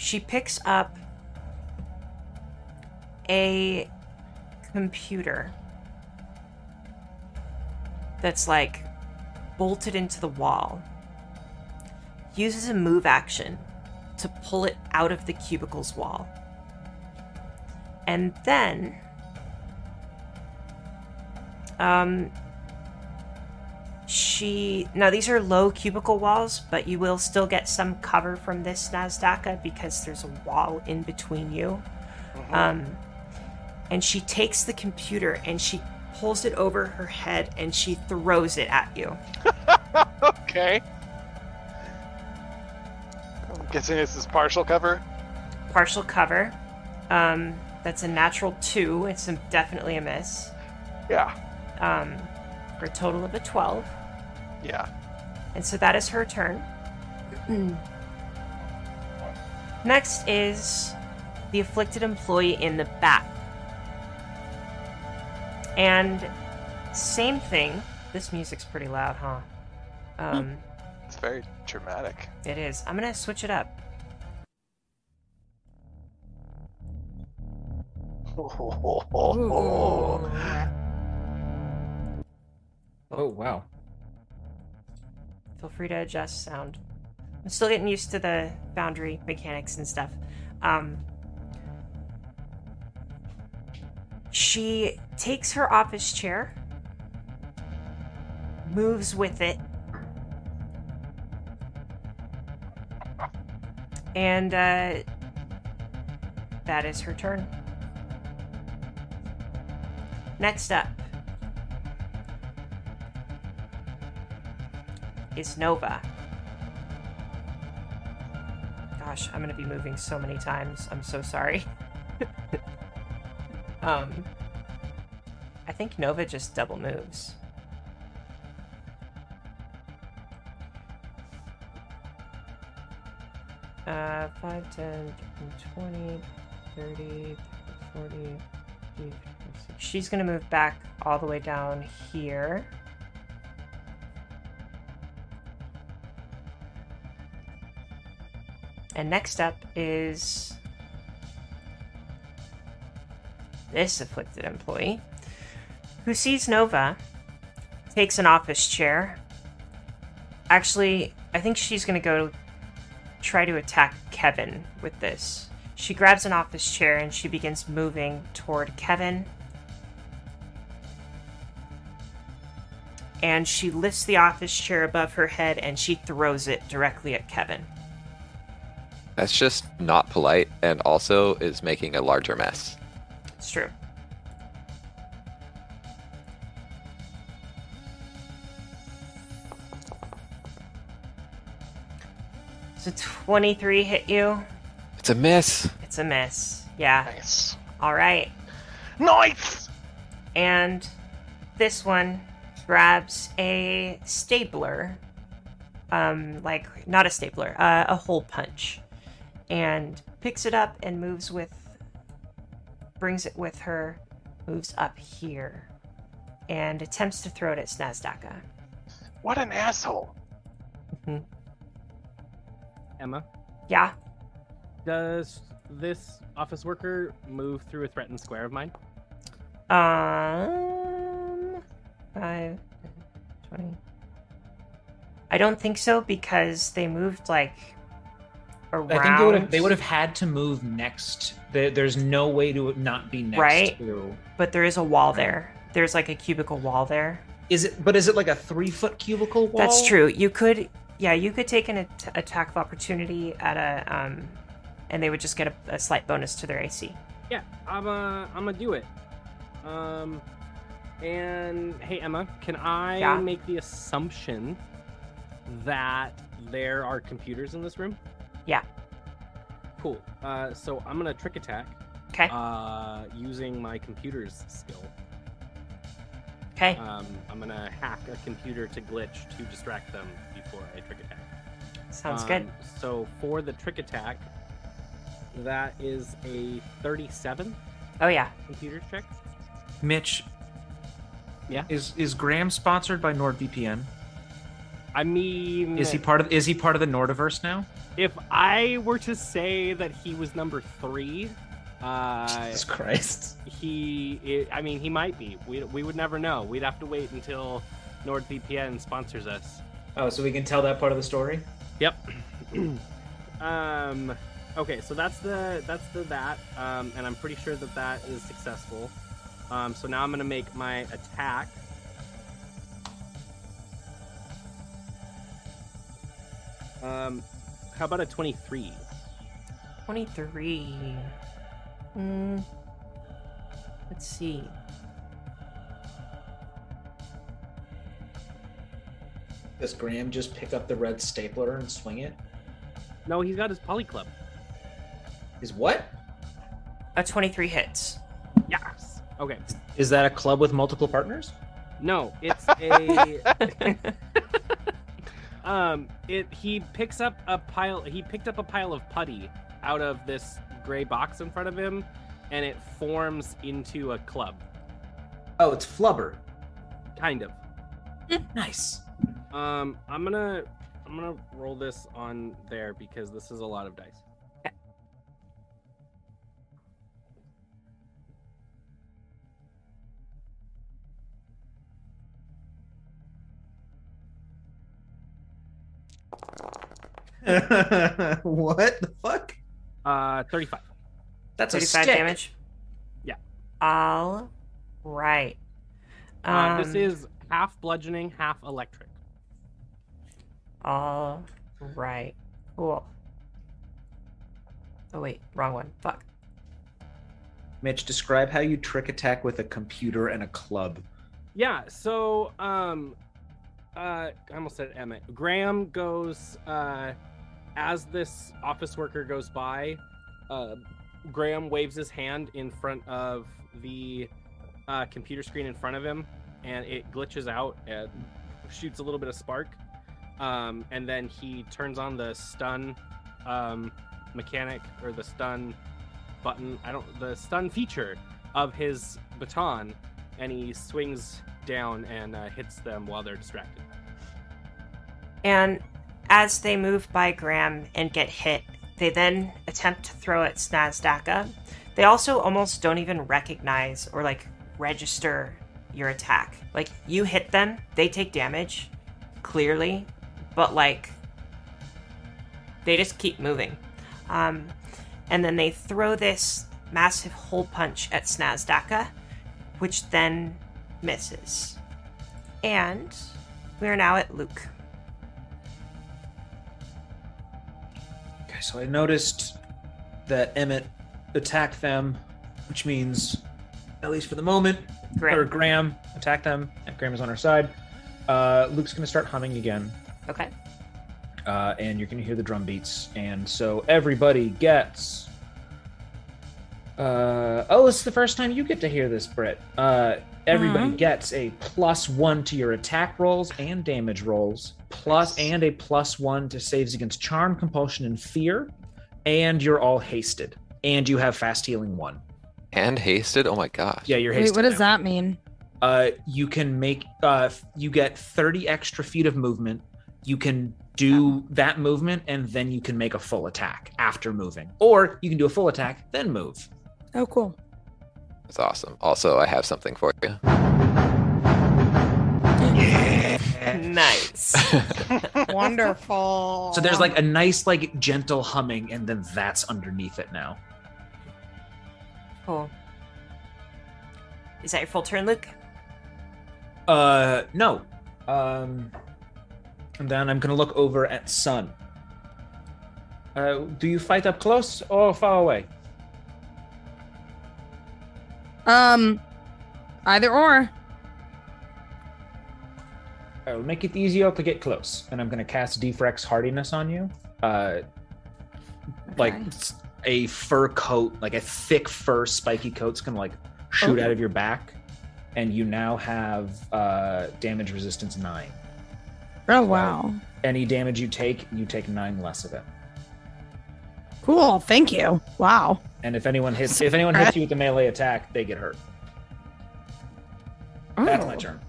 S1: she picks up a computer that's like bolted into the wall. Uses a move action to pull it out of the cubicle's wall. And then um she now these are low cubicle walls, but you will still get some cover from this Nasdaka because there's a wall in between you. Um, and she takes the computer and she pulls it over her head and she throws it at you.
S3: okay. I'm guessing this is partial cover.
S1: Partial cover. Um, that's a natural two. It's a, definitely a miss.
S3: Yeah.
S1: Um, for a total of a twelve.
S3: Yeah.
S1: And so that is her turn. Next is the afflicted employee in the back. And same thing. This music's pretty loud, huh? Um,
S3: It's very dramatic.
S1: it is. I'm gonna switch it up.
S9: Oh wow.
S1: Feel free to adjust sound. I'm still getting used to the Foundry mechanics and stuff. Um, she takes her office chair, moves with it, and uh, that is her turn. Next up is Nova. Gosh, I'm gonna be moving so many times. I'm so sorry. um, I think Nova just double moves. Uh, 5, 10, 20, 30, 40, 50, 56. She's gonna move back all the way down here. And next up is this afflicted employee who sees Nova, takes an office chair. Actually, I think she's going to go try to attack Kevin with this. She grabs an office chair and she begins moving toward Kevin. And she lifts the office chair above her head and she throws it directly at Kevin.
S4: That's just not polite and also is making a larger mess.
S1: It's true. So 23 hit you.
S4: It's a miss.
S1: It's a miss. Yeah.
S3: Nice.
S1: All right.
S3: Nice.
S1: And this one grabs a stapler. Um, like not a stapler, uh, a hole punch, and picks it up and moves with, brings it with her, moves up here, and attempts to throw it at Snazdaka.
S3: What an asshole.
S6: Emma,
S1: Yeah.
S6: does this office worker move through a threatened square of mine?
S1: Um, five, 20. I don't think so because they moved like around.
S2: I think they would have they would have had to move next. There's no way to not be next
S1: Right.
S2: to.
S1: But there is a wall there. There's like a cubicle wall there.
S2: Is it? But is it like a three foot cubicle wall?
S1: That's true. You could, yeah, you could take an at- attack of opportunity at a, um, and they would just get a, a slight bonus to their AC.
S6: Yeah, I'm uh, I'm gonna do it. Um, and hey Emma, can I
S1: Yeah?
S6: make the assumption that there are computers in this room?
S1: Yeah.
S6: Cool. Uh, so I'm gonna trick attack.
S1: 'Kay.
S6: Uh, using my computer's skill.
S1: Okay.
S6: Um, I'm gonna hack a computer to glitch to distract them before I trick attack.
S1: Sounds good.
S6: Um, So for the trick attack, that is a 37
S1: Oh yeah.
S6: computer check.
S2: Mitch.
S6: Yeah.
S2: Is is Graham sponsored by NordVPN?
S6: I mean,
S2: Is he part of? Is he part of the Nordiverse now?
S6: If I were to say that he was number three, uh,
S2: Jesus Christ.
S6: he, I mean, he might be. We, we would never know. We'd have to wait until NordVPN sponsors us.
S2: Oh, so we can tell that part of the story.
S6: Yep. um. Okay, so that's the that's the that, um, and I'm pretty sure that that is successful. Um, so now I'm gonna make my attack. Um, how about a 23?
S1: 23. Hmm. Let's see.
S2: Does Graham just pick up the red stapler and swing it?
S6: No, he's got his poly club.
S2: Is what?
S1: A 23 hits.
S6: Yes. Okay.
S2: Is that a club with multiple partners?
S6: No, it's a. um, it he picks up a pile. He picked up a pile of putty out of this gray box in front of him, and it forms into a club.
S2: Oh, it's flubber.
S6: Kind of.
S2: Nice.
S6: Um, I'm gonna I'm gonna roll this on there because this is a lot of dice.
S2: what the fuck?
S6: Uh, 35.
S2: That's a
S1: 35
S2: stick.
S1: damage.
S6: Yeah.
S1: All right.
S6: Uh, this
S1: Um,
S6: is half bludgeoning, half electric.
S1: All right. Cool. Oh wait, wrong one. Fuck.
S2: Mitch, describe how you trick attack with a computer and a club.
S6: Yeah, so um uh I almost said Emmett. Graham goes uh as this office worker goes by, uh Graham waves his hand in front of the uh, computer screen in front of him and it glitches out and shoots a little bit of spark. Um, and then he turns on the stun um, mechanic or the stun button. I don't the stun feature of his baton, and he swings down and uh, hits them while they're distracted.
S1: And as they move by Graham and get hit, they then attempt to throw at Snazdaka. They also almost don't even recognize or like register your attack. Like you hit them, they take damage, clearly, but like they just keep moving. Um, and then they throw this massive hole punch at Snazdaka, which then misses. And we are now at Luke.
S2: Okay, so I noticed that Emmett attacked them, which means, at least for the moment,
S1: Graham.
S2: or Graham attacked them, and Graham is on our side. Uh, Luke's going to start humming again,
S1: Okay.
S2: uh, and you're going to hear the drum beats. And so everybody gets. Uh, oh, this is the first time you get to hear this, Britt. Uh, everybody
S8: Mhm.
S2: gets a plus one to your attack rolls and damage rolls, plus and a plus one to saves against charm, compulsion, and fear. And you're all hasted, and you have fast healing one.
S4: And hasted. Oh my gosh.
S2: Yeah, you're hasted.
S8: Wait, what does
S2: now.
S8: that mean?
S2: Uh, you can make uh, you get 30 extra feet of movement. You can do that movement and then you can make a full attack after moving, or you can do a full attack then move.
S8: Oh, cool.
S4: That's awesome. Also, I have something for you.
S1: nice.
S8: Wonderful.
S2: So there's like a nice like gentle humming, and then that's underneath it now.
S1: Cool. Is that your full turn, Luke?
S2: Uh, no. Um, and then I'm gonna look over at Sun. Uh, do you fight up close or far away?
S8: Um, either or.
S2: I will make it easier to get close, and I'm gonna cast Defrex Hardiness on you. Uh, like
S8: Okay.
S2: a fur coat, like a thick fur, spiky coat's gonna like shoot
S8: Oh.
S2: out of your back, and you now have uh, damage resistance nine.
S8: Oh wow.
S2: Any damage you take, you take nine less of it.
S8: Cool. Thank you. Wow.
S2: And if anyone hits, if anyone hits you with a melee attack, they get hurt. That's my
S8: Oh.
S2: turn.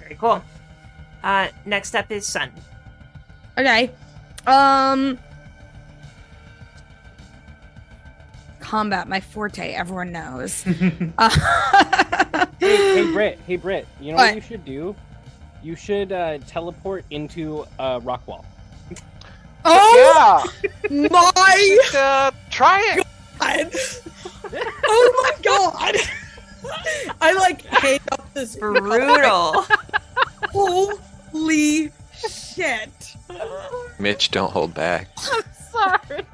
S1: Very cool. Uh, next up is Sun.
S8: Okay. Um combat, my forte, everyone knows. Uh,
S6: Hey, hey Britt, hey Britt, you know
S8: What?
S6: what you should do? You should uh, teleport into a rock wall.
S8: Oh
S3: Yeah.
S8: my
S3: Uh, try it.
S8: god. Oh my god. I like hang up this
S1: Brutal.
S8: Holy shit.
S4: Mitch, don't hold back.
S1: I'm sorry.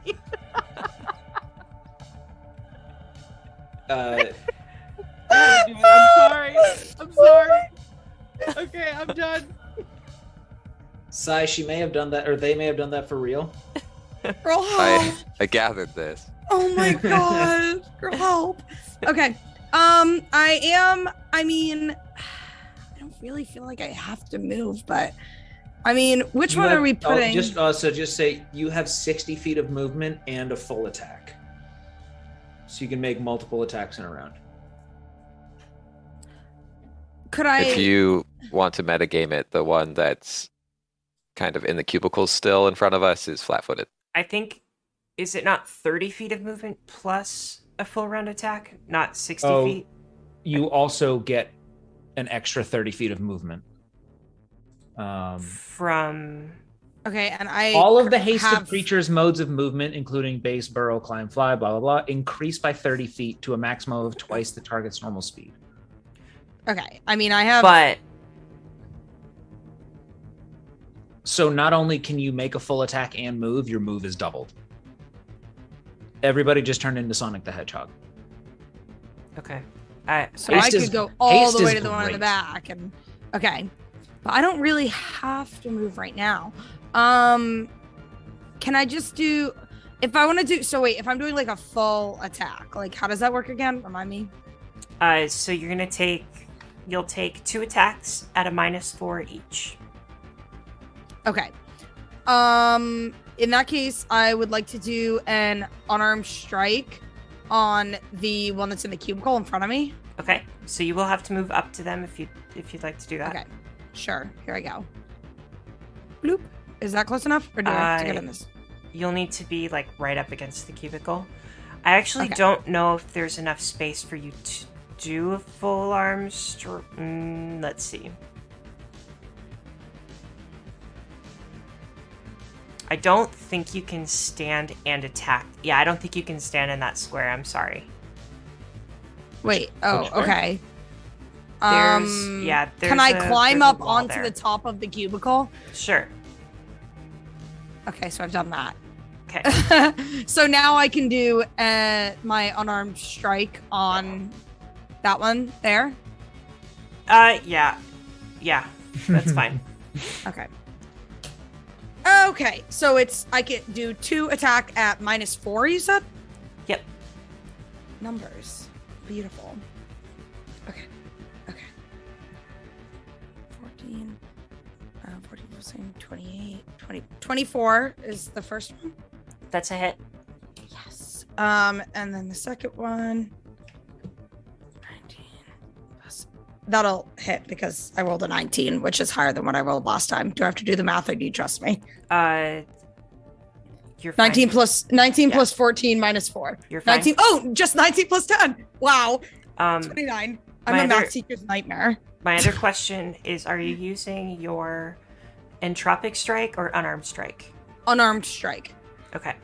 S2: Uh,
S6: I'm sorry. I'm sorry. Okay, I'm done.
S2: Sai, she may have done that, or they may have done that for real.
S8: Girl
S4: I
S8: help.
S4: I gathered this.
S8: Oh my god. Girl help. Okay. Um, I am I mean I don't really feel like I have to move, but I mean, which
S2: You
S8: one
S2: have-
S8: are we
S2: oh,
S8: putting?
S2: just uh, so just say you have 60 feet of movement and a full attack, so you can make multiple attacks in a round.
S8: Could I
S4: If you want to metagame it, the one that's kind of in the cubicles still in front of us is flat-footed.
S1: I think, is it not 30 feet of movement plus a full round attack? Not 60
S2: Oh.
S1: feet?
S2: You also get an extra 30 feet of movement. Um,
S1: From.
S8: Okay, and I
S2: all of the haste
S8: have-
S2: creatures' modes of movement, including base, burrow, climb, fly, blah blah blah, increase by 30 feet to a maximum of twice the target's normal speed.
S8: Okay. I mean I have
S1: But
S2: So not only can you make a full attack and move, your move is doubled. Everybody just turned into Sonic the Hedgehog.
S1: okay. I,
S8: so
S2: Haste
S8: I
S2: is-
S8: could go all the way to the one in the back and okay. But I don't really have to move right now. Um can I just do if I want to do so wait, if I'm doing like a full attack, like how does that work again? Remind me.
S1: uh, so you're gonna take. You'll take two attacks at a minus four each.
S8: Okay. Um in that case, I would like to do an unarmed strike on the one that's in the cubicle in front of me.
S1: Okay. So you will have to move up to them if you if you'd like to do that.
S8: Okay. Sure. Here I go. Bloop. Is that close enough? Or do I have to get in this?
S1: You'll need to be like right up against the cubicle. I actually
S8: Okay.
S1: don't know if there's enough space for you to do a full arm str- mm, let's see. I don't think you can stand and attack. Yeah, I don't think you can stand in that square. I'm sorry.
S8: Wait. Oh,
S2: square?
S8: okay.
S1: There's
S8: Um,
S1: yeah. There's
S8: Can I
S1: a-
S8: climb up onto
S1: there.
S8: the top of the cubicle?
S1: Sure.
S8: Okay, so I've done that.
S1: Okay.
S8: so now I can do uh, my unarmed strike on that one there.
S1: Uh, yeah, yeah. That's fine.
S8: Okay. Okay, so it's I can do two attack at minus four. You said
S1: Yep.
S8: numbers, beautiful. Okay, okay. 14, uh, 14, 14, 28, 20, 24 is the first one.
S1: That's a hit.
S8: Yes. Um, and then the second one. That'll hit because I rolled a 19, which is higher than what I rolled last time. Do I have to do the math or do you trust me?
S1: Uh, you're fine.
S8: 19 plus 19
S1: Yeah.
S8: plus 14 minus 4.
S1: You're fine.
S8: 19 Oh, just 19 plus 10. Wow.
S1: Um,
S8: 29. I'm a
S1: other-
S8: math teacher's nightmare.
S1: my other question is: Are you using your entropic strike or unarmed strike?
S8: Unarmed strike.
S1: Okay.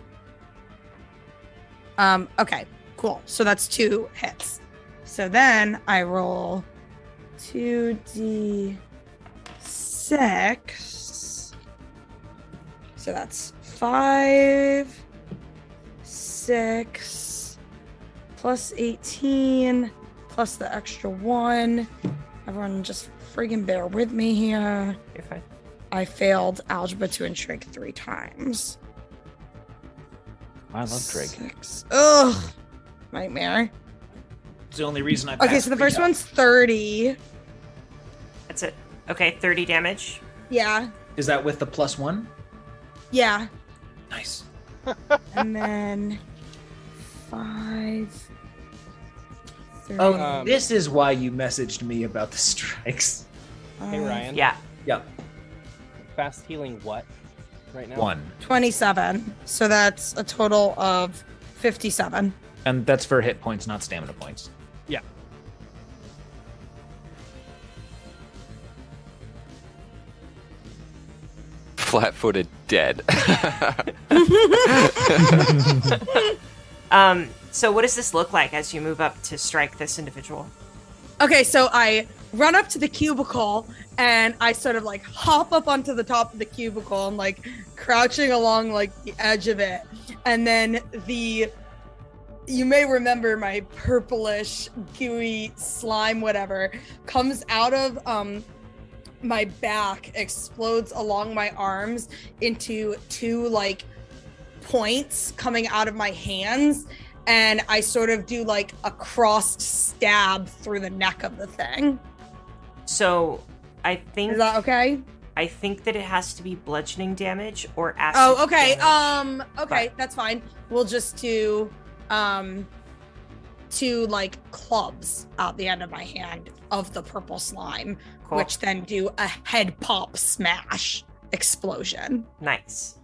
S8: Um, okay, cool. So that's two hits. So then I roll 2d6. So that's five, six, plus 18, plus the extra one. Everyone just friggin' bear with me here.
S1: You're fine.
S8: I failed algebra 2 and trig three times.
S9: I love Drake.
S8: Six. Ugh. Nightmare.
S9: It's the only reason I.
S8: Okay, so the
S9: pre-calc.
S8: first one's 30.
S1: That's it. Okay, 30 damage.
S8: Yeah.
S9: Is that with the plus one?
S8: Yeah.
S9: Nice.
S8: And then five. Three.
S9: Oh,
S6: Um,
S9: this is why you messaged me about the strikes.
S6: Hey Ryan.
S1: Yeah.
S9: Yep.
S6: Fast healing what? Right now.
S9: One.
S8: 27. So that's a total of 57.
S9: And that's for hit points, not stamina points.
S6: Yeah.
S4: Flat-footed dead.
S1: Um. So, what does this look like as you move up to strike this individual?
S8: Okay, so I run up to the cubicle and I sort of like hop up onto the top of the cubicle and like crouching along like the edge of it. And then the you may remember my purplish gooey slime whatever comes out of um my back explodes along my arms into two like points coming out of my hands and I sort of do like a crossed stab through the neck of the thing.
S1: So, I think
S8: Is that okay?
S1: I think that it has to be bludgeoning damage or acid.
S8: Oh, okay.
S1: damage.
S8: Um, okay, that's fine. We'll just do um two like clubs out the end of my hand of the purple slime,
S1: Cool.
S8: which then do a head pop smash explosion.
S1: nice.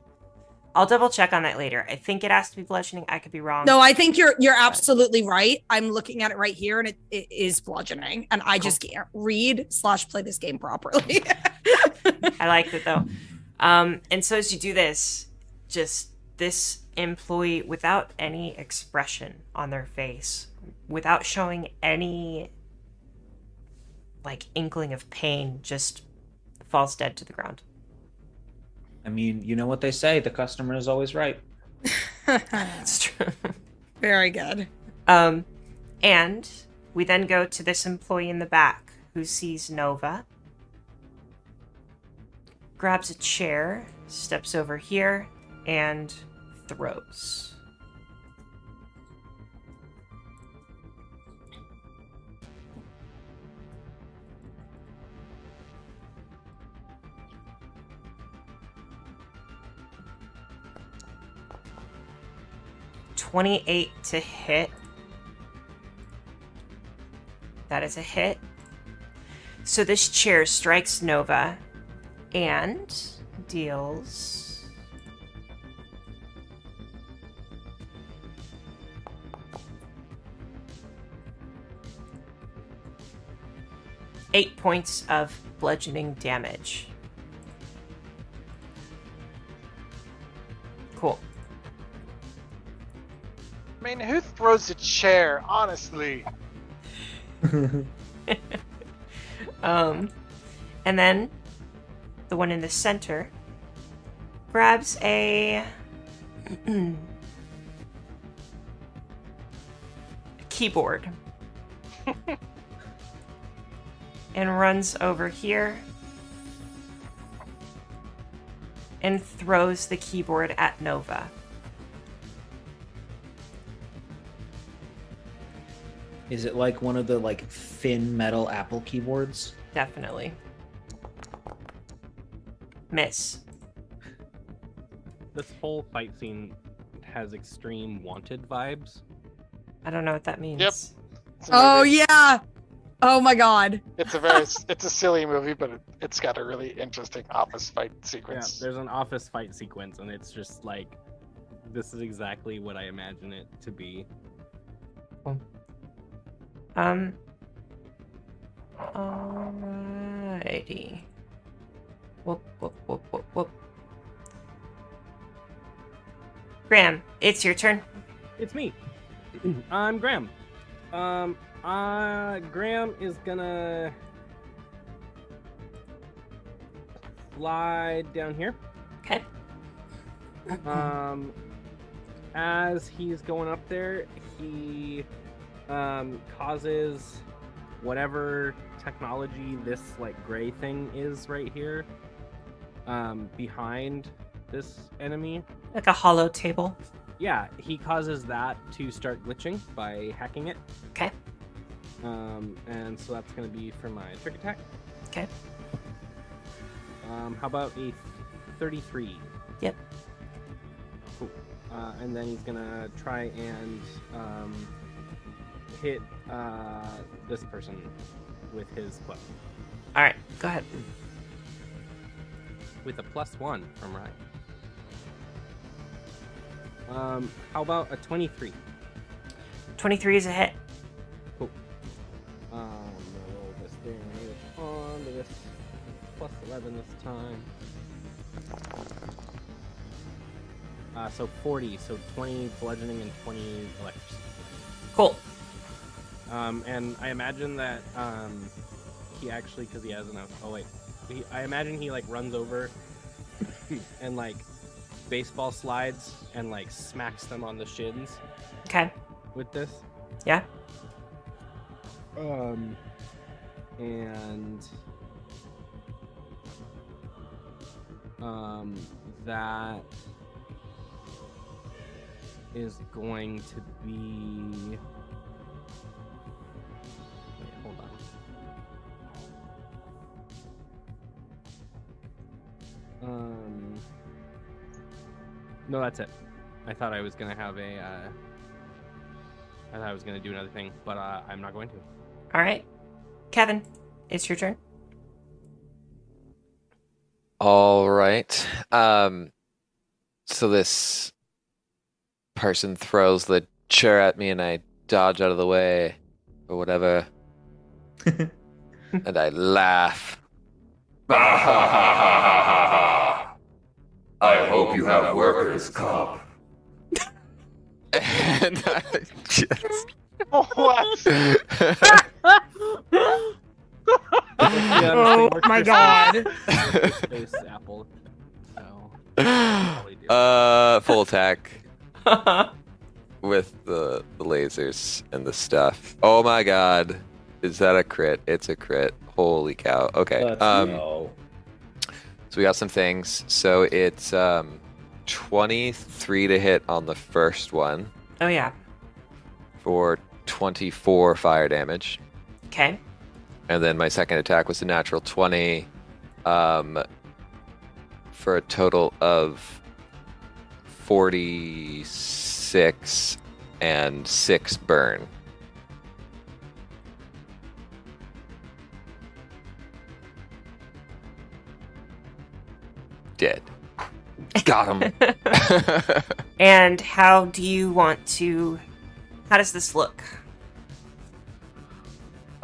S1: I'll double check on that later. I think it has to be bludgeoning. I could be wrong.
S8: No, I think you're you're absolutely right. I'm looking at it right here, and it, it is bludgeoning, and I just can't read slash play this game properly.
S1: I like it though. Um, and so as you do this, just this employee without any expression on their face, without showing any like inkling of pain, just falls dead to the ground.
S9: I mean, you know what they say: the customer is always right.
S1: That's true.
S8: Very good.
S1: Um, and we then go to this employee in the back who sees Nova, grabs a chair, steps over here, and throws. Twenty-eight to hit. That is a hit. So this chair strikes Nova and deals. Eight points of bludgeoning damage. Cool.
S3: I mean, who throws a chair, honestly?
S1: Um, and then the one in the center grabs a keyboard and runs over here and throws the keyboard at Nova.
S9: Is it like one of the like thin metal Apple keyboards?
S1: Definitely. Miss.
S6: This whole fight scene has extreme wanted vibes.
S1: I don't know what that means.
S3: Yep.
S8: Oh yeah. Oh my god.
S3: It's a very it's a silly movie, but it, it's got a really interesting office fight
S6: Yeah,
S3: sequence.
S6: there's an office fight sequence, and it's just like, this is exactly what I imagine it to be.
S1: Um. Alrighty. Whoop, whoop, whoop, whoop, whoop. Graham, it's your turn.
S6: It's me. I'm Graham. Um, uh, Graham is gonna slide down here.
S1: Okay.
S6: Um, as he's going up there, he um causes whatever technology this like gray thing is right here um behind this enemy
S1: Like a hollow table.
S6: yeah, he causes that to start glitching by hacking it.
S1: Okay.
S6: Um, and so that's going to be for my trick attack.
S1: Okay.
S6: Um, how about a 33?
S1: Yep.
S6: Cool. Uh, and then he's going to try and um, hit uh, this person with his club
S1: Alright, go ahead.
S6: with a plus one from Ryan. Um, how about a 23?
S1: 23 is a hit.
S6: Plus 11 this time. Uh, so 40, so 20 bludgeoning and 20 electricity.
S1: Cool.
S6: Um, and I imagine that um, he actually, because he has enough. Oh wait, he, I imagine he like runs over and like baseball slides and like smacks them on the shins
S1: Okay.
S6: with this.
S1: Yeah.
S6: Um, and um, that is going to be. Wait, hold on. Um, no, that's it. I thought I was gonna have a. Uh, I thought I was gonna do another thing, but uh, I'm not going to.
S1: Alright. Kevin, it's your turn.
S4: All right. Um, so this person throws the chair at me, and I dodge out of the way, or whatever, and I laugh.
S11: I hope you have workers' comp.
S4: and I just.
S3: what?
S8: Oh my god.
S6: Space apple. So
S4: uh, full attack with the, the lasers and the stuff. Oh my god, is that a crit? It's a crit. Holy cow. Okay. Um,
S2: go.
S4: So we got some things. So it's um, 23 to hit on the first one
S1: Oh, yeah.
S4: for 24 fire damage.
S1: Okay.
S4: And then my second attack was a natural 20 um, for a total of 46 and 6 burn. Dead. Got him.
S1: And how do you want to. How does this look?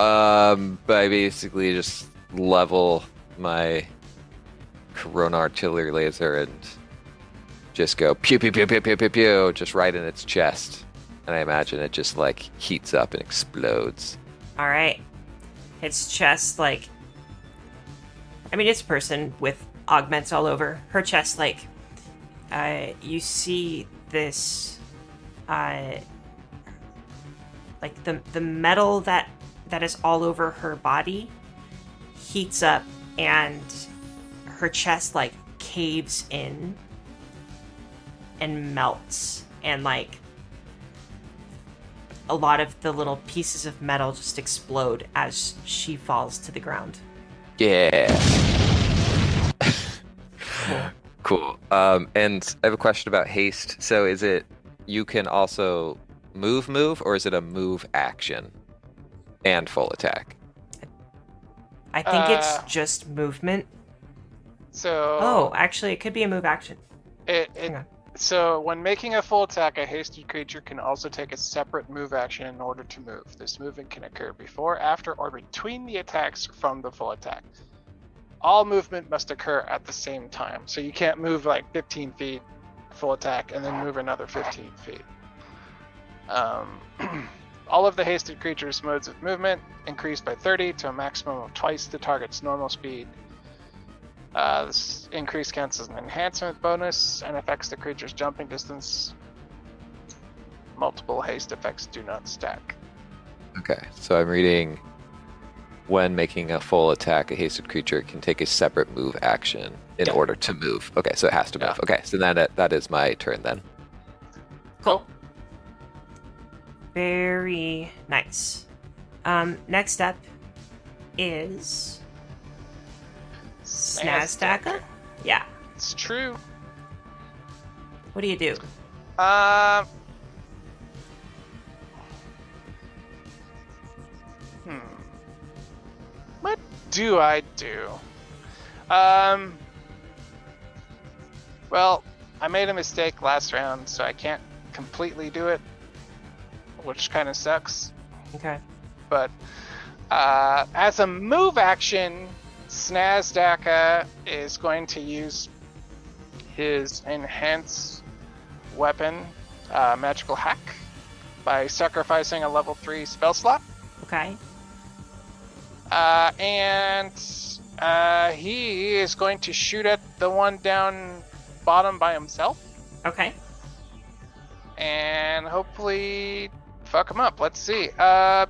S4: Um, I basically just level my Corona artillery laser and just go pew pew pew pew pew pew pew, just right in its chest, and I imagine it just like heats up and explodes.
S1: Alright. Its chest, like. I mean, it's a person with augments all over. Her chest, like. Uh, you see this. Uh. Like the the metal that that is all over her body heats up and her chest like caves in and melts and like a lot of the little pieces of metal just explode as she falls to the ground.
S4: Yeah. cool. Um, and I have a question about haste. So is it you can also move move, or is it a move action and full attack?
S1: I think
S3: Uh,
S1: it's just movement.
S3: So
S1: Oh, actually, it could be a move action.
S3: It, it so when making a full attack, a hasted creature can also take a separate move action in order to move. This movement can occur before, after, or between the attacks from the full attack. All movement must occur at the same time, so you can't move like 15 feet full attack and then move another 15 feet. Um, all of the hasted creatures' modes of movement increase by 30 to a maximum of twice the target's normal speed. Uh, this increase counts as an enhancement bonus and affects the creature's jumping distance. Multiple haste effects do not stack.
S4: Okay, so I'm reading. When making a full attack, a hasted creature can take a separate move action in
S3: Yeah.
S4: order to move. Okay, so it has to move.
S3: Yeah.
S4: Okay, so then that, that is my turn then.
S1: Cool. Very nice. Um, next up is Snazdaka. Yeah.
S3: It's true.
S1: What do you do?
S3: Um. Hmm. What do I do? Um. Well, I made a mistake last round, so I can't completely do it, which kind of sucks.
S1: Okay.
S3: But uh, as a move action, Snazdaka is going to use his enhance weapon, uh, magical hack, by sacrificing a level three spell slot.
S1: Okay.
S3: Uh, and uh, he is going to shoot at the one down bottom by himself
S1: Okay.
S3: and hopefully fuck him up. Let's see. Uh,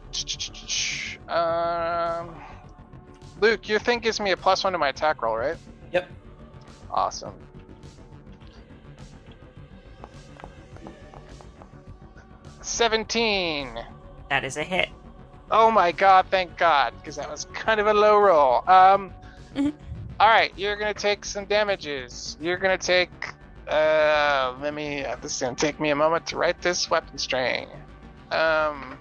S3: um, Luke, your thing gives me a plus one to my attack roll, right?
S9: Yep.
S3: Awesome. Seventeen.
S1: That is a hit.
S3: Oh my god, thank god, because that was kind of a low roll. Um,
S8: Mhm.
S3: all right, you're gonna take some damages. You're gonna take. Uh, let me. Uh, this is gonna take me a moment to write this weapon string. Um.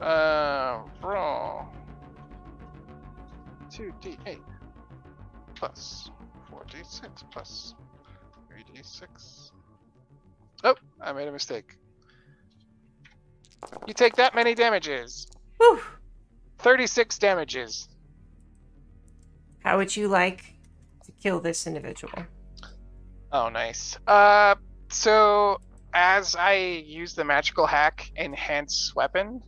S3: Uh, d eight plus four d six plus three d six. Oh, I made a mistake. You take that many damages.
S1: Whew.
S3: 36 damages.
S1: How would you like to kill this individual?
S3: Oh, nice. Uh, so as I use the magical hack enhance weapon,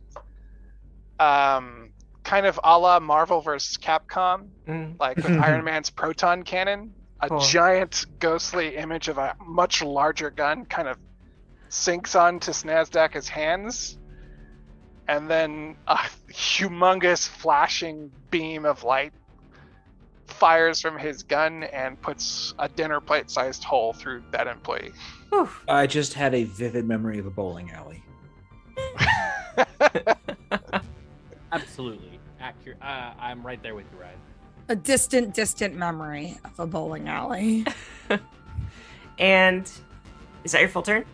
S3: um, kind of a la Marvel vs. Capcom,
S1: Mm.
S3: like with Iron Man's proton cannon, a
S1: Cool.
S3: giant ghostly image of a much larger gun kind of sinks onto Snazdaka's hands, and then a humongous flashing beam of light fires from his gun and puts a dinner plate sized hole through that employee.
S1: Whew.
S2: I just had a vivid memory of a bowling alley.
S6: Absolutely accurate. Uh, I'm right there with you, Ryan.
S8: A distant, distant memory of a bowling alley.
S1: And is that your full turn?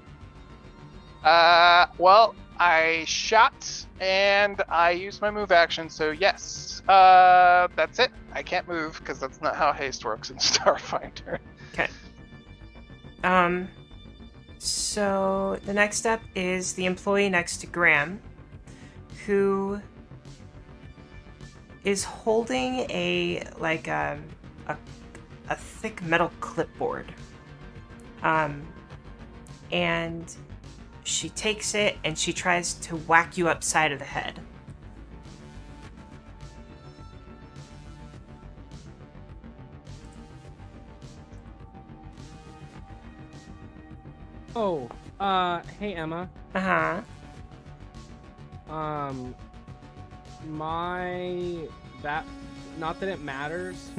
S3: Uh, well, I shot and I used my move action, so yes. Uh, that's it. I can't move because that's not how haste works in Starfinder. Okay.
S1: Um, so the next step is the employee next to Graham, who is holding a like um, a a thick metal clipboard. Um, and she takes it and she tries to whack you upside of the head.
S6: Oh, uh, hey Emma.
S1: Uh huh.
S6: Um, my that not that it matters.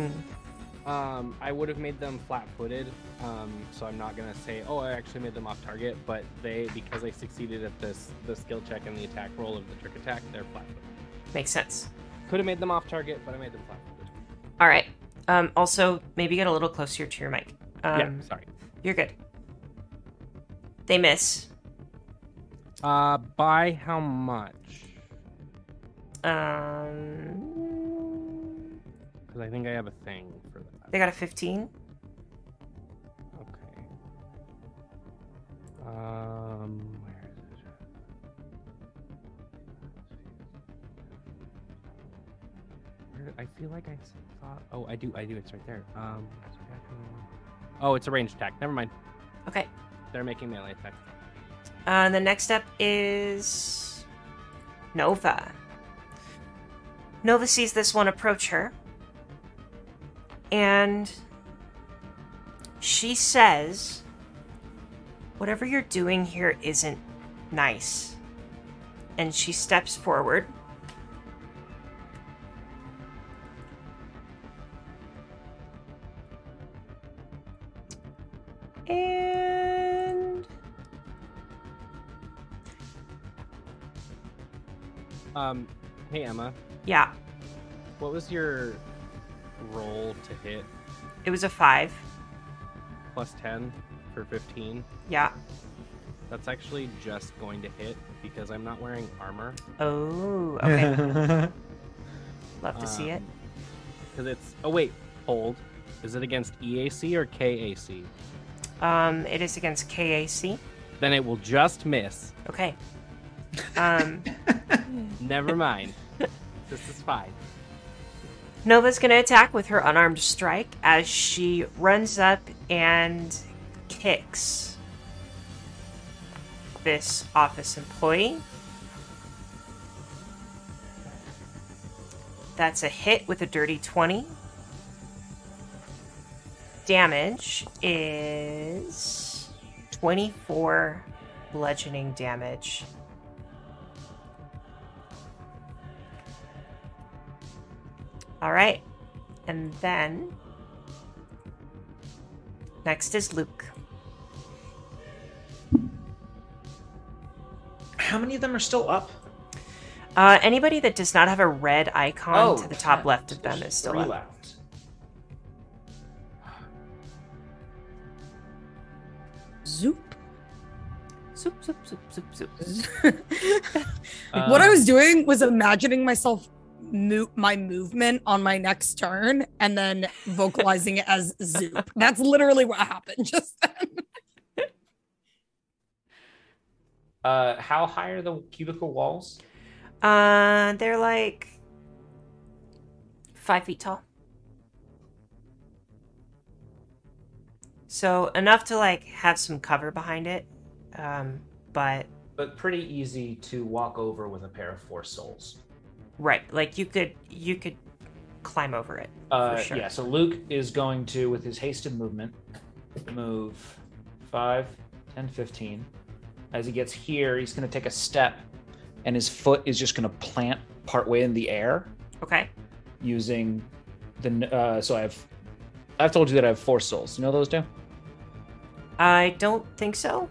S6: Um, I would have made them flat-footed. Um, so I'm not gonna say, oh, I actually made them off target. But they, because they succeeded at this, the skill check and the attack roll of the trick attack, they're flat-footed.
S1: Makes sense.
S6: Could have made them off target, but I made them flat-footed.
S1: All right. Um, also, maybe get a little closer to your mic. Um,
S6: yeah, sorry.
S1: You're good. They miss.
S6: Uh, by how much?
S1: Um,
S6: Because I think I have a thing for that.
S1: They got a 15.
S6: Okay. Um, where is it? Where, I feel like I thought. Oh, I do. I do. It's right there. Um. Oh, it's a ranged attack. Never mind.
S1: Okay.
S6: They're making melee attack.
S1: Uh, the next up is Nova. Nova sees this one approach her. And she says, Whatever you're doing here isn't nice. And she steps forward. And
S6: Um. Hey Emma,
S1: yeah,
S6: what was your roll to hit?
S1: it was a five.
S6: Plus ten for fifteen.
S1: Yeah.
S6: That's actually just going to hit because I'm not wearing armor.
S1: Oh, okay. Love to see it.
S6: Because it's. Oh wait, hold. Is it against EAC or KAC?
S1: Um, it is against KAC.
S6: Then it will just miss.
S1: Okay. Um,
S6: Never mind. this is fine.
S1: Nova's going to attack with her unarmed strike as she runs up and kicks this office employee. That's a hit with a dirty 20. Damage is 24 bludgeoning damage. All right. And then next is Luke.
S2: How many of them are still up?
S1: Uh, anybody that does not have a red icon
S2: Oh,
S1: to the top left of them is still
S2: three
S1: up.
S2: left.
S8: Zoop.
S1: Zoop, zoop, zoop, zoop, zoop.
S8: what I was doing was imagining myself mo- my movement on my next turn and then vocalizing it as zoop. That's literally what happened just then.
S2: Uh, how high are the cubicle walls?
S1: Uh, they're like five feet tall. So enough to like have some cover behind it, um, but
S2: But pretty easy to walk over with a pair of forcesoles.
S1: Right, like you could you could climb over it.
S2: Uh,
S1: sure.
S2: Yeah, so Luke is going to, with his hasted movement, move 5, 10, 15. As he gets here, he's going to take a step, and his foot is just going to plant partway in the air
S1: Okay.
S2: using the. Uh, so I have. I've told you that I have forcesoles. You know those two?
S1: I don't think so.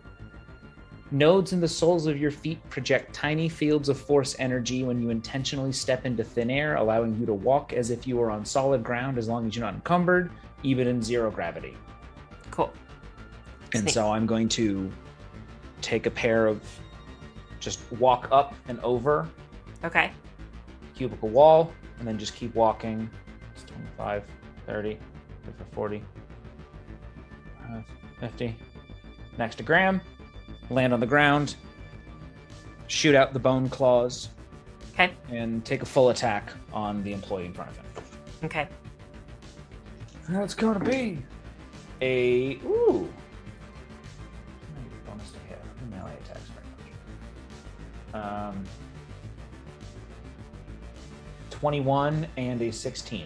S2: Nodes in the soles of your feet project tiny fields of force energy when you intentionally step into thin air, allowing you to walk as if you were on solid ground as long as you're not encumbered, even in zero gravity.
S1: Cool.
S2: And
S1: Sneak.
S2: so I'm going to take a pair of just walk up and over
S1: Okay.
S2: cubicle wall and then just keep walking. It's 25, 30, 40, uh, 50. Next to Graham, land on the ground, shoot out the bone claws,
S1: Okay.
S2: and take a full attack on the employee in front of him.
S1: Okay.
S2: That's gonna be a ooh. Bonus to hit. Melee attacks very much. Um, twenty-one and a sixteen.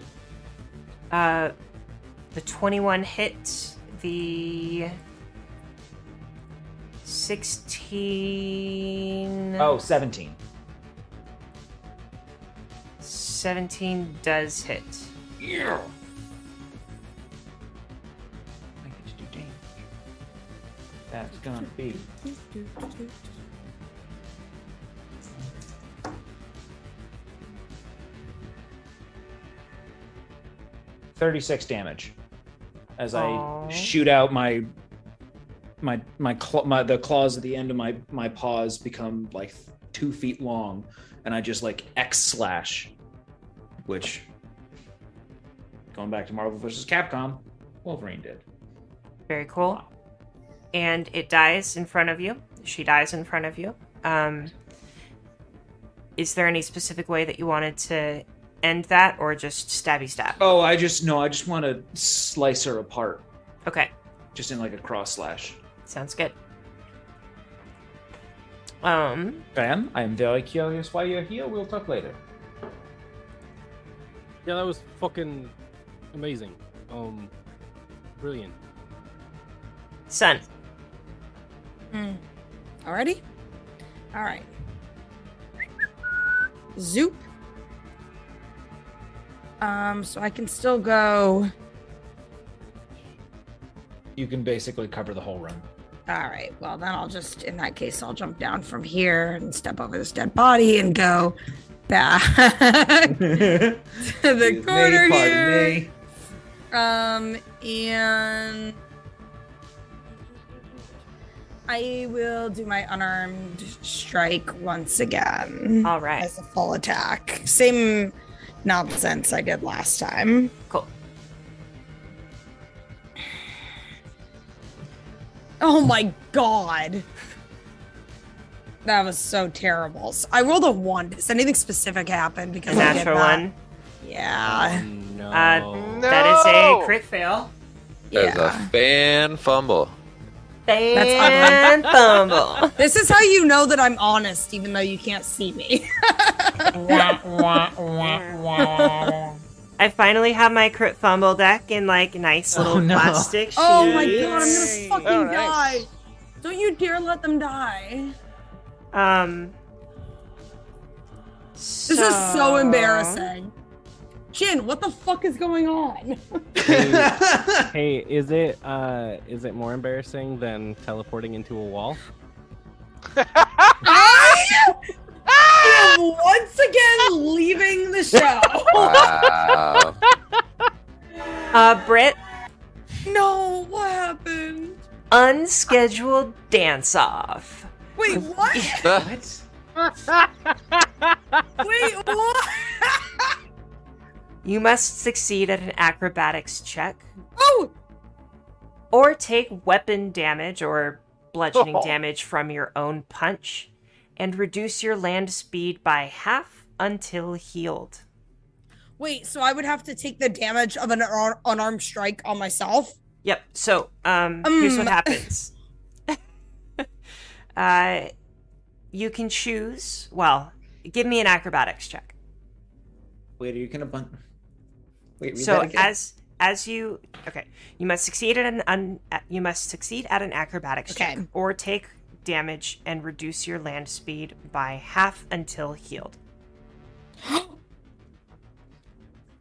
S1: Uh, the 21 hit, the 16.
S2: Oh, 17.
S1: 17 does hit.
S2: Yeah. I get to do damage. That's gonna be thirty-six damage as I
S1: Aw.
S2: shoot out my my my, cl- my the claws at the end of my my paws become like two feet long, and I just like X slash, which going back to Marvel versus Capcom, Wolverine did.
S1: Very cool. And it dies in front of you. She dies in front of you. Um, is there any specific way that you wanted to end that, or just stabby stab?
S2: Oh, I just no, I just want to slice her apart,
S1: Okay,
S2: just in like a cross slash.
S1: Sounds good. Um,
S2: Graham, I am very curious why you're here. We'll talk later.
S6: Yeah, that was fucking amazing. Um, brilliant.
S1: Sun.
S8: Mm. Already? All right. Zoop. Um, so I can still go.
S2: You can basically cover the whole room.
S8: All right. Well, then I'll just, in that case, I'll jump down from here and step over this dead body and go back to the
S2: Excuse
S8: corner
S2: pardon
S8: here.
S2: me.
S8: Um, and I will do my unarmed strike once again.
S1: All right.
S8: As a full attack. Same nonsense I did last time.
S1: Cool.
S8: Oh my god. That was so terrible. So I rolled a one. Does anything specific happen? Because I did
S1: natural
S8: that?
S1: one.
S8: Yeah.
S6: No.
S1: Uh, That is a crit fail.
S4: There's
S8: Yeah.
S4: a fan fumble.
S1: And fumble.
S8: This is how you know that I'm honest, even though you can't see me.
S1: I finally have my crit fumble deck in like nice little
S2: Oh, no.
S1: plastic sheets.
S8: oh my god, I'm gonna fucking
S3: Oh, nice.
S8: die. Don't you dare let them die.
S1: Um.
S8: This is so embarrassing. Jin, what the fuck is going on?
S6: Hey, hey, is it uh is it more embarrassing than teleporting into a wall?
S8: I am once again leaving the show.
S4: Wow.
S1: Uh, Britt,
S8: no, what happened?
S1: unscheduled dance off.
S8: Wait, what?
S2: What?
S8: Wait, what?
S1: You must succeed at an acrobatics check
S8: oh,
S1: or take weapon damage or bludgeoning
S3: Oh.
S1: damage from your own punch and reduce your land speed by half until healed.
S8: wait. So I would have to take the damage of an un- unarmed strike on myself.
S1: Yep. So, um, here's what
S8: Um.
S1: happens. uh, you can choose. Well, give me an acrobatics check.
S2: Wait, are you gonna bunt? Wait, read
S1: so
S2: that again?
S1: as as you okay, you must succeed at an un, you must succeed at an acrobatics check or take damage and reduce your land speed by half until healed.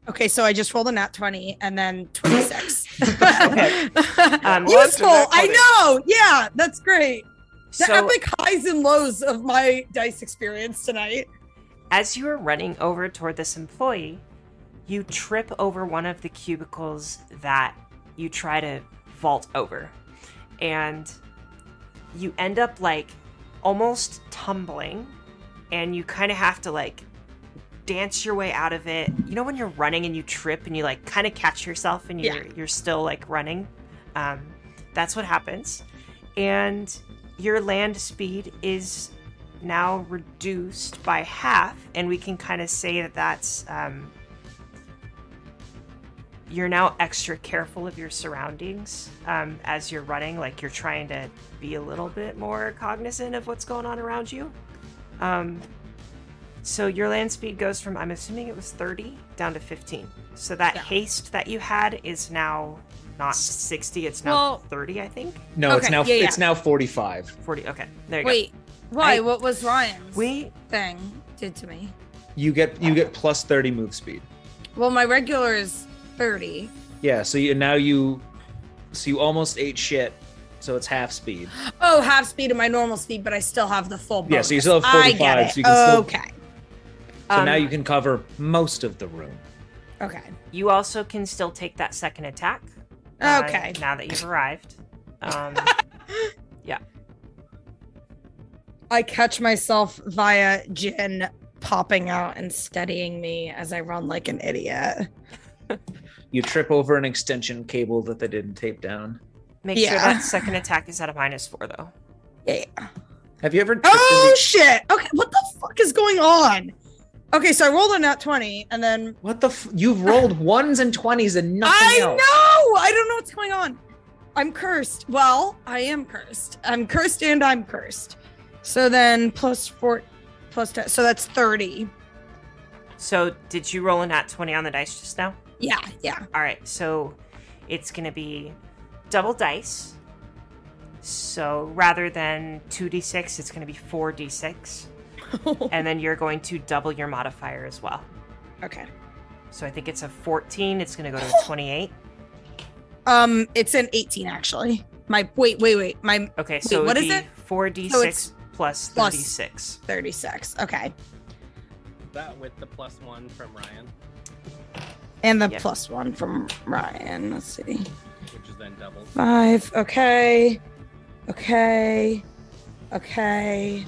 S8: Okay, so I just rolled a nat 20 and then 26.
S1: Um,
S8: Useful.
S3: nat
S8: I know. Yeah, that's great. The
S1: So
S8: epic highs and lows of my dice experience tonight.
S1: as you are running over toward this employee, you trip over one of the cubicles that you try to vault over. And you end up like almost tumbling and you kind of have to like dance your way out of it. You know when you're running and you trip and you like kind of catch yourself and you're you're still like running. Um, that's what happens. And your land speed is now reduced by half, and we can kind of say that that's um, you're now extra careful of your surroundings um, as you're running. Like you're trying to be a little bit more cognizant of what's going on around you. Um, so your land speed goes from I'm assuming it was 30 down to 15. So that
S8: Yeah.
S1: haste that you had is now not 60. It's now
S8: Well-
S1: 30, I think.
S2: no, it's now
S8: yeah, yeah.
S2: it's now forty-five.
S1: 40. Okay, there you go.
S8: Wait, why?
S1: I-
S8: what was Ryan's.
S1: We
S8: thing did to me?
S2: You get you get plus thirty move speed.
S8: Well, my regular is 30.
S2: Yeah, so you now you so you almost ate shit, so it's half speed.
S8: Oh, half speed of my normal speed, but I still have the full bonus.
S2: Yeah, so you still have
S8: I
S2: 45,
S8: get it.
S2: so you can still-
S8: okay.
S2: So
S1: Um,
S2: now you can cover most of the room.
S8: Okay.
S1: You also can still take that second attack. uh,
S8: Okay.
S1: now that you've arrived. Um, Yeah.
S8: I catch myself via Jin popping out and steadying me as I run like an idiot.
S2: You trip over an extension cable that they didn't tape down.
S1: Make sure that second attack is at a minus four, though.
S8: Yeah.
S2: Have you ever?
S8: Oh
S2: into-
S8: shit! Okay, what the fuck is going on? Okay, so I rolled a nat twenty, and then
S2: What the? F- You've rolled ones and twenties and nothing
S8: I
S2: else.
S8: know. I don't know what's going on. I'm cursed. Well, I am cursed. I'm cursed and I'm cursed. So then plus four, plus ten. So that's thirty.
S1: So, did you roll a nat 20 on the dice just now?
S8: Yeah, yeah.
S1: All right, so it's going to be double dice. So, rather than 2d6, it's going to be 4d6. and then you're going to double your modifier as well.
S8: Okay.
S1: So, I think it's a 14, it's going to go to a 28.
S8: Um, it's an eighteen actually. My wait, wait, wait. My
S1: Okay, so
S8: what
S1: it'd
S8: is
S1: be
S8: it?
S1: 4d6
S8: So it's
S1: plus
S8: plus-
S1: 36.
S8: Thirty-six. Okay,
S6: That with the plus one from Ryan,
S8: and the
S1: Yeah.
S8: plus one from Ryan. Let's see.
S6: which is then doubled.
S8: Five. Okay. Okay. Okay.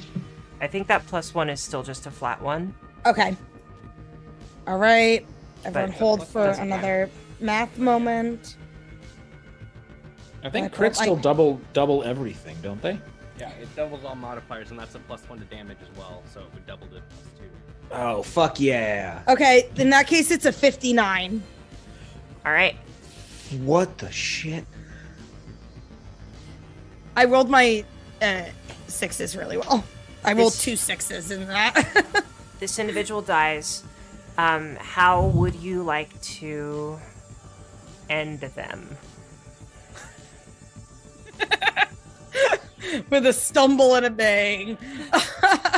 S1: I think that plus one is still just a flat one.
S8: Okay. All right. Everyone
S1: But-
S8: hold for
S1: doesn't
S8: another math moment.
S2: I think
S8: I
S2: crits still
S8: like-
S2: double double everything, don't they?
S6: Yeah, it doubles all modifiers, and that's a plus one to damage as well, so it would double it plus two.
S2: Oh fuck yeah!
S8: Okay. In that case, it's a 59.
S1: All right.
S2: What the shit?
S8: I rolled my uh, sixes really well. I rolled
S1: This-
S8: two sixes in that.
S1: This individual dies. Um, how would you like to end them?
S8: with a stumble and a bang.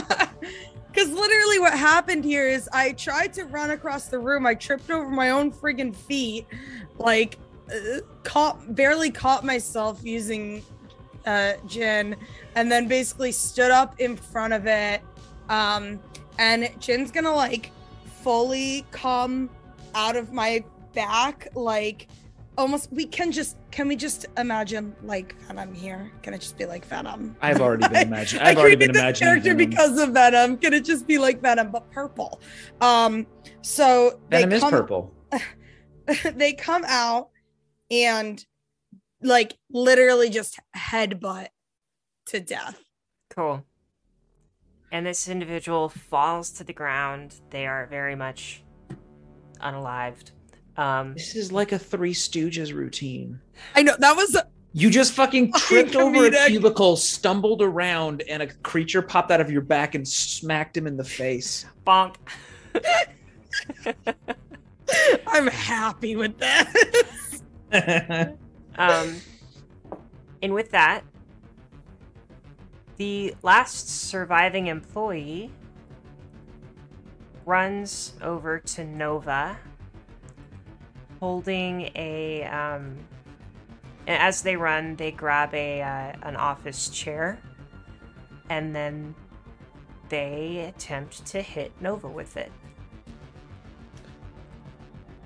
S8: Because literally, what happened here is I tried to run across the room. I tripped over my own friggin' feet, like uh, caught, barely caught myself using uh, Jin, and then basically stood up in front of it. Um, and Jin's gonna like fully come out of my back, like almost. We can just can we just imagine like Venom here? Can it just be like Venom?
S2: I've already been imagining.
S8: I
S2: I've already
S8: created
S2: been
S8: this
S2: imagining.
S8: character
S2: Venom.
S8: because of Venom. Can it just be like Venom but purple? Um, so they
S2: Venom is
S8: come,
S2: purple.
S8: they come out and like literally just headbutt to death.
S1: Cool. And this individual falls to the ground. They are very much unalived. Um,
S2: This is like a Three Stooges routine.
S8: I know that was
S2: You just fucking tripped over a cubicle, stumbled around, and a creature popped out of your back and smacked him in the face.
S1: bonk.
S8: I'm happy with that.
S1: Um, and with that, the last surviving employee runs over to Nova, holding a. Um, and as they run, they grab a uh, an office chair, and then they attempt to hit Nova with it.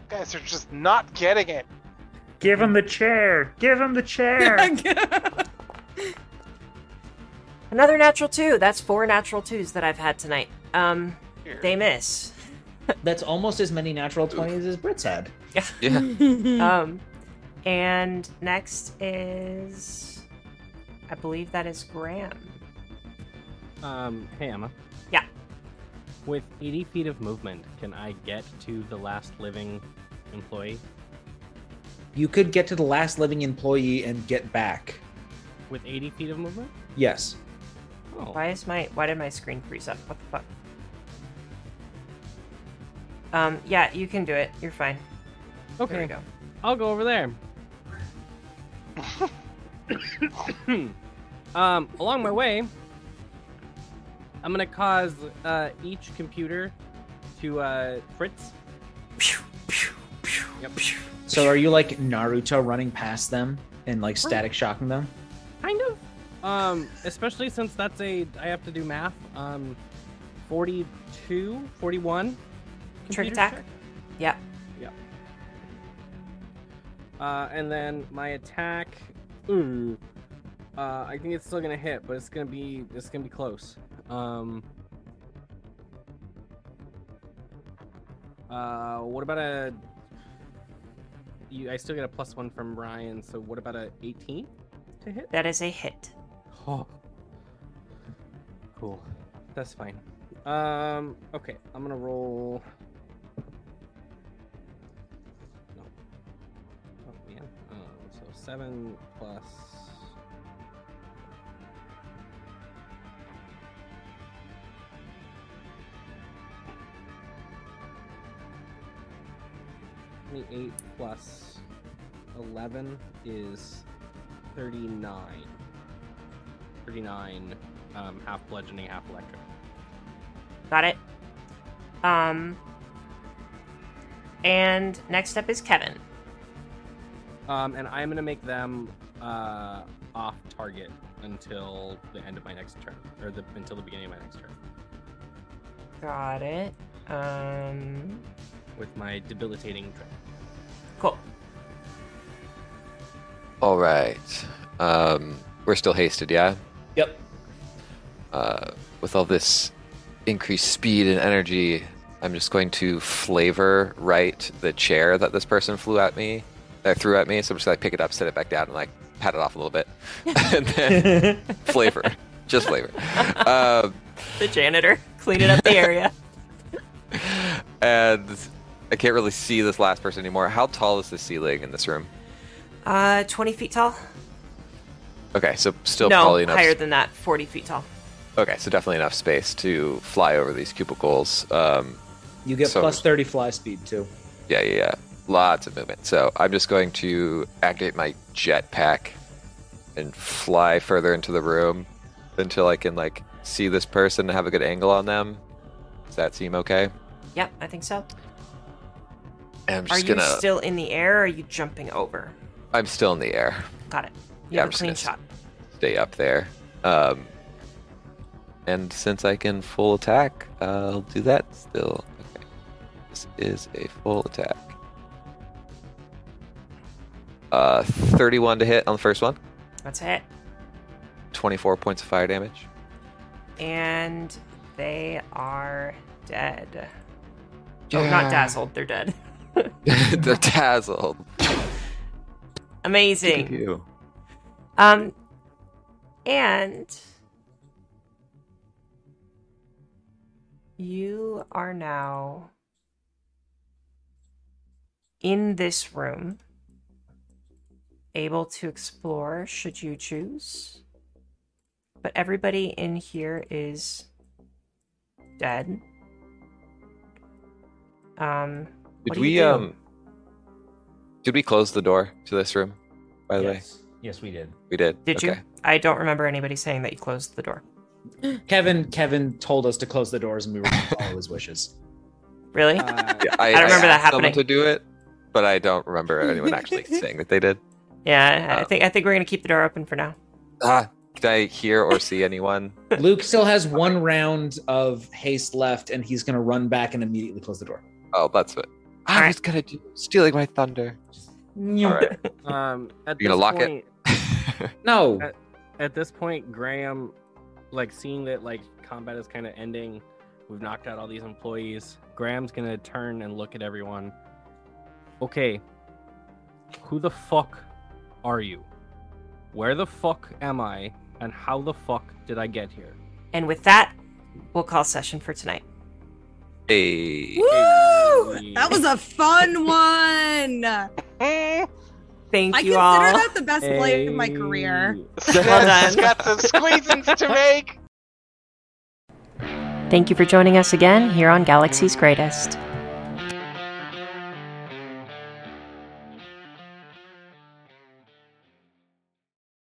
S3: Guys are just not getting it.
S2: Give him the chair. Give him the chair.
S1: Another natural two. That's four natural twos that I've had tonight. Um, they miss.
S2: That's almost as many natural twenties as Britt's had.
S4: Yeah.
S1: um, and next is, I believe that is Graham.
S6: Um, hey Emma.
S1: Yeah.
S6: With 80 feet of movement, can I get to the last living employee
S2: You could get to the last living employee and get back.
S6: with 80 feet of movement?
S2: Yes.
S6: Oh,
S1: Why is my why did my screen freeze up? What the fuck? Um, yeah, you can do it. You're fine. There we
S6: okay.
S1: go.
S6: I'll go over there. um, along my way, I'm gonna cause uh, each computer to uh, fritz. Yep.
S2: So are you like Naruto running past them and like static shocking them?
S6: Kind of. Um, especially since that's a I have to do math. Um, 42, 41.
S1: Trick attack.
S6: check.
S1: Yeah.
S6: Uh, and then my attack. Ooh. Uh, I think it's still gonna hit, but it's gonna be it's gonna be close. Um. Uh, what about a you, I still get a plus one from Ryan. So what about a 18 to hit?
S1: That is a hit.
S6: Oh. Cool. That's fine. Um. Okay. I'm gonna roll. Seven plus. Twenty-eight plus eleven is thirty-nine. 39 um, half bludgeoning half electric
S1: Got it. Um. And next up is Kevin.
S6: Um, and i'm gonna make them uh, off target until the end of my next turn or the, until the beginning of my next turn
S1: Got it. Um.
S6: with my debilitating trick
S1: Cool.
S4: All right. Um, we're still hasted, yeah.
S9: Yep.
S4: Uh, with all this increased speed and energy, I'm just going to flavor right the chair that this person flew at me, or threw at me. So I'm just gonna pick it up, set it back down, and like pat it off a little bit, and then flavor, just flavor. Um,
S1: The janitor cleaning up the area.
S4: and I can't really see this last person anymore. How tall is the ceiling in this room?
S1: Uh, 20 feet tall?
S4: Okay, so still
S1: no,
S4: probably enough.
S1: higher than that. 40 feet tall.
S4: Okay, so definitely enough space to fly over these cubicles. Um,
S9: You get
S4: So-
S9: plus 30 fly speed too.
S4: yeah, yeah, yeah. Lots of movement. So I'm just going to activate my jetpack and fly further into the room until I can like see this person and have a good angle on them. Does that seem okay?
S1: Yep, I think so.
S4: And I'm
S1: Are
S4: just
S1: you
S4: gonna.
S1: still in the air or are you jumping over?
S4: I'm still in the air.
S1: Got it. You
S4: Yeah,
S1: have
S4: I'm
S1: a clean shot.
S4: Stay up there. Um, and since I can full attack, I'll do that still. Okay. This is a full attack. Uh, 31 to hit on the first one.
S1: That's hit.
S4: 24 points of fire damage.
S1: And they are dead. Oh, not dazzled. They're dead.
S4: They're dazzled.
S1: Amazing.
S4: You.
S1: Um, and you are now in this room, able to explore should you choose. But everybody in here is dead. Um,
S4: Did we
S1: do?
S4: um? Did we close the door to this room? By the way,
S9: yes. Yes, we did.
S4: we did.
S1: Did you? I don't remember anybody saying that you closed the door.
S9: Kevin Kevin told us to close the doors and we were going to follow his wishes.
S1: Really?
S6: Uh,
S4: Yeah,
S1: I don't remember that
S4: asked someone
S1: happening.
S4: to do it, but I don't remember anyone actually saying that they did.
S1: Yeah, I
S4: Uh,
S1: think I think we're gonna keep the door open for now.
S4: Ah, can I hear or see anyone?
S9: Luke still has one round of haste left and he's going to run back and immediately close the door.
S4: Oh, that's it. I was gonna do. Stealing my thunder. All right.
S6: um, at
S4: You gonna
S6: this
S4: lock it?
S9: No.
S6: At, at this point, Graham, like seeing that like combat is kind of ending, we've knocked out all these employees. Graham's gonna turn and look at everyone. Okay, who the fuck are you? Where the fuck am I? And how the fuck did I get here?
S1: And with that, we'll call session for tonight.
S4: Hey.
S8: Woo! That was a fun one.
S1: Thank
S8: I
S1: you all.
S8: I consider
S1: all.
S8: that the best play of my career.
S1: Well
S3: Snaz
S1: done.
S3: got some squeezings to make.
S1: Thank you for joining us again here on Galaxy's Greatest.